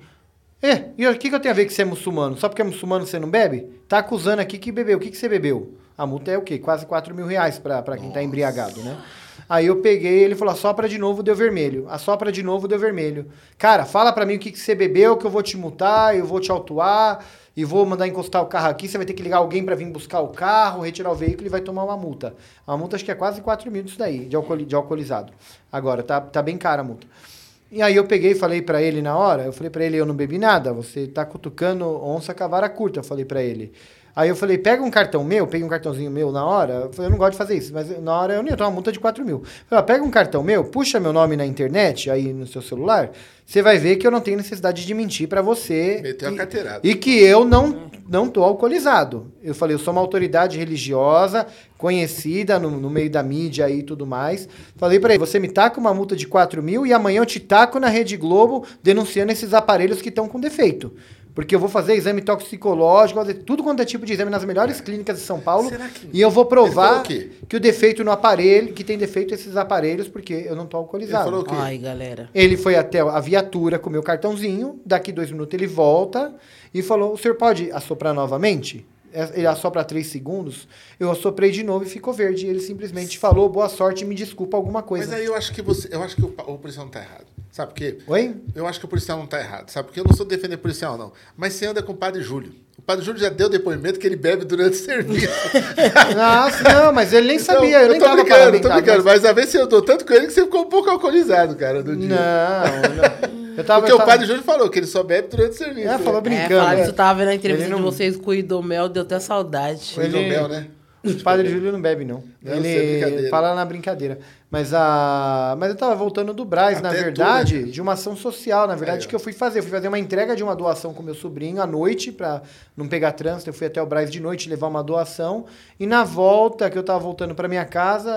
"É, e o que, que eu tenho a ver que você é muçulmano? Só porque é muçulmano você não bebe? Tá acusando aqui que bebeu. O que, que você bebeu? A multa é o quê? Quase 4 mil reais pra quem tá embriagado, né? Aí eu peguei, ele falou, assopra de novo, deu vermelho. Assopra de novo, deu vermelho. Cara, fala pra mim o que, que você bebeu, que eu vou te multar, eu vou te autuar, e vou mandar encostar o carro aqui, você vai ter que ligar alguém pra vir buscar o carro, retirar o veículo e vai tomar uma multa. A multa acho que é quase 4 mil disso daí, de, alcooli- de alcoolizado. Agora, tá, tá bem cara a multa. E aí eu peguei e falei pra ele na hora, eu falei pra ele, eu não bebi nada, você tá cutucando onça com a vara curta, eu falei pra ele. Aí eu falei, pega um cartão meu, peguei um cartãozinho meu na hora, eu falei, eu não gosto de fazer isso, mas na hora eu nem ia tomar uma multa de 4 mil. Falei, ó, pega um cartão meu, puxa meu nome na internet, aí no seu celular, você vai ver que eu não tenho necessidade de mentir pra você. Meteu a e- carteirada. E que eu não, não tô alcoolizado. Eu falei, eu sou uma autoridade religiosa, conhecida no, no meio da mídia e tudo mais. Falei pra ele, você me taca uma multa de 4 mil e amanhã eu te taco na Rede Globo denunciando esses aparelhos que estão com defeito. Porque eu vou fazer exame toxicológico, vou fazer tudo quanto é tipo de exame nas melhores clínicas de São Paulo. Será que- E eu vou Ele provar o que o defeito no aparelho, que tem defeito esses aparelhos, porque eu não tô Ele alcoolizado. falou o quê? Ai, galera. Ele foi até a viatura com o meu cartãozinho, daqui dois minutos ele volta e falou: o senhor pode assoprar novamente? É, Ele assopra três segundos. Eu assoprei de novo e ficou verde. Ele simplesmente falou: boa sorte, me desculpa alguma coisa. Mas aí eu acho que você. Eu acho que o, o policial não tá errado. Sabe por quê? Oi? Eu acho que o policial não tá errado, sabe? Porque eu não sou defender policial, não. Mas você anda com o padre Júlio. O padre Júlio já deu depoimento que ele bebe durante o serviço. Nossa, não, mas ele nem Então, sabia. Eu, nem tô brincando, tô brincando. mas- Mas a vez eu dou tanto com ele que você ficou um pouco alcoolizado, cara, do dia. Não, não. Eu tava, Porque eu o tava- padre Júlio falou que ele só bebe durante o serviço. É, né? falou É, brincando. é. disso, eu tava vendo a entrevista Ele de não- vocês com o Idomel, deu até saudade. Foi Ele- Hidromel, né? O padre Júlio não bebe, não. Não, é ele fala na brincadeira. Mas, a... Mas eu tava voltando do Braz, na Até tu, verdade, né? de uma ação social, na verdade, Aí, que eu fui fazer. Eu fui fazer uma entrega de uma doação com meu sobrinho à noite, pra não pegar trânsito. Eu fui até o Braz de noite levar uma doação. E na volta, que eu tava voltando pra minha casa,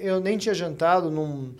eu nem tinha jantado, não.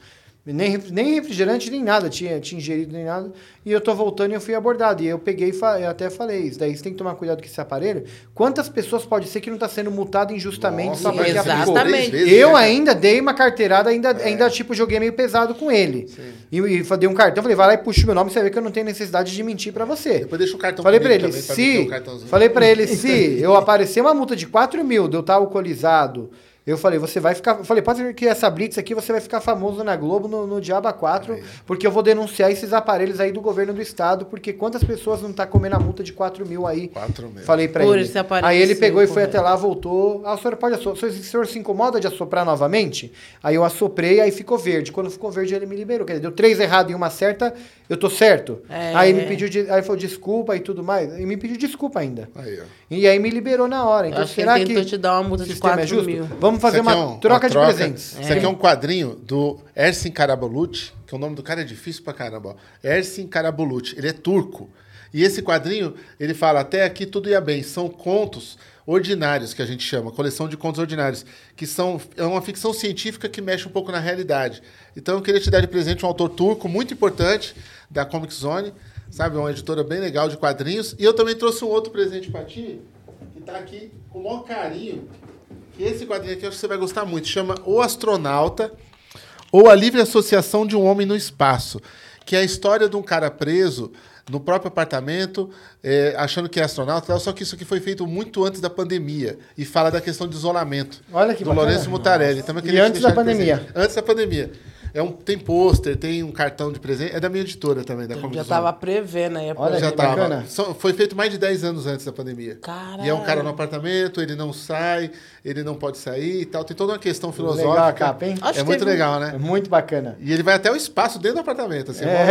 Nem, nem refrigerante, nem nada tinha, tinha ingerido, nem nada. E eu tô voltando e eu fui abordado. E eu peguei e até falei, isso daí você tem que tomar cuidado com esse aparelho. Quantas pessoas pode ser que não tá sendo multado injustamente Nossa, só porque? Exatamente. vezes, Eu né, ainda dei uma carteirada, ainda, ainda tipo, joguei meio pesado com ele. E, e dei um cartão, falei, vai lá e puxa o meu nome, você vai ver que eu não tenho necessidade de mentir pra você. Depois deixa o cartão Falei pra comigo ele, também, pra se. um cartãozinho. falei pra ele, se eu aparecer uma multa de 4 mil de eu estar alcoolizado, eu falei, você vai ficar. Eu falei, pode ser que essa Blitz aqui você vai ficar famoso na Globo no, no Diaba 4, porque eu vou denunciar esses aparelhos aí do governo do estado, porque quantas pessoas não tá comendo a multa de 4 mil aí? 4 mil. Falei pra Por ele. esse aparelho Aí ele pegou e foi até lá, voltou. Ah, o senhor pode assoprar. O senhor se incomoda de assoprar novamente? Aí eu assoprei, aí ficou verde. Quando ficou verde, ele me liberou. Quer dizer, deu três errados e uma certa, eu tô certo. É. Aí me pediu, de- aí falou desculpa e tudo mais. E me pediu desculpa ainda. Aí, ó. E aí me liberou na hora. Então acho que será ele que, te dar uma multa de sistema 4 é justo? mil. Vamos fazer uma, é um- troca de presentes. Isso aqui é um quadrinho do Ersin Karaboluc, que o nome do cara é difícil pra caramba. Ersin Karaboluc. Ele é turco. E esse quadrinho, ele fala, até aqui tudo ia bem. São contos ordinários, que a gente chama, coleção de contos ordinários, que são é uma ficção científica que mexe um pouco na realidade. Então eu queria te dar de presente um autor turco muito importante da Comic Zone, sabe, uma editora bem legal de quadrinhos. E eu também trouxe um outro presente para ti, que está aqui com o maior carinho. Que esse quadrinho aqui eu acho que você vai gostar muito, chama O Astronauta ou A Livre Associação de um Homem no Espaço, que é a história de um cara preso no próprio apartamento, é, achando que é astronauta, só que isso aqui foi feito muito antes da pandemia e fala da questão de isolamento. Olha que do bacana. Lourenço Mutarelli. Também E queria te antes da pandemia. Antes da pandemia. É um, tem pôster, tem um cartão de presente. É da minha editora também, da Comic Já Zone. tava prevendo aí. a Olha Já tava. foi feito mais de 10 anos antes da pandemia. Caralho. E é um cara no apartamento, ele não sai, ele não pode sair e tal. Tem toda uma questão filosófica. Legal a capa, hein? Acho É muito teve legal, É né? muito bacana. E ele vai até o espaço dentro do apartamento. Assim, É.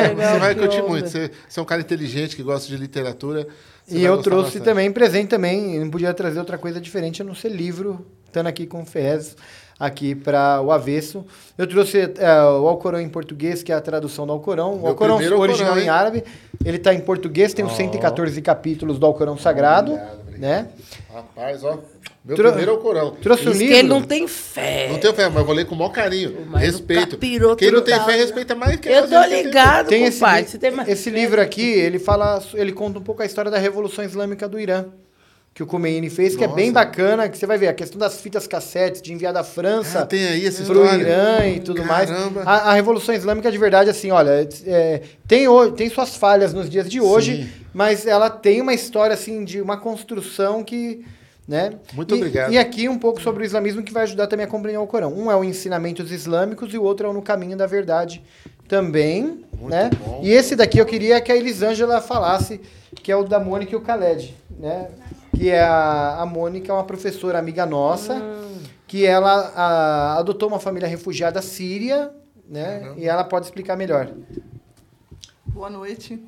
Você Legal, vai que curtir onda. muito. Você, você é um cara inteligente que gosta de literatura. você E vai eu trouxe bastante. também presente também, não podia trazer outra coisa diferente a não ser livro, estando aqui com o Ferrez, aqui para o avesso. Eu trouxe é, o Alcorão em português, que é a tradução do Alcorão. O Alcorão primeiro Alcorão, original em árabe, ele está em português, tem os 114 capítulos do Alcorão Sagrado, obrigado. né? Rapaz, ó. Meu Tro- primeiro é o Corão. Trouxe um Diz livro. que ele não tem fé. Não tenho fé, mas eu vou ler com o maior carinho. Mas o respeito. Quem não tem fé, respeita mais que Eu tô ligado, Tem esse, li- tem mais esse livro aqui, ele fala, ele conta um pouco a história da Revolução Islâmica do Irã. Que o Khomeini fez, que é bem Nossa. bacana, que você vai ver a questão das fitas cassetes, de enviar da França Ah, pro história? Irã e tudo Caramba. mais. A, a Revolução Islâmica, de verdade, assim, olha, é, tem, tem suas falhas nos dias de hoje, Sim. mas ela tem uma história, assim, de uma construção que... Né? Muito E- obrigado. E aqui um pouco sobre o islamismo que vai ajudar também a compreender o Corão. Um é o ensinamentos islâmicos e o outro é o no caminho da verdade também, né? bom. E esse daqui eu queria que a Elisângela falasse, que é o da Mônica e o Khaled, né? Que é a, a Mônica, é uma professora amiga nossa, que ela a- adotou uma família refugiada síria, né? E ela pode explicar melhor. Boa noite.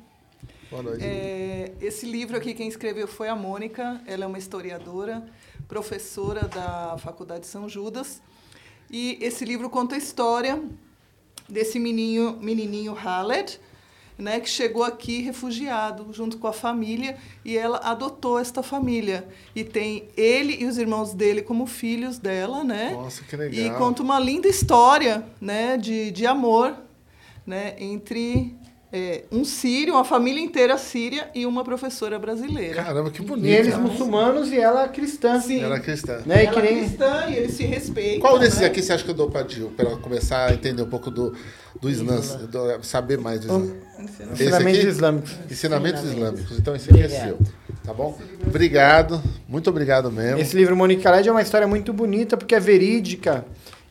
Boa noite. É, esse livro aqui quem escreveu foi a Mônica. Ela é uma historiadora, professora da Faculdade São Judas. E esse livro conta a história desse menininho, menininho Haled, né, que chegou aqui refugiado junto com a família e ela adotou esta família e tem ele e os irmãos dele como filhos dela, né? Nossa, que E legal. conta uma linda história, né, de, de amor, né, entre é, um sírio, uma família inteira síria e uma professora brasileira. Caramba, que bonito. E eles muçulmanos e ela cristã. Sim. Ela é cristã. Né? E Ela que é nem... cristã e eles se respeitam. Qual desses né? aqui você acha que eu dou pra Dil? Pra ela começar a entender um pouco do, do Islã, do- saber mais do Islã. Esse Ensinamentos islâmicos. Ensinamentos Islâmicos. Então esse aqui é seu. Tá bom? Obrigado. Muito obrigado mesmo. Esse livro Monique Khaled é uma história muito bonita porque é verídica.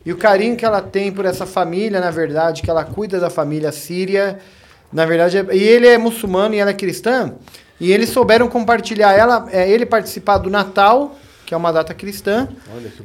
E o carinho que ela tem por essa família, na verdade, que ela cuida da família síria, na verdade, é- e ele é muçulmano e ela é cristã, e eles souberam compartilhar ela, é, ele participar do Natal, que é uma data cristã,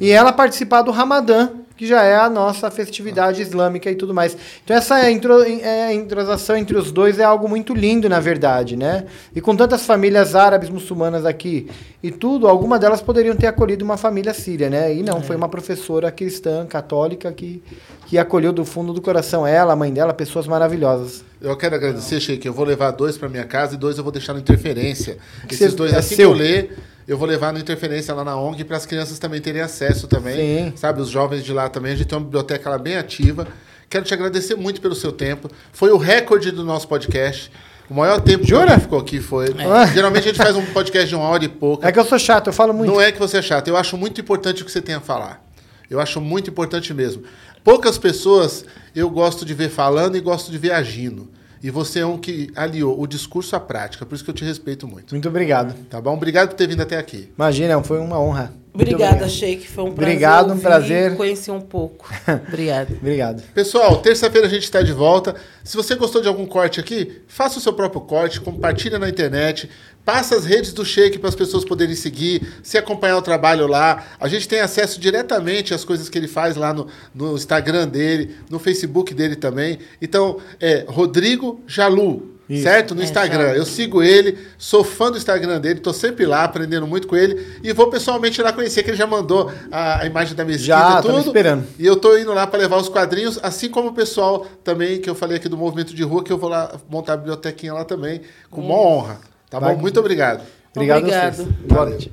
e ela participar do Ramadã, que já é a nossa festividade islâmica e tudo mais. Então essa intro, é, entrosação entre os dois é algo muito lindo, na verdade, né? E com tantas famílias árabes, muçulmanas aqui e tudo, alguma delas poderiam ter acolhido uma família síria, né? E não, foi uma professora cristã, católica, que, que acolheu do fundo do coração ela, a mãe dela, pessoas maravilhosas. Eu quero agradecer, Sheik. Eu vou levar dois para minha casa e dois eu vou deixar no Interferência. Que Esses cê- dois, é assim seu. que eu ler, eu vou levar no Interferência lá na ONG para as crianças também terem acesso também. Sim. Sabe, os jovens de lá também. A gente tem uma biblioteca lá bem ativa. Quero te agradecer muito pelo seu tempo. Foi o recorde do nosso podcast. O maior tempo que Jura? alguém ficou aqui foi. Geralmente a gente faz um podcast de uma hora e pouca. É que eu sou chato, eu falo muito. Não é que você é chato. Eu acho muito importante o que você tem a falar. Eu acho muito importante mesmo. Poucas pessoas eu gosto de ver falando e gosto de ver agindo. E você é um que aliou o discurso à prática. Por isso que eu te respeito muito. Muito obrigado. Tá bom? Obrigado por ter vindo até aqui. Imagina, foi uma honra. Obrigada, obrigado. Sheik. Foi um prazer. Obrigado, um prazer. Conhecer um pouco. Obrigada. Obrigado. Pessoal, terça-feira a gente está de volta. Se você gostou de algum corte aqui, faça o seu próprio corte, compartilha na internet, passa as redes do Shake para as pessoas poderem seguir, se acompanhar o trabalho lá. A gente tem acesso diretamente às coisas que ele faz lá no, no Instagram dele, no Facebook dele também. Então, é Rodrigo Jalu. Isso. certo? No É, Instagram. já. Eu sigo ele, sou fã do Instagram dele, tô sempre lá aprendendo muito com ele e vou pessoalmente lá conhecer, que ele já mandou a, a imagem da mesquita Já, e tudo. esperando. E eu tô indo lá para levar os quadrinhos, assim como o pessoal também, que eu falei aqui do movimento de rua, que eu vou lá montar a bibliotequinha lá também, com uma honra. Tá Vai. bom? Muito obrigado. Obrigado, Obrigado. a vocês. Boa noite.